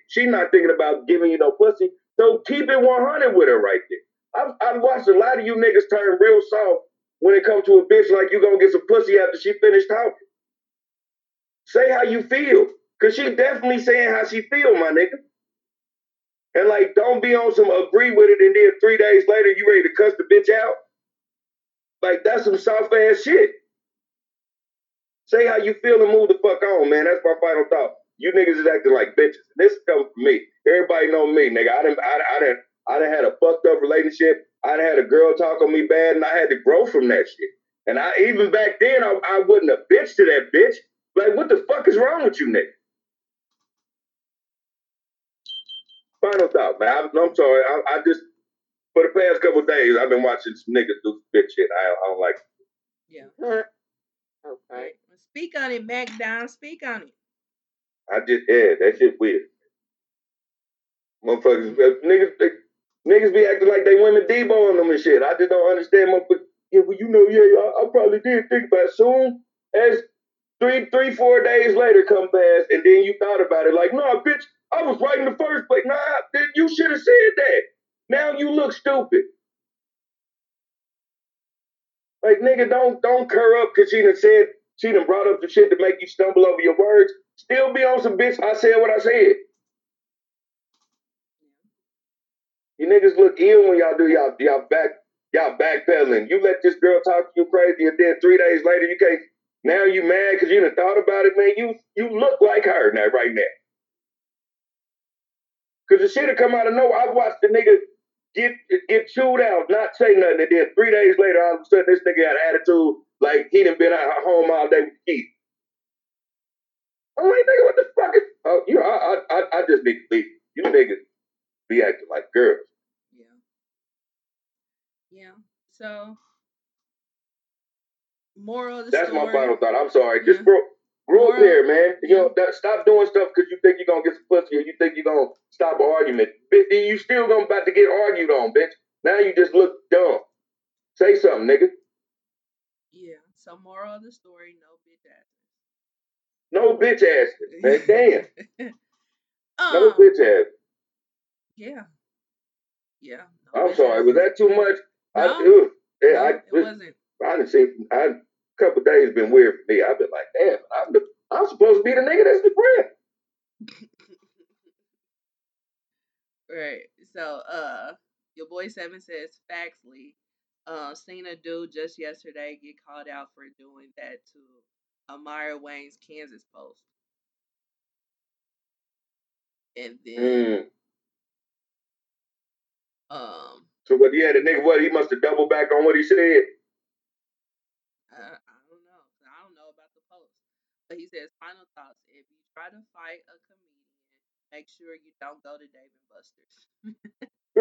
she's not thinking about giving you no pussy. So keep it 100 with her right there. I've, I've watched a lot of you niggas turn real soft when it comes to a bitch like you gonna get some pussy after she finished talking. Say how you feel. Cause she definitely saying how she feel, my nigga. And like, don't be on some agree with it and then three days later you ready to cuss the bitch out. Like that's some soft ass shit. Say how you feel and move the fuck on, man. That's my final thought. You niggas is acting like bitches. This comes from me. Everybody know me, nigga. I didn't, I, I done, I done had a fucked up relationship. I done had a girl talk on me bad, and I had to grow from that shit. And I even back then, I, I wasn't a bitch to that bitch. Like, what the fuck is wrong with you, nigga? Final thought, man. I'm, I'm sorry. I, I just for the past couple days, I've been watching some niggas do bitch shit. I, I don't like. it. Yeah. okay. Right. Speak on it, Mac Down. Speak on it. I just yeah, that shit weird. Motherfuckers, uh, niggas, they, niggas be acting like they women Debo on them and shit. I just don't understand. Motherfuckers, yeah, well, you know, yeah, I, I probably did think about it. soon as three, three, four days later come past, and then you thought about it. Like, no, bitch, I was right in the first place. Nah, you should have said that. Now you look stupid. Like, nigga, don't don't cur up because she done said she done brought up the shit to make you stumble over your words. Still be on some bitch. I said what I said. You niggas look ill when y'all do y'all y'all back y'all backpedaling. You let this girl talk to you crazy, and then three days later you can't. Now you mad because you done thought about it, man. You you look like her now right now. Cause the shit to come out of nowhere. I watched the nigga get get chewed out, not say nothing, and then three days later, all of a sudden, this nigga had an attitude like he done been at home all day with Keith. I'm like, nigga, what the fuck is? Oh, you I, I, I just need to leave. You niggas be acting like girls. Yeah. Yeah. So, moral of the story. That's story. my final thought. I'm sorry. Just Yeah. grow, grow up here, man. You know, that, stop doing stuff because you think you're gonna get some pussy or you think you're gonna stop an argument. Bitch, then you still gonna about to get argued on, bitch. Now you just look dumb. Say something, nigga. Yeah. So, moral of the story: no bitch ass. No bitch ass, man. Damn. um, No bitch ass. Yeah. Yeah. no I'm sorry. Was that too much? I, No. ugh. yeah, No, I, it wasn't. I didn't see. I, a couple days been weird for me. I've been like, damn, I'm the, I'm supposed to be the nigga that's the friend. Right. So, uh, your boy Seven says Faxley, uh, seen a dude just yesterday get called out for doing that to Amira Wayne's Kansas post. And then, Mm. Um, So what? Yeah, the nigga, what? He must have doubled back on what he said. I, I don't know. I don't know about the post. But he says, final thoughts. If you try to fight a comedian, make sure you don't go to Dave and Buster's.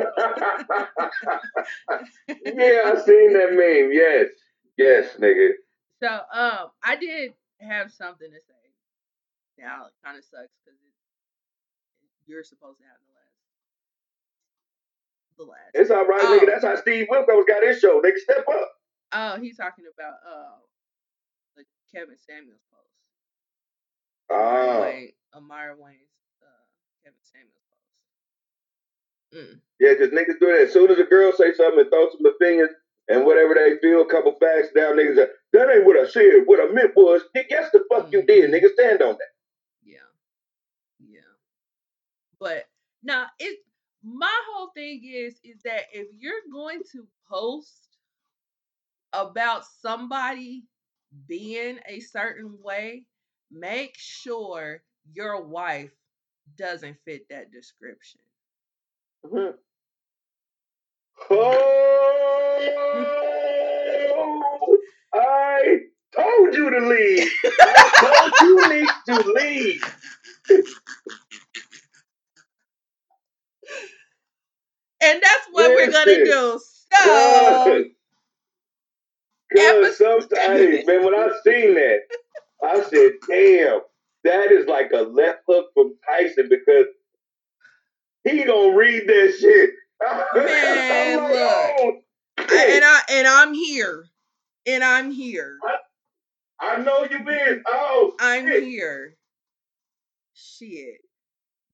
yeah, I seen that meme. Yes, yes, nigga. So, um, I did have something to say. Now it kind of sucks because you're supposed to have the last. It's all right, Oh. nigga. That's how Steve Wilkos got his show. Nigga, step up. Oh, he's talking about uh, the Kevin Samuels post. Oh, Wayne, Amira Wayne's uh, Kevin Samuels post. Mm. yeah, because niggas do that. As soon as a girl say something and throw some opinions and whatever they feel, a couple facts down, niggas like, that ain't what I said. What I meant was, yes, the fuck you did, nigga. Stand on that. Yeah. Yeah. But now it my whole thing is is that if you're going to post about somebody being a certain way, make sure your wife doesn't fit that description. Mhm. Oh, I told you to leave. I told you to leave. And that's what we're gonna do. So Cause sometimes, man, when I seen that, I said, "Damn, that is like a left hook from Tyson because he gonna read that shit." Man, like, look. "Oh, I- and I and I'm here. And I'm here. I know you been. Oh, I'm shit. here. Shit.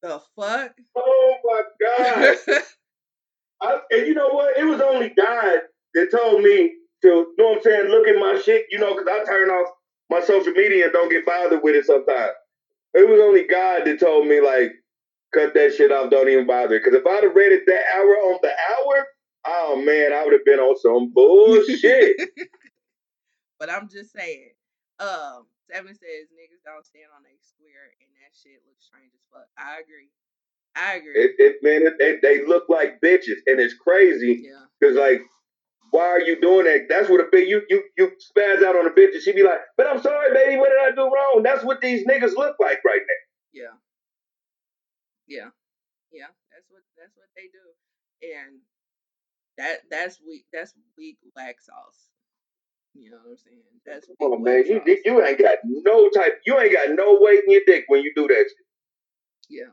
The fuck? oh my god. I, and you know what? It was only God that told me to, you know what I'm saying, look at my shit, you know, because I turn off my social media and don't get bothered with it sometimes. It was only God that told me, like, cut that shit off, don't even bother. Because if I'd have read it that hour on the hour, oh man, I would have been on some bullshit. but I'm just saying. Um, Seven says niggas don't stand on a square and that shit looks strange as fuck. I agree. I agree. it, it, man, it, they, they look like bitches. And it's crazy yeah. because, like, why are you doing that? That's what a bitch, you, you, you spaz out on a bitch and she be like, but I'm sorry, baby, what did I do wrong? That's what these niggas look like right now. Yeah. Yeah. Yeah. That's what that's what they do. And that that's weak that's weak whack sauce. You know what I'm saying? That's weak on, whack man. You, sauce. you ain't got no type, you ain't got no weight in your dick when you do that shit. Yeah.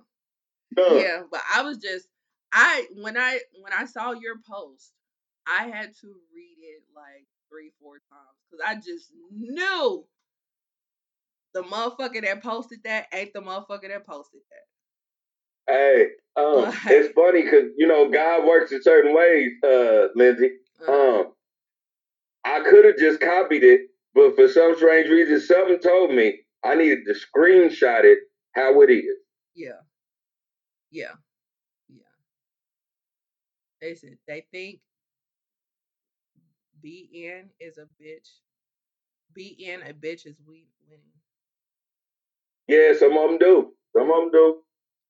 Yeah, but I was just I when I when I saw your post, I had to read it like three, four times because I just knew the motherfucker that posted that ain't the motherfucker that posted that. Hey, um, it's funny because, you know, God works in certain ways, uh, Lindsay. Uh, Um, I could have just copied it, but for some strange reason, something told me I needed to screenshot it how it is. yeah, yeah, yeah. They said they think BN is a bitch. BN a bitch is we winning. Yeah, some of them do. Some of them do.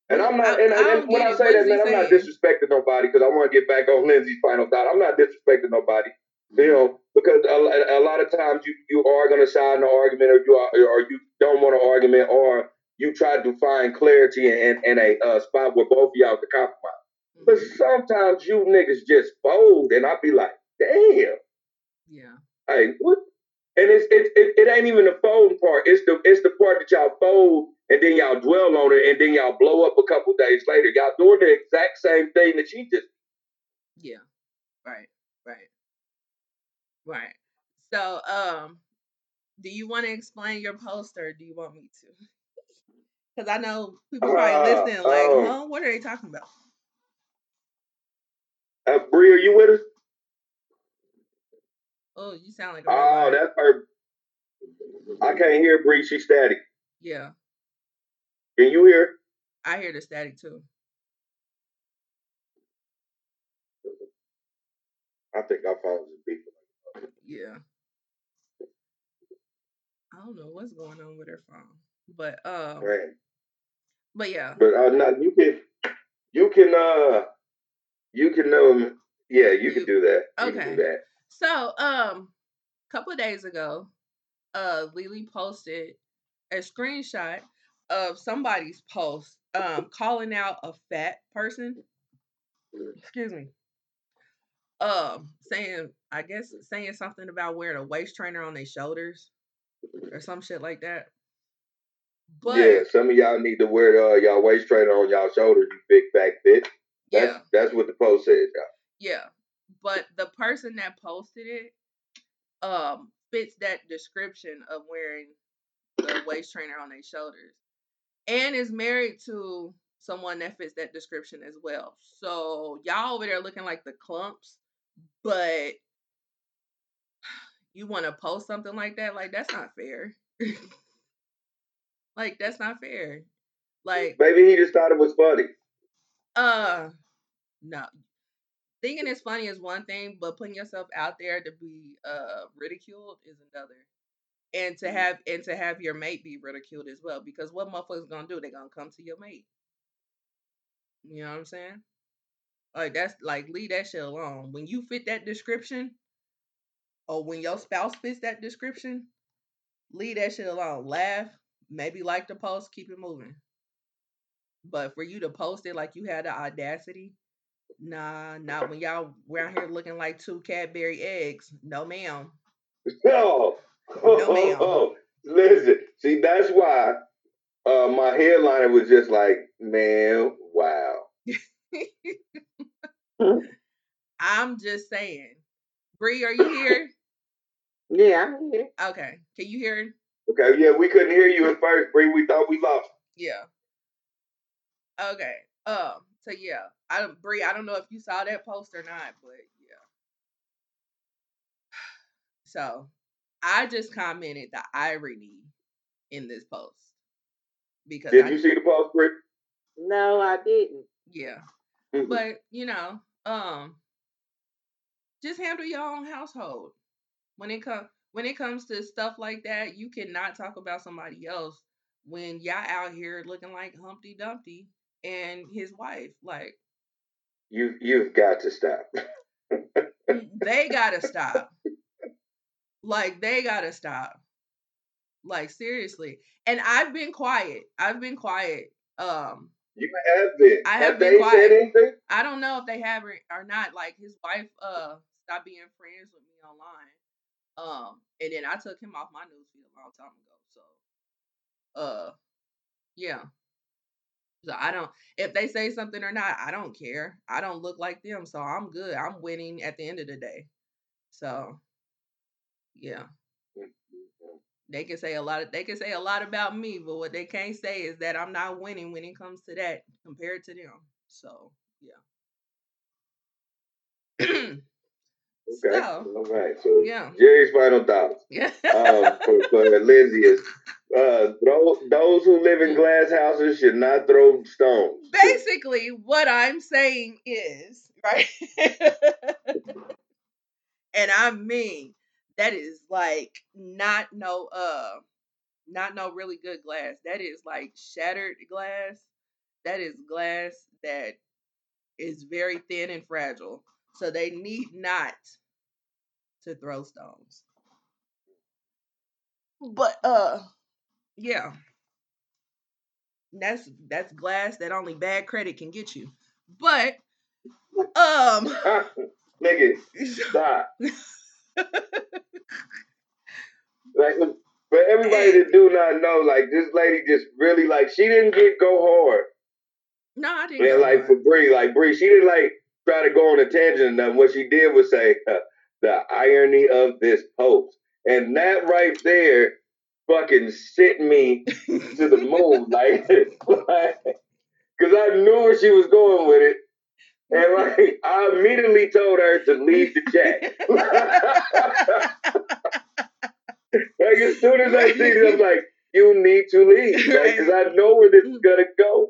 And I'm not, I- and, I and when I say that, man, I'm not disrespecting nobody because I want to get back on Lindsay's final thought. I'm not disrespecting nobody, you know, because a, a lot of times you, you are going to side in an argument, or you are, or you don't want an argument, or you try to find clarity in, in a uh, spot where both of y'all can compromise. But Mhm. sometimes you niggas just fold, and I'd be like, damn. Yeah. Hey, what? And it's it, it, it ain't even the folding part. It's the it's the part that y'all fold and then y'all dwell on it and then y'all blow up a couple days later. Y'all doing the exact same thing that she just. Yeah. Right. Right. Right. So, um, do you want to explain your post or do you want me to? Because I know people probably Uh, listening, like, um, huh? What are they talking about? Uh, Bree, are you with us? Oh, you sound like a Oh, robot. that's her. I can't hear Bree. She's static. Yeah, Can you hear? I hear the static too. I think our phones is beeping. Yeah. I don't know what's going on with her phone, but um, Man. But yeah, But uh, no, you can, you can, uh, you can, um, yeah, you You- can do that. You okay. can do that. So, um, a couple of days ago, uh, Lily posted a screenshot of somebody's post, um, calling out a fat person. Excuse me. Um, saying, I guess, saying something about wearing a waist trainer on their shoulders or some shit like that. But yeah, some of y'all need to wear uh, y'all waist trainer on y'all shoulders, you big fat bitch. That's yeah, that's what the post says, y'all. yeah. But the person that posted it, um, fits that description of wearing the waist trainer on their shoulders and is married to someone that fits that description as well. So y'all over there looking like the clumps, but you want to post something like that? Like that's not fair. like that's not fair. Like Maybe he just thought it was funny. uh no. Thinking it's funny is one thing, but putting yourself out there to be uh ridiculed is another. And to have and to have your mate be ridiculed as well. Because what motherfuckers gonna do? They're gonna come to your mate. You know what I'm saying? Like that's like leave that shit alone. When you fit that description, or when your spouse fits that description, leave that shit alone. Laugh, maybe like the post, keep it moving. But for you to post it like you had the audacity, nah, not when y'all around here looking like two Cadbury eggs. No, ma'am. No, No, ma'am. listen. See, that's why uh, my headliner was just like, man, wow. I'm just saying. Bree, are you here? Yeah, I'm here. Okay. Can you hear? Okay, yeah, we couldn't hear you at first, Bree. We thought we lost. Yeah. Okay. Um. So yeah, I don't, Bree. I don't know if you saw that post or not, but yeah. So, I just commented the irony in this post because Did I, you see the post, Bree? No, I didn't. yeah, Mhm. but you know, um, just handle your own household when it comes when it comes to stuff like that. You cannot talk about somebody else when y'all out here looking like Humpty Dumpty and his wife. Like You you've got to stop. they gotta stop. Like they gotta stop. Like seriously. And I've been quiet. I've been quiet. Um, You have been. I have they been quiet. anything? I don't know if they have or not. Like his wife uh stopped being friends with me online. Um, and then I took him off my newsfeed a long time ago. So uh yeah. So I don't if they say something or not, I don't care. I don't look like them, so I'm good. I'm winning at the end of the day. So yeah. They can say a lot of they can say a lot about me, but what they can't say is that I'm not winning when it comes to that compared to them. So yeah. Okay. So All right. So yeah. Jerry's final thoughts Yeah. um, for, for Lindsay is uh, those, those who live in glass houses should not throw stones. Basically, what I'm saying is, right? and I mean, that is like not no uh not no really good glass. That is like shattered glass. that is glass that is very thin and fragile. So they need not to throw stones. But uh yeah. That's that's glass that only bad credit can get you. But um Nigga, stop. like for everybody that do not know, like this lady just really like she didn't get go hard. No, I didn't. And go like hard. for Bree, like Bree, she didn't like try to go on a tangent or nothing. What she did was say uh, the irony of this post, and that right there, fucking sent me to the moon, like, because I knew where she was going with it, and like I immediately told her to leave the chat. like as soon as I see it, I'm like, you need to leave, because I know where this is gonna go.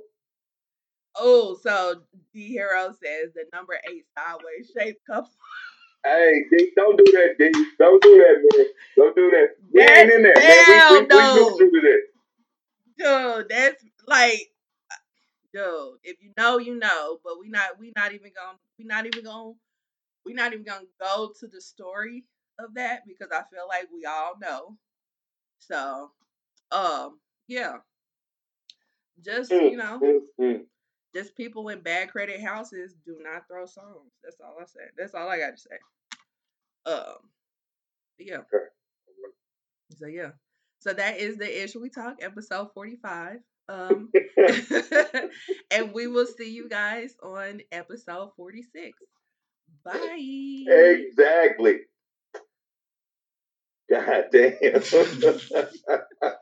oh, so D Hero says the number eight sideways shaped couple. Hey, D, don't do that, D. Don't do that, man. Don't do that. We That's ain't in there, man. We, we, we though. neutral to this. Dude, that's like dude, if you know, you know. But we not we not even gonna we not even gonna we not even gonna go to the story of that because I feel like we all know. So um yeah. Just Mm, you know, mm, mm. Just people in bad credit houses do not throw songs. That's all I said. That's all I got to say. Um, yeah. So yeah. So that is the Ish We Talk episode forty five. Um, and we will see you guys on episode forty six. Bye. exactly. God damn.